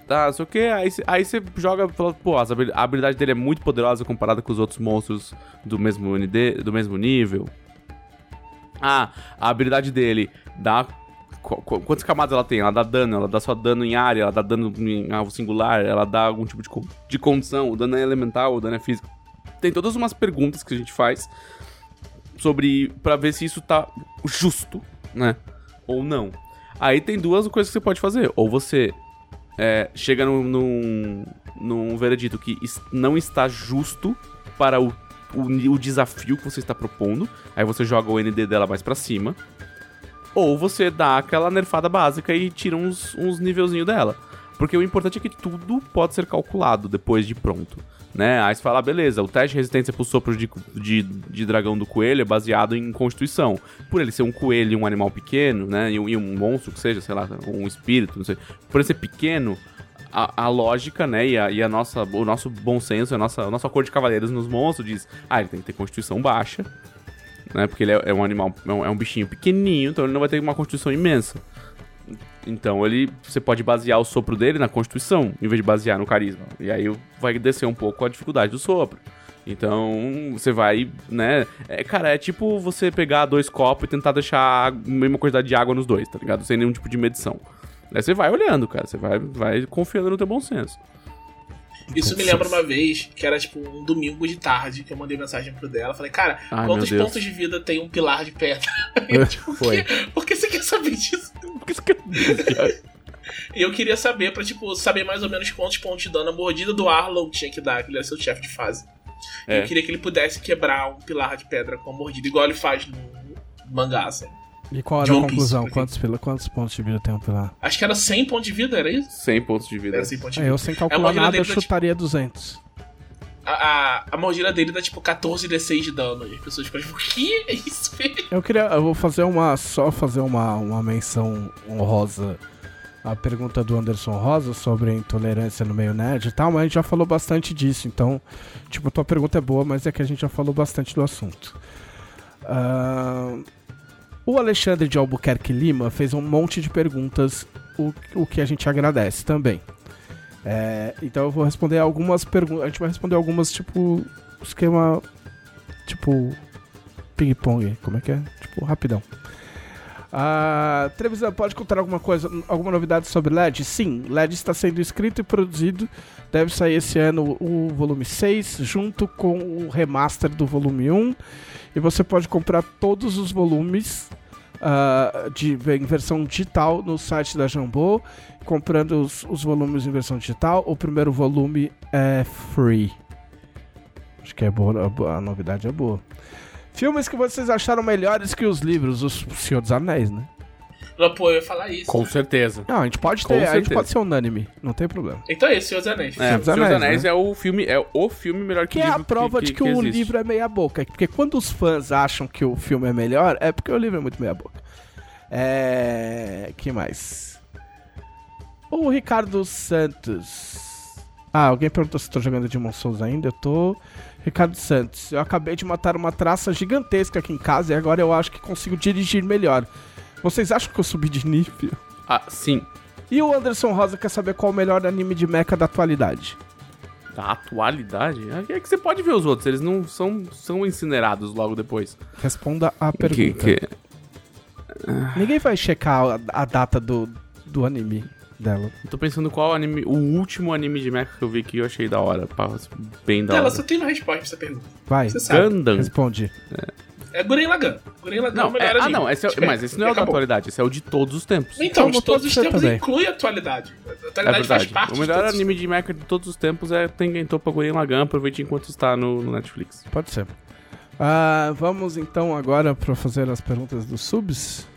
Tá, sei o que, aí, aí você joga, fala, pô, a habilidade dele é muito poderosa comparada com os outros monstros do mesmo, ND, do mesmo nível. Ah, a habilidade dele dá. qu- qu- Quantas camadas ela tem? Ela dá dano, ela dá só dano em área, ela dá dano em alvo singular, ela dá algum tipo de, de condição, o dano é elemental, o dano é físico. Tem todas umas perguntas que a gente faz sobre. pra ver se isso tá justo, né? Ou não. Aí tem duas coisas que você pode fazer. Ou você é, chega num, num, num veredito que não está justo para o, o, o desafio que você está propondo. Aí você joga o ND dela mais pra cima. Ou você dá aquela nerfada básica e tira uns, uns nivelzinhos dela. Porque o importante é que tudo pode ser calculado depois de pronto. Né? Aí você fala, ah, beleza, o teste de resistência pro sopro de, de, de dragão do coelho é baseado em constituição. Por ele ser um coelho e um animal pequeno, né? E, um- e um monstro que seja, sei lá, um espírito, não sei. Por ele ser pequeno, a, a lógica, né, e, a, e a nossa, o nosso bom senso, a nossa, a nossa cor de cavaleiros nos monstros diz, ah, ele tem que ter constituição baixa, né, porque ele é, é um animal, é um, é um bichinho pequenininho, então ele não vai ter uma constituição imensa. Então ele, você pode basear o sopro dele na constituição, em vez de basear no carisma. E aí vai descer um pouco a dificuldade do sopro. Então, você vai, né? É, cara, é tipo você pegar dois copos e tentar deixar a mesma quantidade de água nos dois, tá ligado? Sem nenhum tipo de medição. Aí você vai olhando, cara. Você vai, vai confiando no teu bom senso. Isso me lembra uma vez que era tipo um domingo de tarde que eu mandei mensagem pro dela. Falei, cara, Ai, quantos pontos de vida tem um pilar de pedra? Eu, tipo, Foi. Por, que, por que você quer saber disso? Por que você quer- E eu queria saber pra, tipo, saber mais ou menos quantos pontos de dano a mordida do Arlon tinha que dar, que ele era seu chefe de fase. É. Eu queria que ele pudesse quebrar um pilar de pedra com a mordida, igual ele faz no mangá, assim. E qual era a Piece, conclusão? por Quantos, pila- quantos pontos de vida tem um pilar? Acho que era 100 pontos de vida, era isso? 100 pontos de vida. Era 100 pontos de É, vida. eu sem É calcular nada, eu dele da, chutaria 200. A, a, a mordida dele dá tipo 14 D6 de dano. E as pessoas ficam tipo, o que é isso, velho? Eu queria. Eu vou fazer uma. Só fazer uma, uma menção honrosa à pergunta do Anderson Rosa sobre a intolerância no meio nerd e tal, mas a gente já falou bastante disso. Então, tipo, tua pergunta é boa, mas é que a gente já falou bastante do assunto. Ah, o Alexandre de Albuquerque Lima fez um monte de perguntas, o, o que a gente agradece também. É, então eu vou responder algumas perguntas. A gente vai responder algumas, tipo, esquema. Tipo. Ping-pong. Como é que é? Tipo, rapidão. Ah, televisão, pode contar alguma coisa, alguma novidade sobre LED? Sim, LED está sendo escrito e produzido. Deve sair esse ano o volume 6, junto com o remaster do volume 1. E você pode comprar todos os volumes ah, de, em versão digital no site da Jambô. Comprando os, os volumes em versão digital. O primeiro volume é free. Acho que é boa, a bo- a novidade é boa. Filmes que vocês acharam melhores que os livros, o Senhor dos Anéis, né? Não, pô, eu ia falar isso. Com certeza. Não, a gente pode Com ter, a gente certeza. pode ser unânime, não tem problema. Então é esse, Senhor dos Anéis. É, Senhor Senhor dos Anéis, né? é o filme, é o filme melhor que Que é livro a prova que, de que, o existe. livro é meia boca. Porque quando os fãs acham que o filme é melhor, é porque o livro é muito meia boca. É. que mais? O Ricardo Santos. Ah, alguém perguntou se eu tô jogando Demon Souls ainda. Eu tô. Ricardo Santos, eu acabei de matar uma traça gigantesca aqui em casa e agora eu acho que consigo dirigir melhor. Vocês acham que eu subi de nível? Ah, sim. E o Anderson Rosa quer saber qual o melhor anime de mecha da atualidade. Da atualidade? É que você pode ver os outros, eles não são, são incinerados logo depois. Responda a Que, pergunta. que- Ninguém vai checar a, a data do, do anime dela. eu tô pensando qual anime, o último anime de mecha que eu vi que eu achei da hora. pá, Bem da Ela hora. só tem uma resposta pra essa pergunta. Vai, Você sabe. Gundam. responde. É Guren Lagann. Guren Lagann é o Não, melhor é- ah anime. não, esse é, mas esse não é o da atualidade, esse é o de todos os tempos. Então, Então, de todos os tempos também. inclui a atualidade. A É atualidade faz verdade. parte O melhor de anime de mecha de todos os tempos é Tengen Toppa Gurren Lagann, aproveite enquanto está no, no Netflix. Pode ser. Ah, vamos então agora para fazer as perguntas dos subs.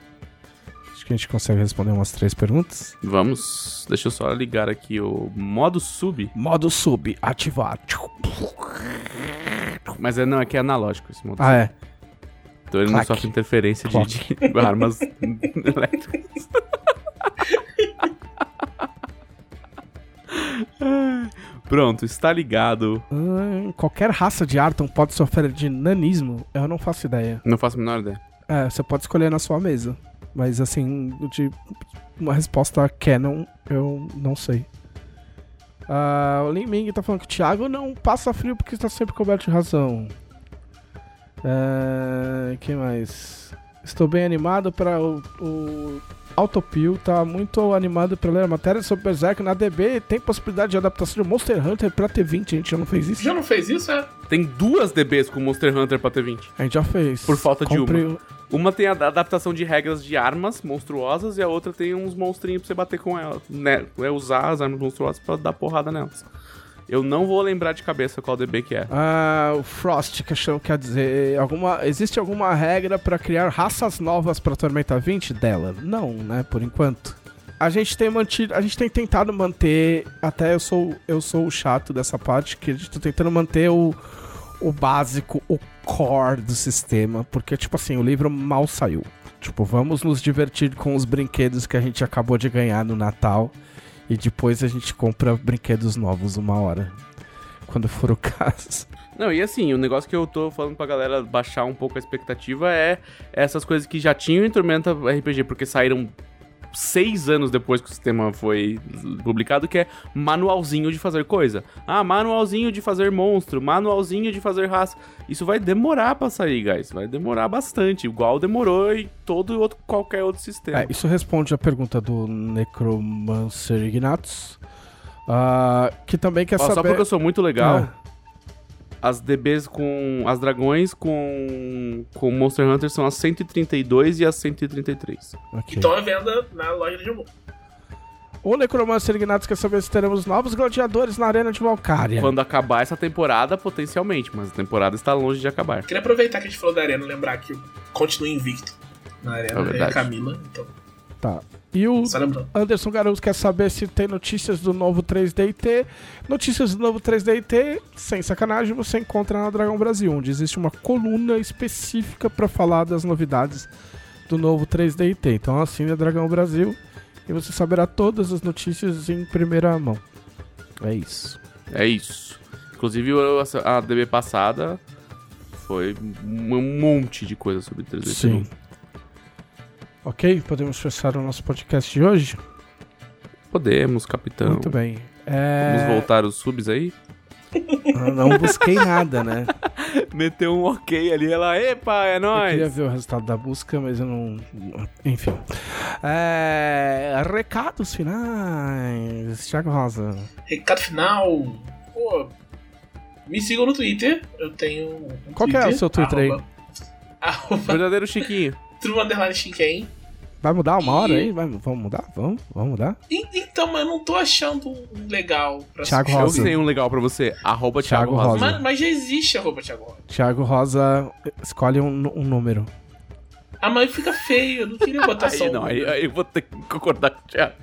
Que a gente consegue responder umas três perguntas. Vamos, deixa eu só ligar aqui o modo sub, Modo sub, ativar. mas é, não, é que é analógico esse modo Ah, é. Então ele não Clac. sofre interferência de, de armas elétricas. Pronto, está ligado. Ah, qualquer raça de Arton pode sofrer de nanismo? Eu não faço ideia. Não faço a menor ideia. É, você pode escolher na sua mesa. Mas assim, de uma resposta canon, eu não sei. Ah, o Lin Ming tá falando que o Thiago não passa frio porque está sempre coberto de razão. Ah, que mais? Estou bem animado para o, o Autopil, tá muito animado para ler a matéria sobre Berserk na DB. Tem possibilidade de adaptação de Monster Hunter pra T20, a gente já não fez isso? Já não fez isso, é? Tem duas DBs com Monster Hunter pra T20. A gente já fez. Por falta de Compre uma. Uma tem a adaptação de regras de armas monstruosas e a outra tem uns monstrinhos pra você bater com elas. Né? É usar as armas monstruosas pra dar porrada nelas. Eu não vou lembrar de cabeça qual DB que é. Ah, o Frost que achou, quer dizer, alguma, existe alguma regra pra criar raças novas pra Tormenta 20 dela? Não, né, por enquanto. A gente tem mantido, a gente tem tentado manter, até eu sou eu sou o chato dessa parte que a gente tá tentando manter o o básico, o core do sistema, porque tipo assim, o livro mal saiu. Tipo, vamos nos divertir com os brinquedos que a gente acabou de ganhar no Natal E depois a gente compra brinquedos novos uma hora. Quando for o caso. Não, e assim, o negócio que eu tô falando pra galera baixar um pouco a expectativa é essas coisas que já tinham em Tormenta RPG, porque saíram seis anos depois que o sistema foi publicado, que é manualzinho de fazer coisa. Ah, manualzinho de fazer monstro, manualzinho de fazer raça. Isso vai demorar pra sair, guys. Vai demorar bastante, igual demorou em todo outro, qualquer outro sistema. É, isso responde a pergunta do Necromancer Ignatus. ah, que também quer saber. Só porque eu sou muito legal, Ah, as DBs com. As dragões com. Com Monster Hunter são as 132 e as 133. ok. Então é venda na loja de Jambô. O Necromancer Ignatus quer saber se teremos novos gladiadores na Arena de Valkyria. Quando acabar essa temporada, potencialmente, mas a temporada está longe de acabar. Queria aproveitar que a gente falou da arena, lembrar que eu continuo invicto na arena, É é, a Camila, então, Tá. E o. Anderson Garoto quer saber se tem notícias do novo 3DT. Notícias do novo 3DT, sem sacanagem, você encontra na Dragão Brasil, onde existe uma coluna específica pra falar das novidades do novo 3DT. Então assine a Dragão Brasil e você saberá todas as notícias em primeira mão. É isso. É isso. Inclusive, a DB passada foi um monte de coisa sobre 3D. Sim. Ok, podemos fechar o nosso podcast de hoje? Podemos, capitão. Muito bem. É... Vamos voltar os subs aí? Eu não busquei nada, né? Meteu um ok ali, ela, epa, é Eu nóis! queria ver o resultado da busca, mas eu não. Enfim. É... Recados finais. Thiago Rosa. Recado final. Pô, me sigam no Twitter. Eu tenho um Qual que é o seu Twitter aí? arroba, Arroba Verdadeiro Chiquinho. True Underline Shinken. Vai mudar uma hora E- aí? Vai- vamos mudar? Vamos? Vamos mudar? E- Então, mas eu não tô achando um legal pra Thiago Eu Rosa. sei um legal pra você. Arroba Thiago, Thiago Rosa. Rosa. Mas, mas já existe arroba Thiago Rosa. Thiago Rosa, escolhe um, um número. Ah, mas fica feio. Eu não queria botar só Aí um não, aí, aí eu vou ter que concordar com o Thiago.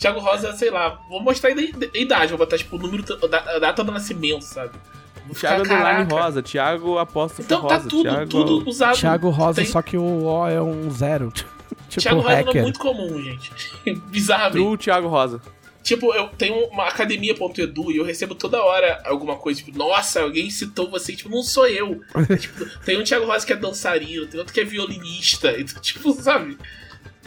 Thiago Rosa, sei lá, vou mostrar a ida- a idade, vou botar tipo o número, da- a data do nascimento, sabe? Vou Thiago Underline caraca. Rosa, Thiago apóstrofo Então Rosa. tá tudo, Thiago... tudo usado. Thiago Rosa, tem- só que o O é um zero. Tipo Thiago Rosa é muito comum, gente. Bizarramente. True Thiago Rosa. Tipo, eu tenho uma academia.edu e eu recebo toda hora alguma coisa, tipo, nossa, alguém citou você, tipo, não sou eu. tipo, tem um Thiago Rosa que é dançarino, tem outro que é violinista, então, tipo, sabe?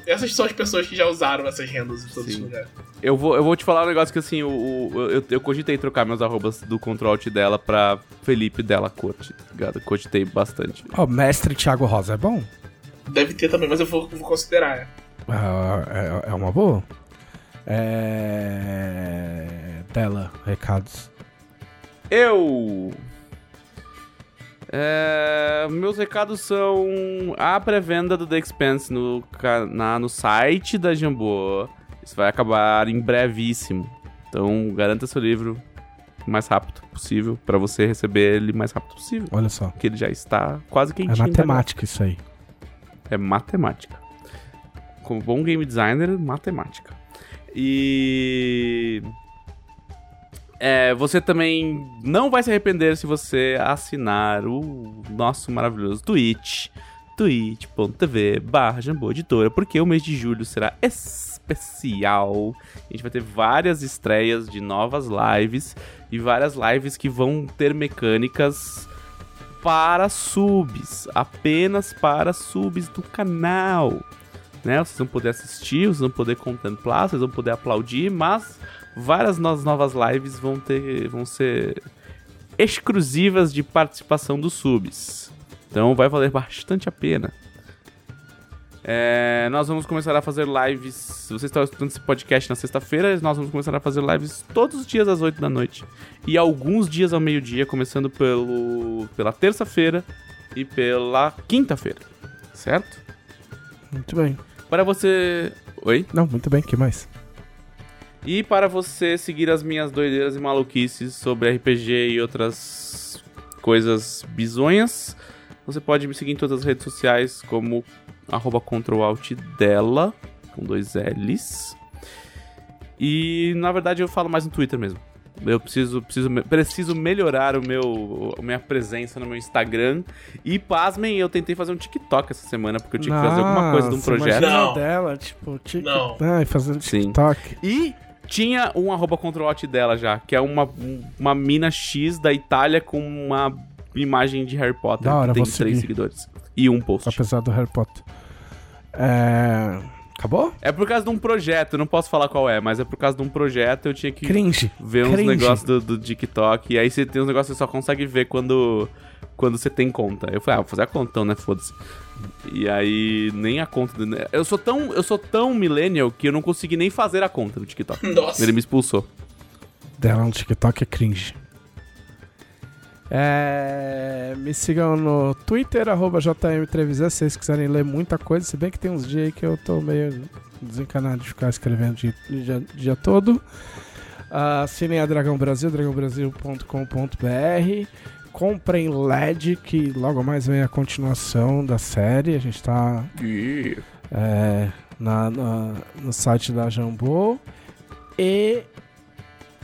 Essas são as pessoas que já usaram essas rendas em todos os lugares. Eu vou, eu vou te falar um negócio que assim, o, o- eu, eu cogitei trocar meus arrobas do Control Alt dela pra Felipe dela Corte, tá ligado? Cogitei bastante. Ó, mestre Thiago Rosa é bom? Deve ter também, mas eu vou, vou considerar. Ah, é, é uma boa. É. Dela, recados. Eu. É, meus recados são a pré-venda do The Expanse no, na- no site da Jambô. Isso vai acabar em brevíssimo. Então, garanta seu livro o mais rápido possível pra você receber ele o mais rápido possível. Olha só. Porque ele já está quase É quentinho. matemática isso aí. É matemática. Como bom game designer, matemática. E. É, você também não vai se arrepender se você assinar o nosso maravilhoso Twitch, twitch.tv barra Editora, porque o mês de julho será especial. A gente vai ter várias estreias de novas lives e várias lives que vão ter mecânicas para subs, apenas para subs do canal. Né? Vocês vão poder assistir, vocês vão poder contemplar, vocês vão poder aplaudir, mas várias novas lives vão ter vão ser exclusivas de participação dos subs. Então vai valer bastante a pena. É, nós vamos começar a fazer lives. Se você está escutando esse podcast na sexta-feira, nós vamos começar a fazer lives todos os dias às 8 da noite. E alguns dias ao meio-dia, começando pelo, pela terça-feira e pela quinta-feira. Certo? Muito bem. Para você. Oi? Não, muito bem, que mais? E para você seguir as minhas doideiras e maluquices sobre RPG e outras coisas bizonhas, você pode me seguir em todas as redes sociais como arroba Ctrl Alt dela, com dois L's. E na verdade eu falo mais no Twitter mesmo. Eu preciso, preciso, preciso melhorar o meu, a minha presença no meu Instagram. E pasmem, eu tentei fazer um TikTok essa semana, porque eu tinha que fazer alguma coisa de um projeto. Não. dela, tipo. Não. Ai, fazendo Sim. TikTok. E Tinha um arroba controlote dela já, que é uma, uma mina X da Itália com uma imagem de Harry Potter. Da hora, que tem três seguir. seguidores. E um post. Apesar do Harry Potter. É... Acabou? É por causa de um projeto, não posso falar qual é, mas é por causa de um projeto eu tinha que Cringe. ver uns Cringe. negócios do, do TikTok. E aí você tem uns negócios que você só consegue ver quando, quando você tem conta. Eu falei, ah, vou fazer a conta então, né? Foda-se. E aí, nem a conta. do- Eu sou tão, eu sou tão millennial que eu não consegui nem fazer a conta no TikTok. Nossa. Ele me expulsou. Dela no TikTok é cringe. É, me sigam no Twitter, arroba JM3 se vocês quiserem ler muita coisa, se bem que tem uns dias aí que eu tô meio desencanado de ficar escrevendo o dia, dia, dia todo. Ah, Assinem a Dragão Brasil, dragãobrasil.com.br. Comprem LED, que logo mais vem a continuação da série. A gente tá é, na, na- no site da Jambô. E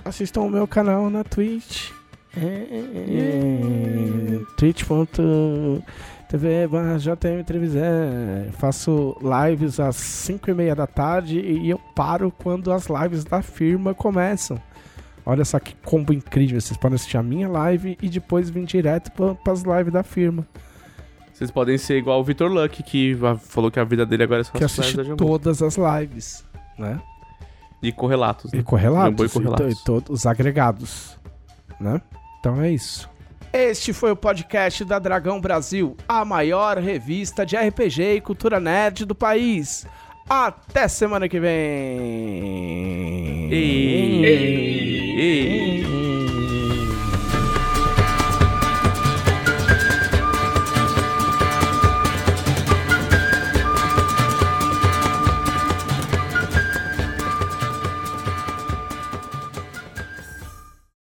assistam o meu canal na Twitch. É, twitch.tv barra JM Trevisan. Faço lives às 5 e meia da tarde e eu paro quando as lives da firma começam. Olha só que combo incrível. Vocês podem assistir a minha live e depois vir direto para as lives da firma. Vocês podem ser igual o Vitor Luck, que falou que a vida dele agora é só Que assiste todas as lives, né? E correlatos. E Né? correlatos. Jambô e correlatos. E, to- e todos os agregados. Né? Então é isso. Este foi o podcast da Dragão Brasil, a maior revista de RPG e cultura nerd do país. Até semana que vem. Ei, ei, ei.